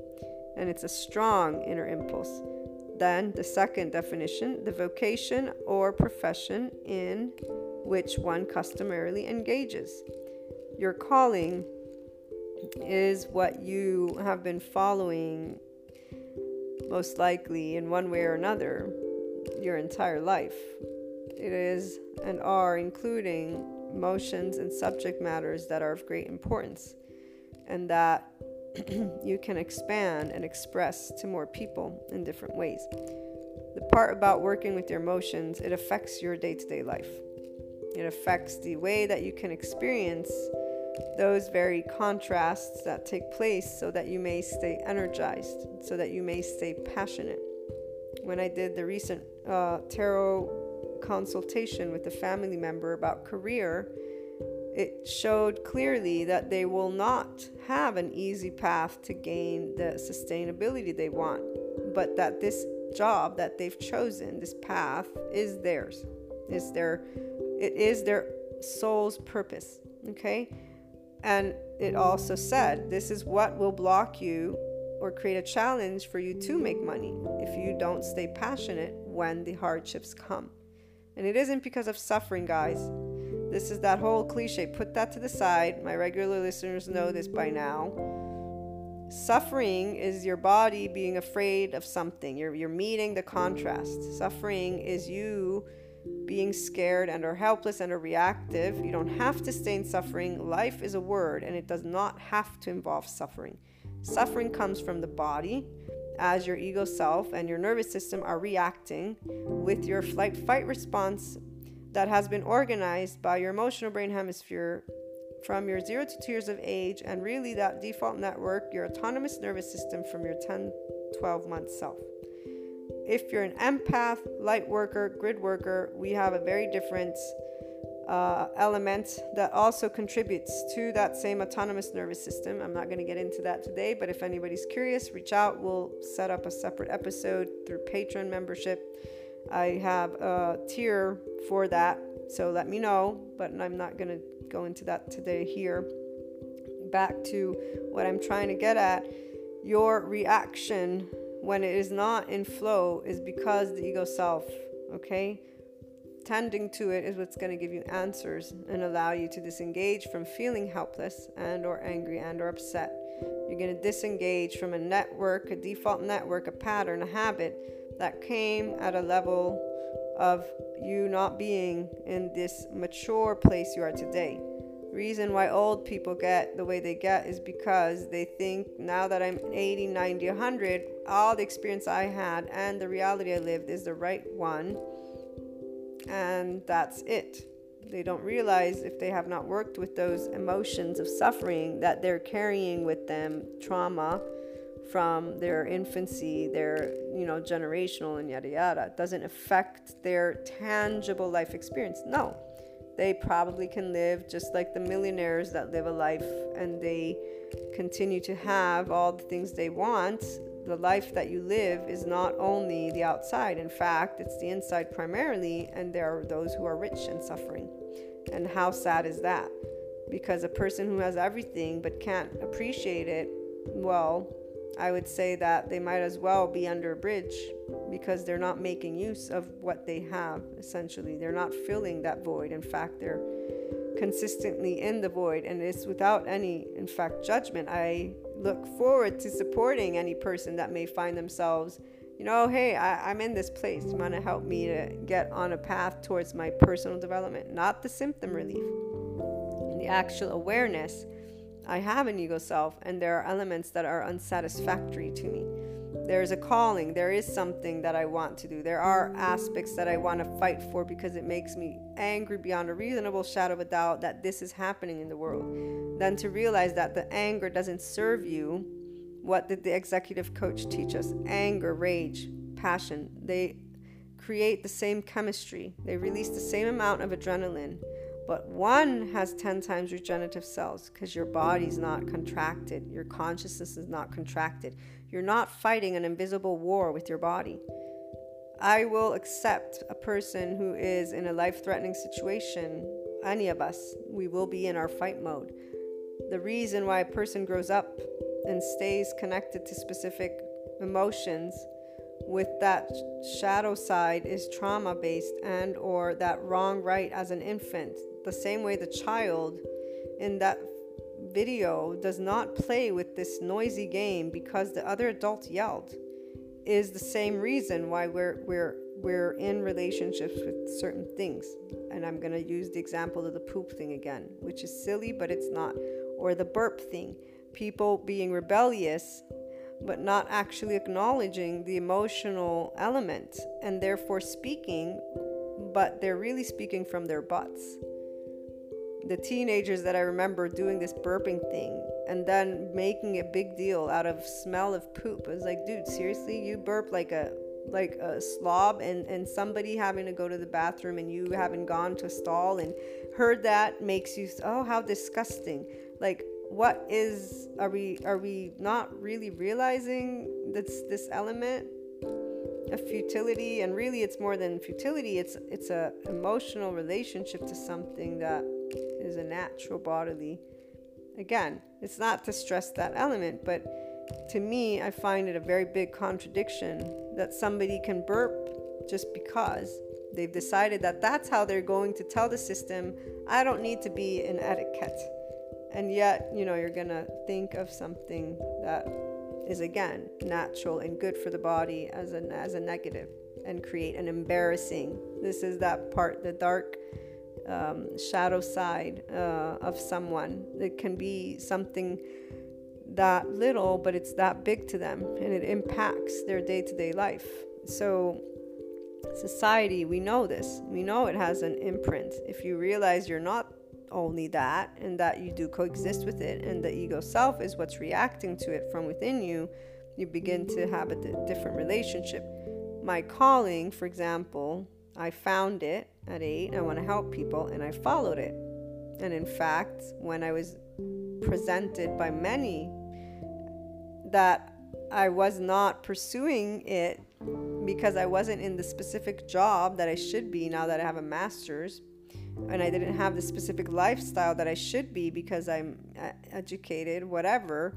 And it's a strong inner impulse. Then, the second definition, the vocation or profession in which one customarily engages. Your calling is what you have been following most likely in one way or another your entire life. It is and are including motions and subject matters that are of great importance and that you can expand and express to more people in different ways. The part about working with your emotions, it affects your day to day life. It affects the way that you can experience those very contrasts that take place so that you may stay energized, so that you may stay passionate. When I did the recent uh, tarot consultation with a family member about career, it showed clearly that they will not have an easy path to gain the sustainability they want, but that this job that they've chosen, this path, is theirs. Is their it is their soul's purpose. Okay? And it also said, this is what will block you or create a challenge for you to make money if you don't stay passionate when the hardships come. And it isn't because of suffering, guys. This is that whole cliche. Put that to the side. My regular listeners know this by now. Suffering is your body being afraid of something. You're, you're meeting the contrast. Suffering is you being scared and are helpless and are reactive. You don't have to stay in suffering. Life is a word and it does not have to involve suffering. Suffering comes from the body as your ego self and your nervous system are reacting with your flight fight response that has been organized by your emotional brain hemisphere from your 0 to 2 years of age and really that default network, your autonomous nervous system from your 10 12 month self. If you're an empath, light worker, grid worker, we have a very different uh, element that also contributes to that same autonomous nervous system. I'm not going to get into that today, but if anybody's curious, reach out. We'll set up a separate episode through Patreon membership. I have a tier for that, so let me know, but I'm not going to go into that today here. Back to what I'm trying to get at your reaction when it is not in flow is because the ego self, okay? Tending to it is what's going to give you answers and allow you to disengage from feeling helpless and or angry and or upset. You're going to disengage from a network, a default network, a pattern, a habit that came at a level of you not being in this mature place you are today reason why old people get the way they get is because they think now that I'm 80, 90, 100, all the experience I had and the reality I lived is the right one. And that's it. They don't realize if they have not worked with those emotions of suffering that they're carrying with them trauma from their infancy, their, you know, generational and yada yada. It doesn't affect their tangible life experience. No they probably can live just like the millionaires that live a life and they continue to have all the things they want. The life that you live is not only the outside, in fact, it's the inside primarily, and there are those who are rich and suffering. And how sad is that? Because a person who has everything but can't appreciate it, well, I would say that they might as well be under a bridge because they're not making use of what they have, essentially. They're not filling that void. In fact, they're consistently in the void, and it's without any, in fact, judgment. I look forward to supporting any person that may find themselves, you know, hey, I, am in this place. You want to help me to get on a path towards my personal development, not the symptom relief, the actual awareness I have an ego self, and there are elements that are unsatisfactory to me. There is a calling, there is something that I want to do. There are aspects that I want to fight for because it makes me angry beyond a reasonable shadow of a doubt that this is happening in the world. Then to realize that the anger doesn't serve you. What did the executive coach teach us? Anger, rage, passion. They create the same chemistry, they release the same amount of adrenaline but one has 10 times regenerative cells because your body's not contracted, your consciousness is not contracted. You're not fighting an invisible war with your body. I will accept a person who is in a life threatening situation, any of us, we will be in our fight mode. The reason why a person grows up and stays connected to specific emotions with that shadow side is trauma based and or that wrong right as an infant the same way the child in that video does not play with this noisy game because the other adult yelled is the same reason why we're we're we're in relationships with certain things. And i'm going to use the example of the poop thing again which is silly but it's not or the burp thing. People being rebellious but not actually acknowledging the emotional element and therefore speaking but they're really speaking from their butts the teenagers that I remember doing this burping thing and then making a big deal out of smell of poop. I was like, dude, seriously, you burp like a like a slob and and somebody having to go to the bathroom and you haven't gone to a stall and heard that makes you oh how disgusting. Like what is are we are we not really realizing that's this element of futility and really it's more than futility it's it's a emotional relationship to something that is a natural bodily. Again, it's not to stress that element, but to me, I find it a very big contradiction that somebody can burp just because they've decided that that's how they're going to tell the system, I don't need to be in etiquette. And yet, you know, you're going to think of something that is again natural and good for the body as a as a negative and create an embarrassing. This is that part, the dark um, shadow side uh, of someone. It can be something that little, but it's that big to them and it impacts their day to day life. So, society, we know this. We know it has an imprint. If you realize you're not only that and that you do coexist with it and the ego self is what's reacting to it from within you, you begin to have a d- different relationship. My calling, for example, I found it at eight. I want to help people, and I followed it. And in fact, when I was presented by many that I was not pursuing it because I wasn't in the specific job that I should be now that I have a master's, and I didn't have the specific lifestyle that I should be because I'm uh, educated, whatever.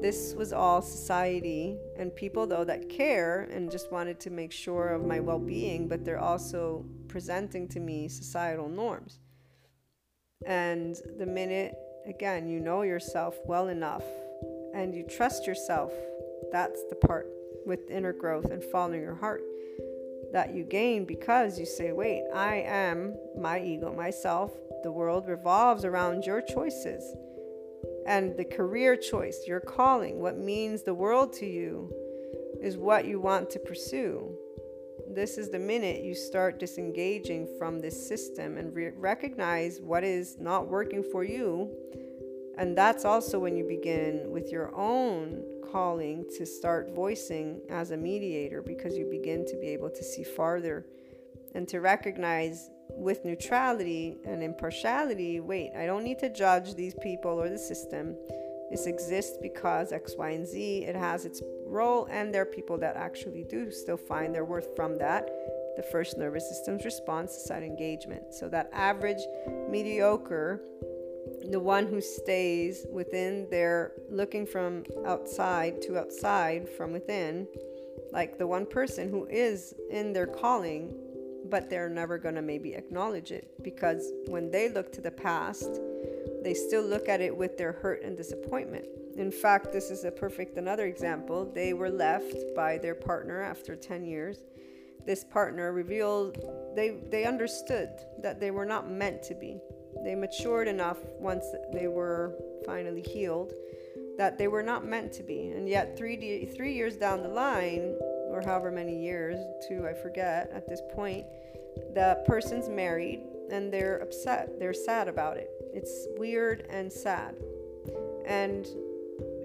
This was all society and people though that care and just wanted to make sure of my well-being but they're also presenting to me societal norms. And the minute again you know yourself well enough and you trust yourself that's the part with inner growth and following your heart that you gain because you say wait i am my ego myself. The world revolves around your choices and the career choice, your calling, what means the world to you, is what you want to pursue. This is the minute you start disengaging from this system and re- recognize what is not working for you. And that's also when you begin with your own calling to start voicing as a mediator because you begin to be able to see farther and to recognize with neutrality and impartiality wait, I don't need to judge these people or the system. This exists because X, Y, and Z. It has its role, and there are people that actually do still find their worth from that. The first nervous system's response is that engagement. So, that average mediocre, the one who stays within their looking from outside to outside from within, like the one person who is in their calling but they're never going to maybe acknowledge it because when they look to the past, they still look at it with their hurt and disappointment. In fact, this is a perfect another example. They were left by their partner after 10 years. This partner revealed they they understood that they were not meant to be. They matured enough once they were finally healed that they were not meant to be. And yet 3 3 years down the line, or however many years, two, I forget at this point, the person's married and they're upset. They're sad about it. It's weird and sad. And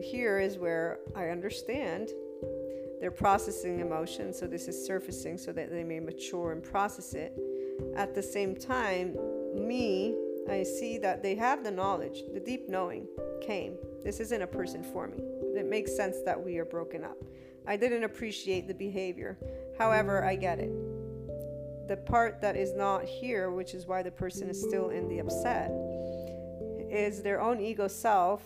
here is where I understand they're processing emotion, so this is surfacing so that they may mature and process it. At the same time, me, I see that they have the knowledge, the deep knowing came. This isn't a person for me. It makes sense that we are broken up. I didn't appreciate the behavior. However, I get it. The part that is not here, which is why the person is still in the upset, is their own ego self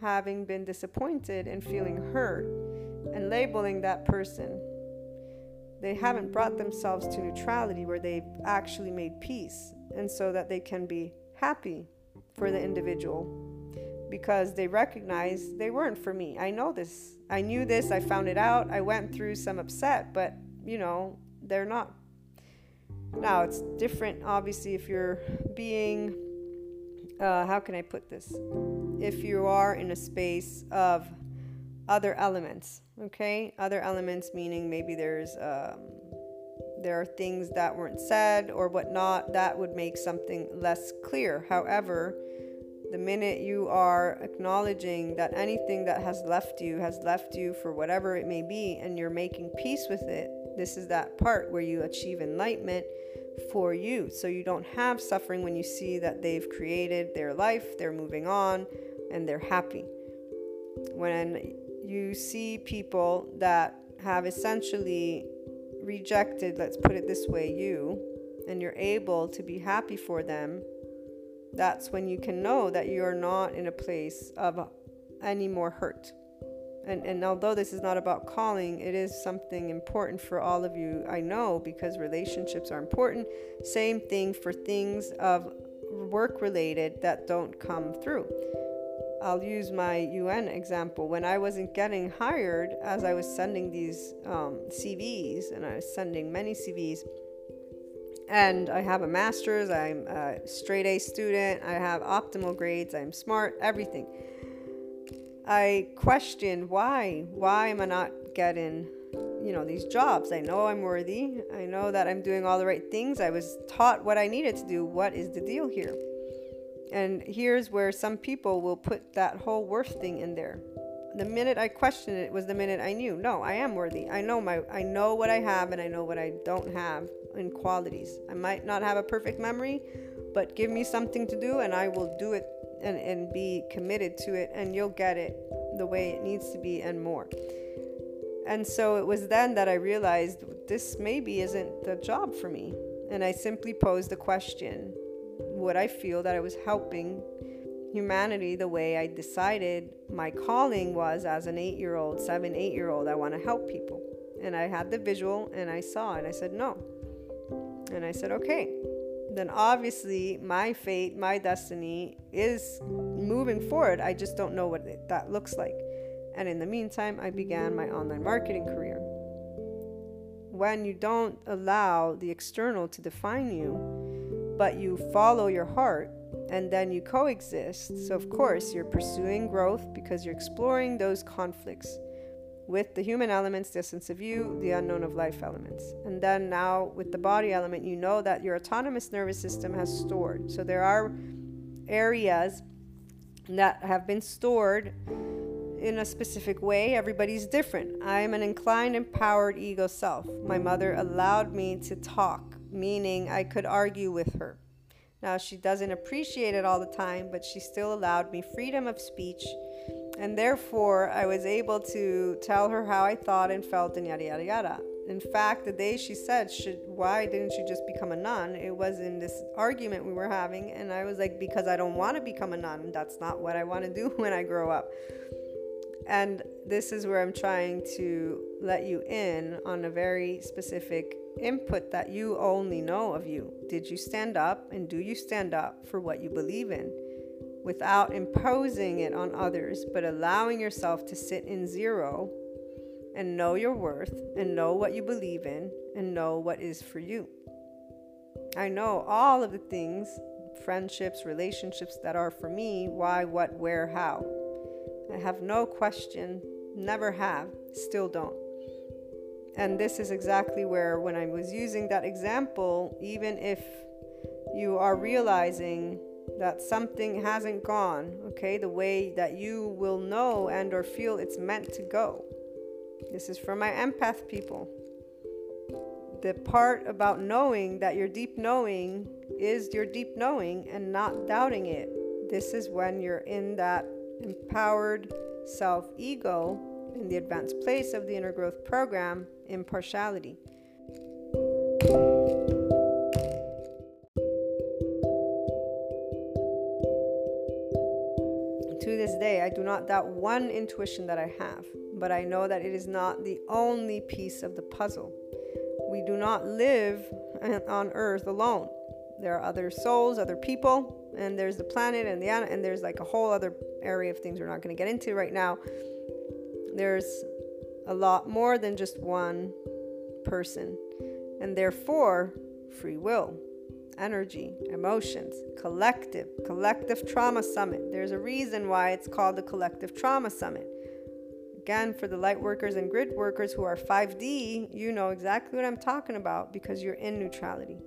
having been disappointed and feeling hurt and labeling that person. They haven't brought themselves to neutrality where they've actually made peace, and so that they can be happy for the individual because they recognize they weren't for me. I know this. I knew this. I found it out. I went through some upset, but you know, they're not. Now, it's different, obviously, if you're being, uh, how can I put this? If you are in a space of other elements, okay? Other elements meaning maybe there's, um, there are things that weren't said or whatnot, that would make something less clear. However, the minute you are acknowledging that anything that has left you has left you for whatever it may be, and you're making peace with it, this is that part where you achieve enlightenment for you. So you don't have suffering when you see that they've created their life, they're moving on, and they're happy. When you see people that have essentially rejected, let's put it this way, you, and you're able to be happy for them that's when you can know that you're not in a place of any more hurt. And, and although this is not about calling, it is something important for all of you, I know, because relationships are important. Same thing for things of work related that don't come through. I'll use my UN example. When I wasn't getting hired, as I was sending these um, CVs, and I was sending many CVs, and I have a master's, I'm a straight A student, I have optimal grades, I'm smart, everything. I question why. Why am I not getting, you know, these jobs? I know I'm worthy. I know that I'm doing all the right things. I was taught what I needed to do. What is the deal here? And here's where some people will put that whole worth thing in there. The minute I questioned it was the minute I knew, no, I am worthy. I know my I know what I have and I know what I don't have in qualities. I might not have a perfect memory, but give me something to do and I will do it and, and be committed to it, and you'll get it the way it needs to be and more. And so it was then that I realized this maybe isn't the job for me. And I simply posed the question Would I feel that I was helping humanity the way I decided my calling was as an eight year old, seven, eight year old. I want to help people. And I had the visual and I saw it. I said, no. And I said, okay. Then obviously, my fate, my destiny is moving forward. I just don't know what that looks like. And in the meantime, I began my online marketing career. When you don't allow the external to define you, but you follow your heart and then you coexist. So, of course, you're pursuing growth because you're exploring those conflicts with the human elements, the essence of you, the unknown of life elements. And then now with the body element, you know that your autonomous nervous system has stored. So, there are areas that have been stored in a specific way. Everybody's different. I am an inclined, empowered ego self. My mother allowed me to talk, meaning I could argue with her. Now, she doesn't appreciate it all the time, but she still allowed me freedom of speech. And therefore, I was able to tell her how I thought and felt and yada, yada, yada. In fact, the day she said, Should, Why didn't you just become a nun? It was in this argument we were having. And I was like, Because I don't want to become a nun. That's not what I want to do when I grow up. And this is where I'm trying to let you in on a very specific input that you only know of you. Did you stand up and do you stand up for what you believe in without imposing it on others, but allowing yourself to sit in zero and know your worth and know what you believe in and know what is for you? I know all of the things, friendships, relationships that are for me why, what, where, how. I have no question, never have, still don't. And this is exactly where, when I was using that example, even if you are realizing that something hasn't gone, okay, the way that you will know and or feel it's meant to go. This is for my empath people. The part about knowing that your deep knowing is your deep knowing and not doubting it. This is when you're in that empowered self ego in the advanced place of the inner growth program, impartiality. To this day, I do not doubt one intuition that I have, but I know that it is not the only piece of the puzzle. We do not live on earth alone. There are other souls, other people, and there's the planet and the and there's like a whole other area of things we're not going to get into right now. There's a lot more than just one person, and therefore, free will, energy, emotions, collective, collective trauma summit. There's a reason why it's called the collective trauma summit. Again, for the light workers and grid workers who are 5D, you know exactly what I'm talking about because you're in neutrality.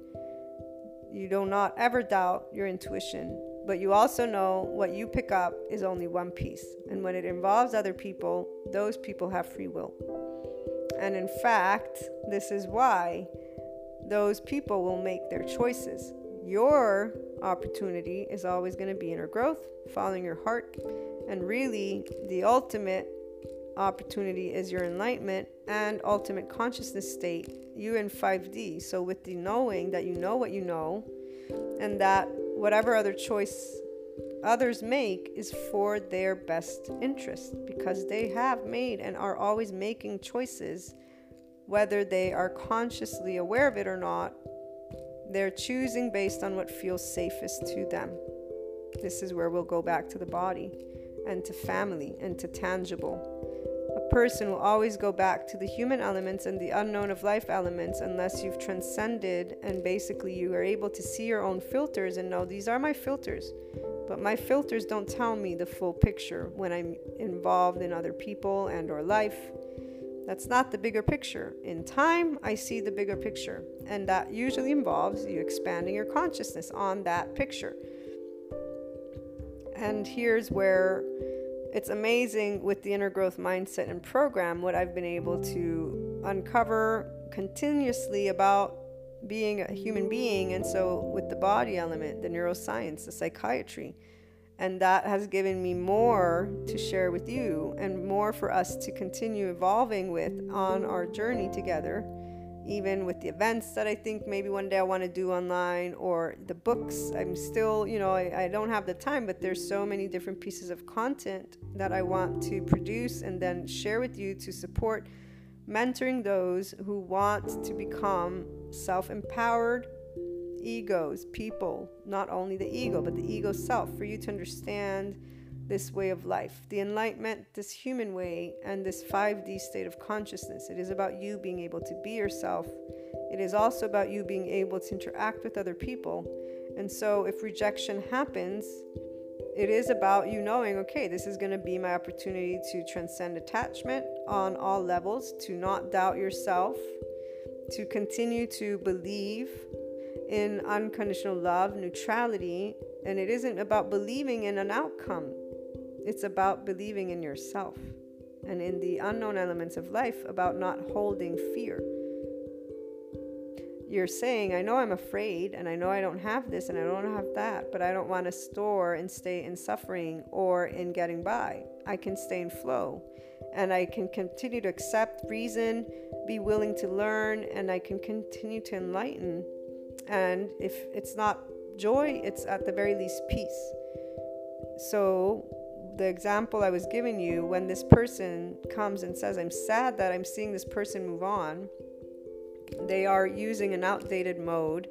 You do not ever doubt your intuition, but you also know what you pick up is only one piece. And when it involves other people, those people have free will. And in fact, this is why those people will make their choices. Your opportunity is always going to be inner growth, following your heart, and really the ultimate opportunity is your enlightenment and ultimate consciousness state, you in 5D. So, with the knowing that you know what you know, and that whatever other choice others make is for their best interest because they have made and are always making choices, whether they are consciously aware of it or not. They're choosing based on what feels safest to them. This is where we'll go back to the body and to family and to tangible person will always go back to the human elements and the unknown of life elements unless you've transcended and basically you are able to see your own filters and know these are my filters. But my filters don't tell me the full picture when I'm involved in other people and or life. That's not the bigger picture. In time, I see the bigger picture, and that usually involves you expanding your consciousness on that picture. And here's where it's amazing with the inner growth mindset and program what I've been able to uncover continuously about being a human being. And so, with the body element, the neuroscience, the psychiatry, and that has given me more to share with you and more for us to continue evolving with on our journey together, even with the events that I think maybe one day I want to do online or the books. I'm still, you know, I, I, don't have the time, but there's so many different pieces of content that I want to produce and then share with you to support mentoring those who want to become self empowered egos, people, not only the ego, but the ego self, for you to understand this way of life, the enlightenment, this human way, and this 5D state of consciousness. It is about you being able to be yourself. It is also about you being able to interact with other people. And so, if rejection happens, it is about you knowing, okay, this is going to be my opportunity to transcend attachment on all levels, to not doubt yourself, to continue to believe in unconditional love, neutrality, and it isn't about believing in an outcome. It's about believing in yourself and in the unknown elements of life, about not holding fear. You're saying, I know I'm afraid and I know I don't have this and I don't have that, but I don't want to store and stay in suffering or in getting by. I can stay in flow and I can continue to accept reason, be willing to learn, and I can continue to enlighten. And if it's not joy, it's at the very least peace. So, the example I was giving you, when this person comes and says, I'm sad that I'm seeing this person move on, they are using an outdated mode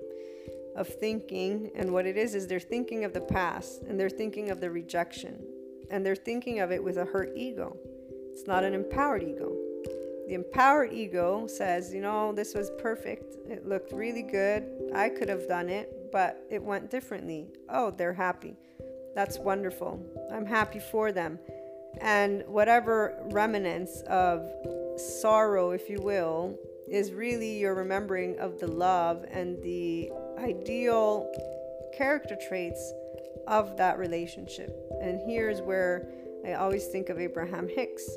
of thinking. And what it is, is they're thinking of the past and they're thinking of the rejection and they're thinking of it with a hurt ego. It's not an empowered ego. The empowered ego says, you know, this was perfect. It looked really good. I could have done it, but it went differently. Oh, they're happy. That's wonderful. I'm happy for them. And whatever remnants of sorrow, if you will, is really your remembering of the love and the ideal character traits of that relationship. And here's where I always think of Abraham Hicks.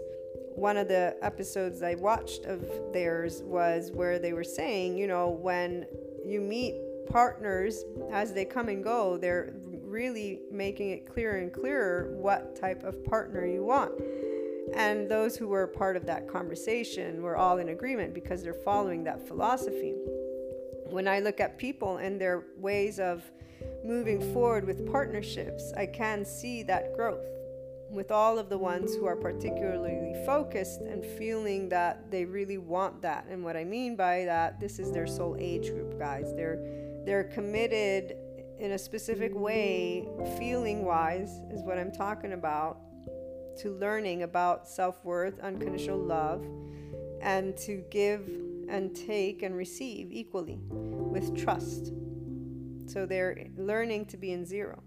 One of the episodes I watched of theirs was where they were saying, you know, when you meet partners as they come and go, they're really making it clearer and clearer what type of partner you want. And those who were part of that conversation were all in agreement because they're following that philosophy. When I look at people and their ways of moving forward with partnerships, I can see that growth with all of the ones who are particularly focused and feeling that they really want that. And what I mean by that, this is their soul age group, guys. They're they're committed in a specific way, feeling wise, is what I'm talking about, to learning about self worth, unconditional love, and to give and take and receive equally with trust. So they're learning to be in zero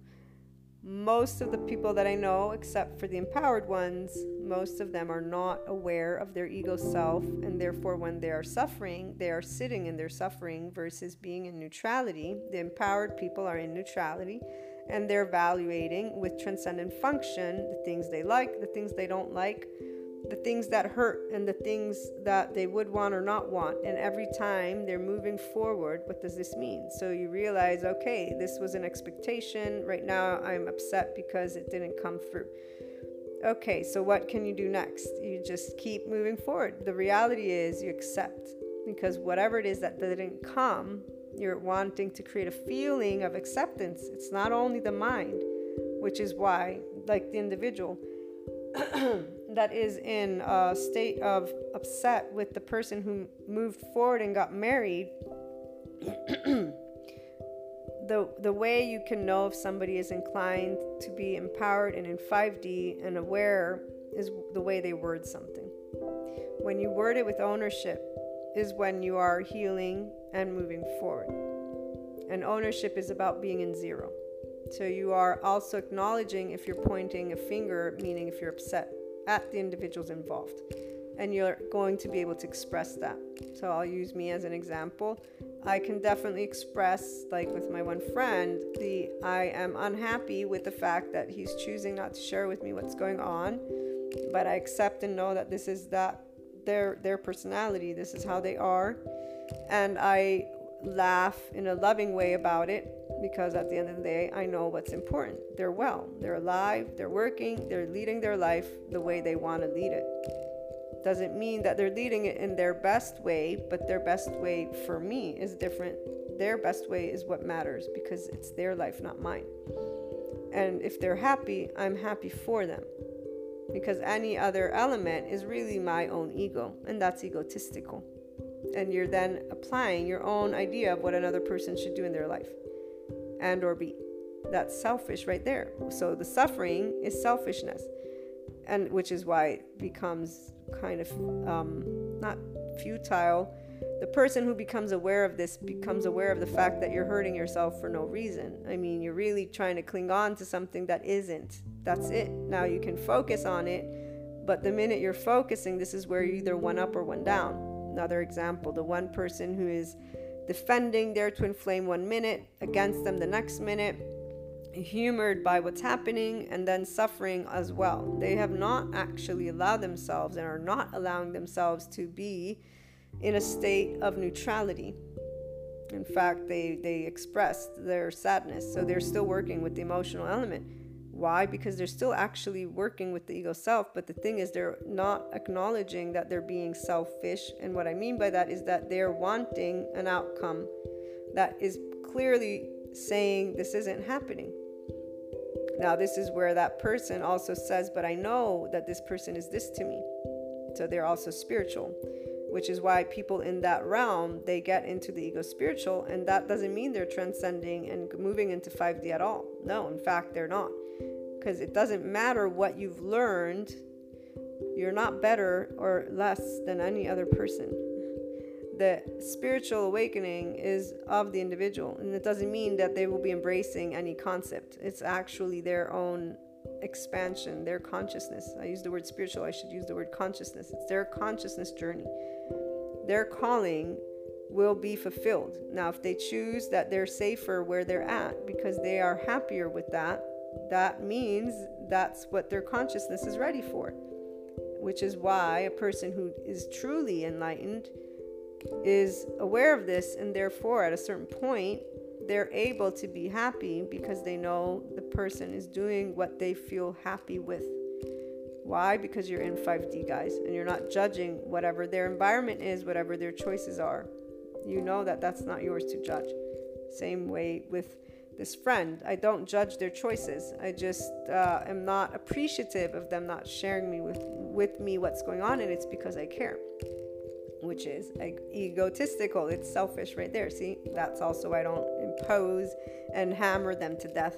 most of the people that I know, except for the empowered ones, most of them are not aware of their ego self, and therefore, when they are suffering, they are sitting in their suffering versus being in neutrality. The empowered people are in neutrality and they're evaluating with transcendent function the things they like, the things they don't like, the things that hurt and the things that they would want or not want. And every time they're moving forward, what does this mean? So you realize, okay, this was an expectation. Right now, I'm upset because it didn't come through. Okay, so what can you do next? You just keep moving forward. The reality is you accept because whatever it is that didn't come, you're wanting to create a feeling of acceptance. It's not only the mind, which is why, like the individual, that is in a state of upset with the person who moved forward and got married, the the way you can know if somebody is inclined to be empowered and in 5D and aware is the way they word something. When you word it with ownership is when you are healing and moving forward. And ownership is about being in zero. So you are also acknowledging if you're pointing a finger, meaning if you're upset at the individuals involved. And you're going to be able to express that. So I'll use me as an example. I can definitely express, like with my one friend, the I am unhappy with the fact that he's choosing not to share with me what's going on, but I accept and know that this is that their their personality, this is how they are, and I laugh in a loving way about it because at the end of the day, I know what's important. They're well, they're alive, they're working, they're leading their life the way they want to lead it. Doesn't mean that they're leading it in their best way, but their best way for me is different. Their best way is what matters because it's their life, not mine. And if they're happy, I'm happy for them. Because any other element is really my own ego, and that's egotistical. And you're then applying your own idea of what another person should do in their life and or be. That's selfish right there. So the suffering is selfishness. And which is why it becomes kind of um, not futile the person who becomes aware of this becomes aware of the fact that you're hurting yourself for no reason. I mean, you're really trying to cling on to something that isn't. That's it. Now you can focus on it, but the minute you're focusing, this is where you either one up or one down. Another example the one person who is defending their twin flame one minute, against them the next minute, humored by what's happening, and then suffering as well. They have not actually allowed themselves and are not allowing themselves to be in a state of neutrality. In fact, they, they expressed their sadness, so they're still working with the emotional element. Why? Because they're still actually working with the ego self, but the thing is, they're not acknowledging that they're being selfish. And what I mean by that is that they're wanting an outcome that is clearly saying this isn't happening. Now, this is where that person also says, But I know that this person is this to me. So they're also spiritual which is why people in that realm they get into the ego spiritual and that doesn't mean they're transcending and moving into 5D at all. No, in fact, they're not. Because it doesn't matter what you've learned, you're not better or less than any other person. The spiritual awakening is of the individual, and it doesn't mean that they will be embracing any concept. It's actually their own expansion, their consciousness. I use the word spiritual, I should use the word consciousness. It's their consciousness journey their calling will be fulfilled. Now, if they choose that they're safer where they're at because they are happier with that, that means that's what their consciousness is ready for. Which is why a person who is truly enlightened is aware of this, and therefore, at a certain point, they're able to be happy because they know the person is doing what they feel happy with. Why? Because you're in 5D, guys, and you're not judging whatever their environment is, whatever their choices are. You know that that's not yours to judge. Same way with this friend. I don't judge their choices. I just uh, am not appreciative of them not sharing me with with me what's going on, and it's because I care, which is egotistical. It's selfish right there. See, that's also why I don't impose and hammer them to death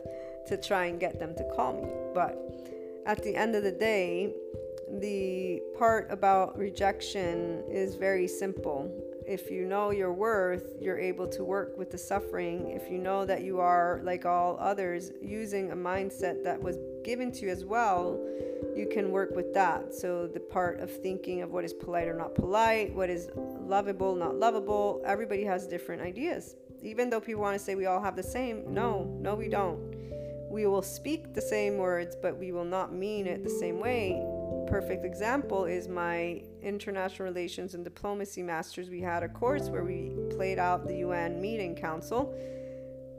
to try and get them to call me, but at the end of the day, the part about rejection is very simple. If you know your worth, you're able to work with the suffering. If you know that you are, like all others, using a mindset that was given to you as well, you can work with that. So, the part of thinking of what is polite or not polite, what is lovable, not lovable, everybody has different ideas. Even though people want to say we all have the same, no, no, we don't we will speak the same words, but we will not mean it the same way. Perfect example is my international relations and diplomacy masters. We had a course where we played out the UN meeting council.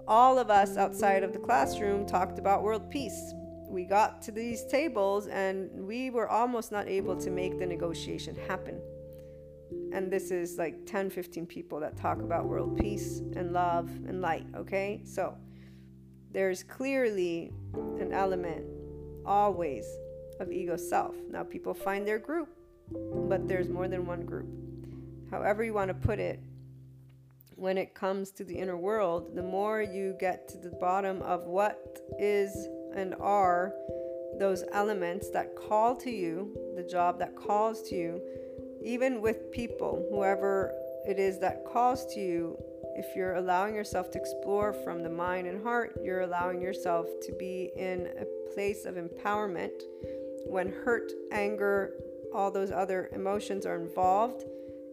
All of us outside of the classroom talked about world peace. We got to these tables and we were almost not able to make the negotiation happen. And this is like 10, 15 people that talk about world peace and love and light, okay? So, there's clearly an element always of ego self. Now, people find their group, but there's more than one group. However, you want to put it, when it comes to the inner world, the more you get to the bottom of what is and are those elements that call to you, the job that calls to you, even with people, whoever it is that calls to you, if you're allowing yourself to explore from the mind and heart, you're allowing yourself to be in a place of empowerment. When hurt, anger, all those other emotions are involved,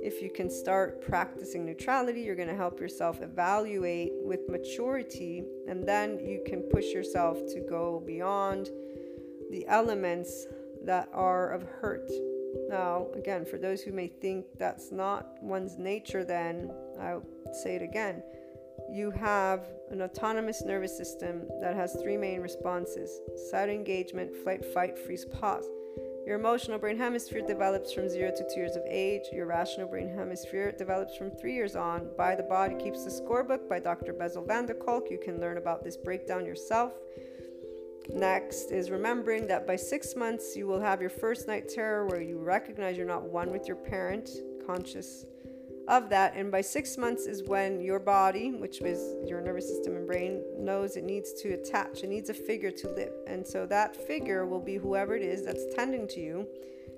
if you can start practicing neutrality, you're going to help yourself evaluate with maturity, and then you can push yourself to go beyond the elements that are of hurt. Now, again, for those who may think that's not one's nature, then I'll say it again. You have an autonomous nervous system that has three main responses side engagement, flight, fight, freeze, pause. Your emotional brain hemisphere develops from 0 to 2 years of age. Your rational brain hemisphere develops from 3 years on. By the Body Keeps the Scorebook by Dr. Bessel van der Kolk. You can learn about this breakdown yourself. Next is remembering that by six months you will have your first night terror where you recognize you're not one with your parent, conscious of that. And by six months is when your body, which is your nervous system and brain, knows it needs to attach, it needs a figure to live. And so that figure will be whoever it is that's tending to you.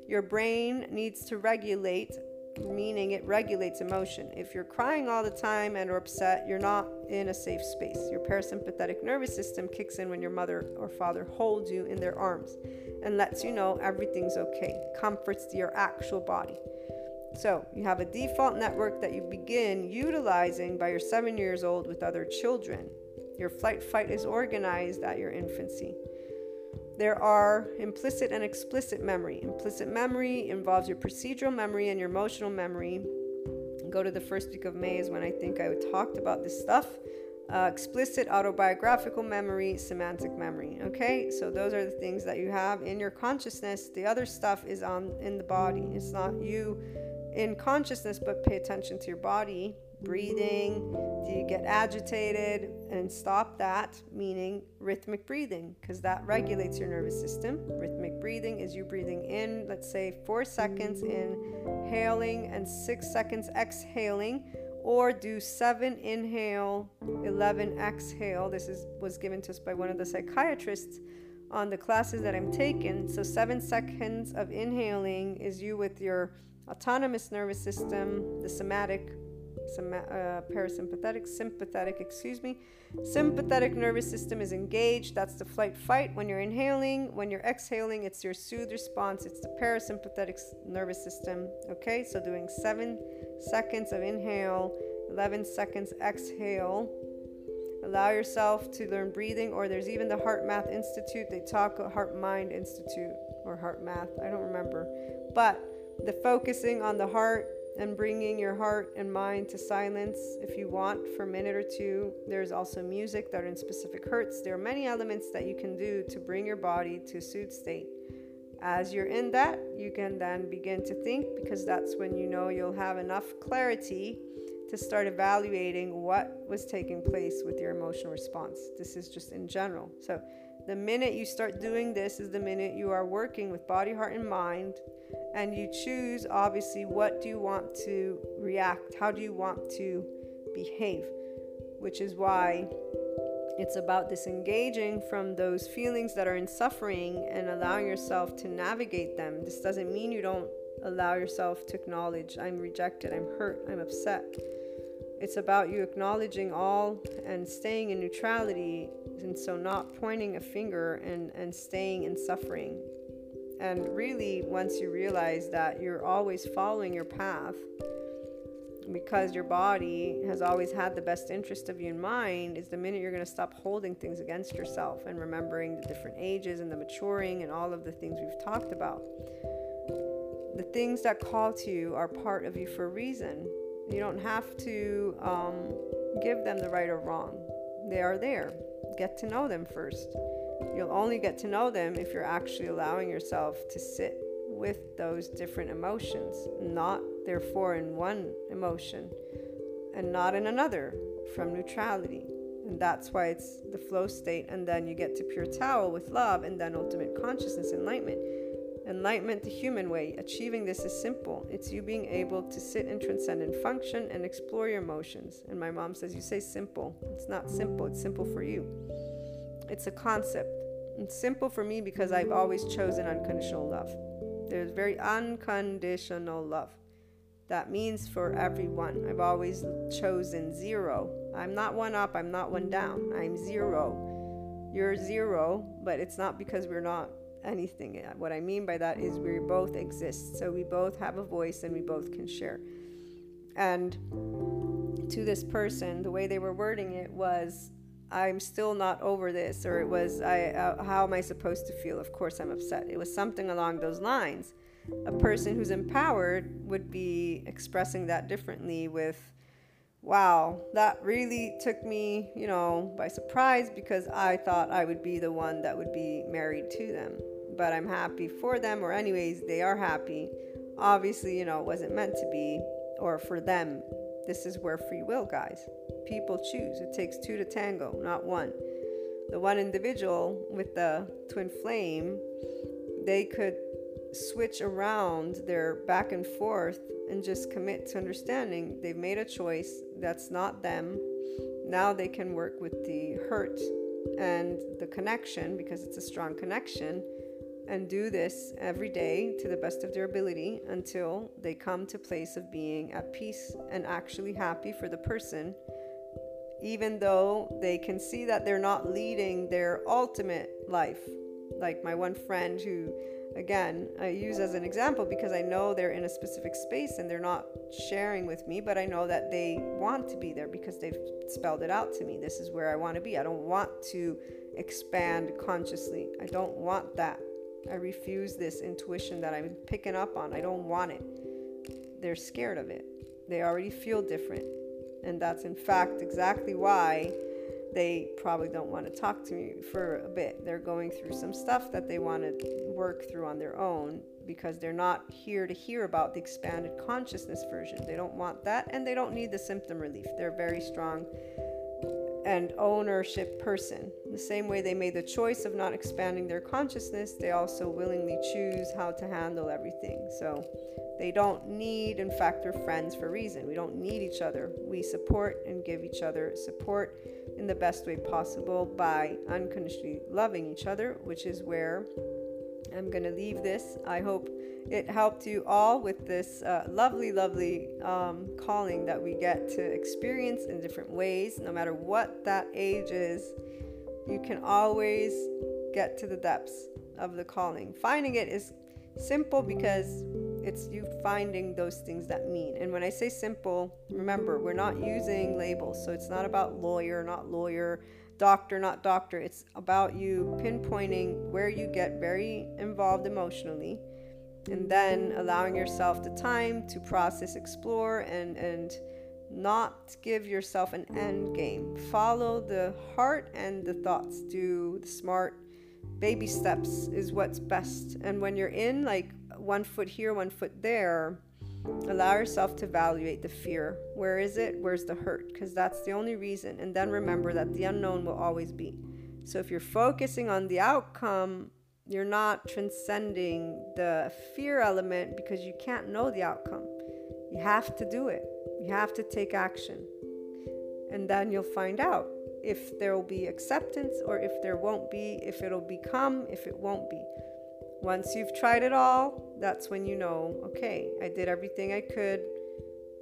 Your brain needs to regulate, meaning it regulates emotion. If you're crying all the time and are upset, you're not in a safe space. Your parasympathetic nervous system kicks in when your mother or father holds you in their arms and lets you know everything's okay, comforts your actual body. So, you have a default network that you begin utilizing by your seven years old with other children. Your flight fight is organized at your infancy. There are implicit and explicit memory. Implicit memory involves your procedural memory and your emotional memory. Go to the first week of May, is when I think I talked about this stuff. Uh, explicit autobiographical memory, semantic memory. Okay, so those are the things that you have in your consciousness. The other stuff is on in the body. It's not you in consciousness, but pay attention to your body, breathing. Do you get agitated? And stop that, meaning rhythmic breathing, because that regulates your nervous system. Rhythmic breathing is you breathing in, let's say, four seconds inhaling and six seconds exhaling. Or do seven inhale, 11 exhale. This is was given to us by one of the psychiatrists on the classes that I'm taking. So, seven seconds of inhaling is you with your autonomous nervous system, the somatic, uh, parasympathetic, sympathetic, excuse me. Sympathetic nervous system is engaged. That's the flight fight. When you're inhaling, when you're exhaling, it's your soothe response. It's the parasympathetic nervous system. Okay, so doing seven seconds of inhale, 11 seconds exhale. Allow yourself to learn breathing, or there's even the HeartMath Institute. They talk Heart Mind Institute or HeartMath. I don't remember. But the focusing on the heart and bringing your heart and mind to silence if you want for a minute or two. There's also music that are in specific hertz. There are many elements that you can do to bring your body to a soothe state. As you're in that, you can then begin to think because that's when you know you'll have enough clarity to start evaluating what was taking place with your emotional response. This is just in general. So, the minute you start doing this is the minute you are working with body, heart, and mind and you choose obviously what do you want to react? How do you want to behave? Which is why it's about disengaging from those feelings that are in suffering and allowing yourself to navigate them. This doesn't mean you don't allow yourself to acknowledge i'm rejected i'm hurt i'm upset. It's about you acknowledging all and staying in neutrality and so not pointing a finger and, and staying in suffering and really, once you realize that you're always following your path, because your body has always had the best interest of you in mind, is the minute you're going to stop holding things against yourself and remembering the different ages and the maturing and all of the things we've talked about. The things that call to you are part of you for a reason. You don't have to um, give them the right or wrong, they are there. Get to know them first. You'll only get to know them if you're actually allowing yourself to sit with those different emotions, not therefore in one emotion and not in another from neutrality. And that's why it's the flow state. And then you get to pure Tao with love and then ultimate consciousness, enlightenment. Enlightenment the human way. Achieving this is simple. It's you being able to sit in transcendent function and explore your emotions. And my mom says, You say simple. It's not simple, it's simple for you. It's a concept. It's simple for me because I've always chosen unconditional love. There's very unconditional love. That means for everyone. I've always chosen zero. I'm not one up, I'm not one down. I'm zero. You're zero, but it's not because we're not anything. What I mean by that is we both exist. So we both have a voice and we both can share. And to this person, the way they were wording it was I'm still not over this, or it was, I, uh, how am I supposed to feel? Of course, I'm upset. It was something along those lines. A person who's empowered would be expressing that differently with, wow, that really took me, you know, by surprise because I thought I would be the one that would be married to them. But I'm happy for them, or, anyways, they are happy. Obviously, you know, it wasn't meant to be, or for them. This is where free will, guys. People choose. It takes two to tango, not one. The one individual with the twin flame, they could switch around their back and forth and just commit to understanding they've made a choice that's not them. Now they can work with the hurt and the connection because it's a strong connection and do this every day to the best of their ability until they come to place of being at peace and actually happy for the person even though they can see that they're not leading their ultimate life like my one friend who again, I use as an example because I know they're in a specific space and they're not sharing with me, but I know that they want to be there because they've spelled it out to me. This is where I want to be. I don't want to expand consciously. I don't want that. I refuse this intuition that I'm picking up on. I don't want it. They're scared of it. They already feel different. And that's, in fact, exactly why they probably don't want to talk to me for a bit. They're going through some stuff that they want to work through on their own because they're not here to hear about the expanded consciousness version. They don't want that and they don't need the symptom relief. They're very strong and ownership person. The same way they made the choice of not expanding their consciousness, they also willingly choose how to handle everything. So they don't need, in fact, they're friends for reason. We don't need each other. We support and give each other support in the best way possible by unconditionally loving each other, which is where I'm going to leave this. I hope it helped you all with this uh, lovely, lovely um, calling that we get to experience in different ways, no matter what that age is. You can always get to the depths of the calling. Finding it is simple because it's you finding those things that mean. And when I say simple, remember, we're not using labels. So it's not about lawyer, not lawyer, doctor, not doctor. It's about you pinpointing where you get very involved emotionally and then allowing yourself the time to process, explore, and, and not give yourself an end game. Follow the heart and the thoughts. Do the smart baby steps is what's best. And when you're in like one foot here, one foot there, allow yourself to evaluate the fear. Where is it? Where's the hurt? Because that's the only reason. And then remember that the unknown will always be. So if you're focusing on the outcome, you're not transcending the fear element because you can't know the outcome. You have to do it, you have to take action. And then you'll find out if there will be acceptance or if there won't be, if it'll become, if it won't be. Once you've tried it all, that's when you know, okay, I did everything I could.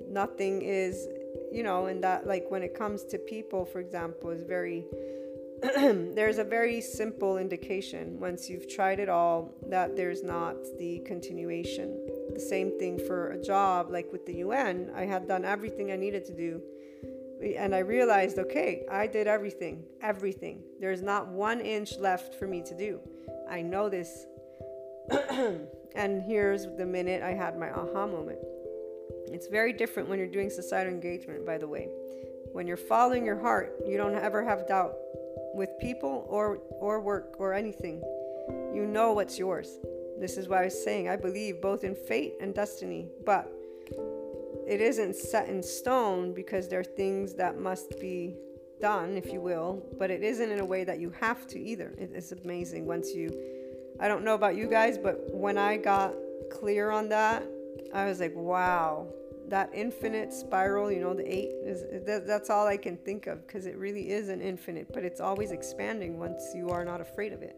Nothing is, you know, and that, like, when it comes to people, for example, is very, there's a very simple indication once you've tried it all that there's not the continuation. The same thing for a job, like with the UN, I had done everything I needed to do. And I realized, okay, I did everything, everything. There's not one inch left for me to do. I know this and here's the minute I had my aha moment. It's very different when you're doing societal engagement, by the way. When you're following your heart, you don't ever have doubt with people or or work or anything. You know what's yours. This is why I was saying I believe both in fate and destiny, but it isn't set in stone because there are things that must be done, if you will, but it isn't in a way that you have to either. It is amazing once you I don't know about you guys, but when I got clear on that, I was like, wow, that infinite spiral, you know, the eight is that, that's all I can think of because it really is an infinite, but it's always expanding once you are not afraid of it.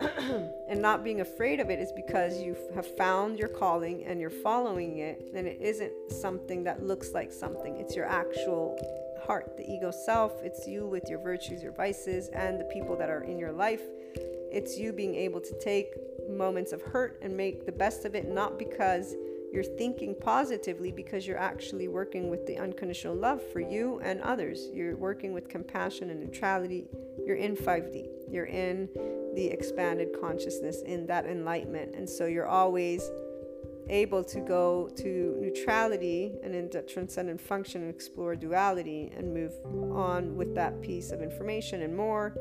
and not being afraid of it is because you have found your calling and you're following it, and it isn't something that looks like something. It's your actual heart, the ego self. It's you with your virtues, your vices, and the people that are in your life it's you being able to take moments of hurt and make the best of it, not because you're thinking positively, because you're actually working with the unconditional love for you and others. You're working with compassion and neutrality. You're in 5D, you're in the expanded consciousness, in that enlightenment. And so you're always able to go to neutrality and into transcendent function and explore duality and move on with that piece of information and more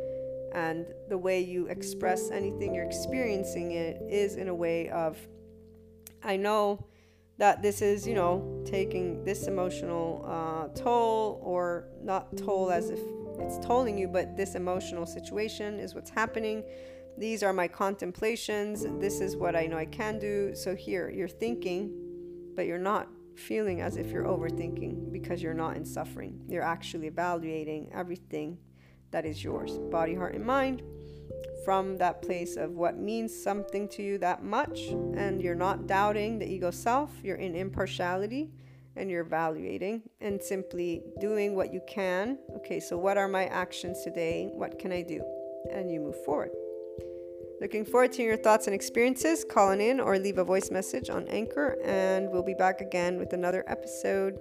and the way you express anything you're experiencing it is in a way of I know that this is, you know, taking this emotional uh, toll, or not toll as if it's tolling you, but this emotional situation is what's happening. These are my contemplations. This is what I know I can do. So here, you're thinking, but you're not feeling as if you're overthinking because you're not in suffering. You're actually evaluating everything that is yours body, heart, and mind from that place of what means something to you that much. And you're not doubting the ego self, you're in impartiality and you're evaluating and simply doing what you can. Okay, so what are my actions today? What can I do? And you move forward. Looking forward to your thoughts and experiences. Call in or leave a voice message on Anchor, and we'll be back again with another episode.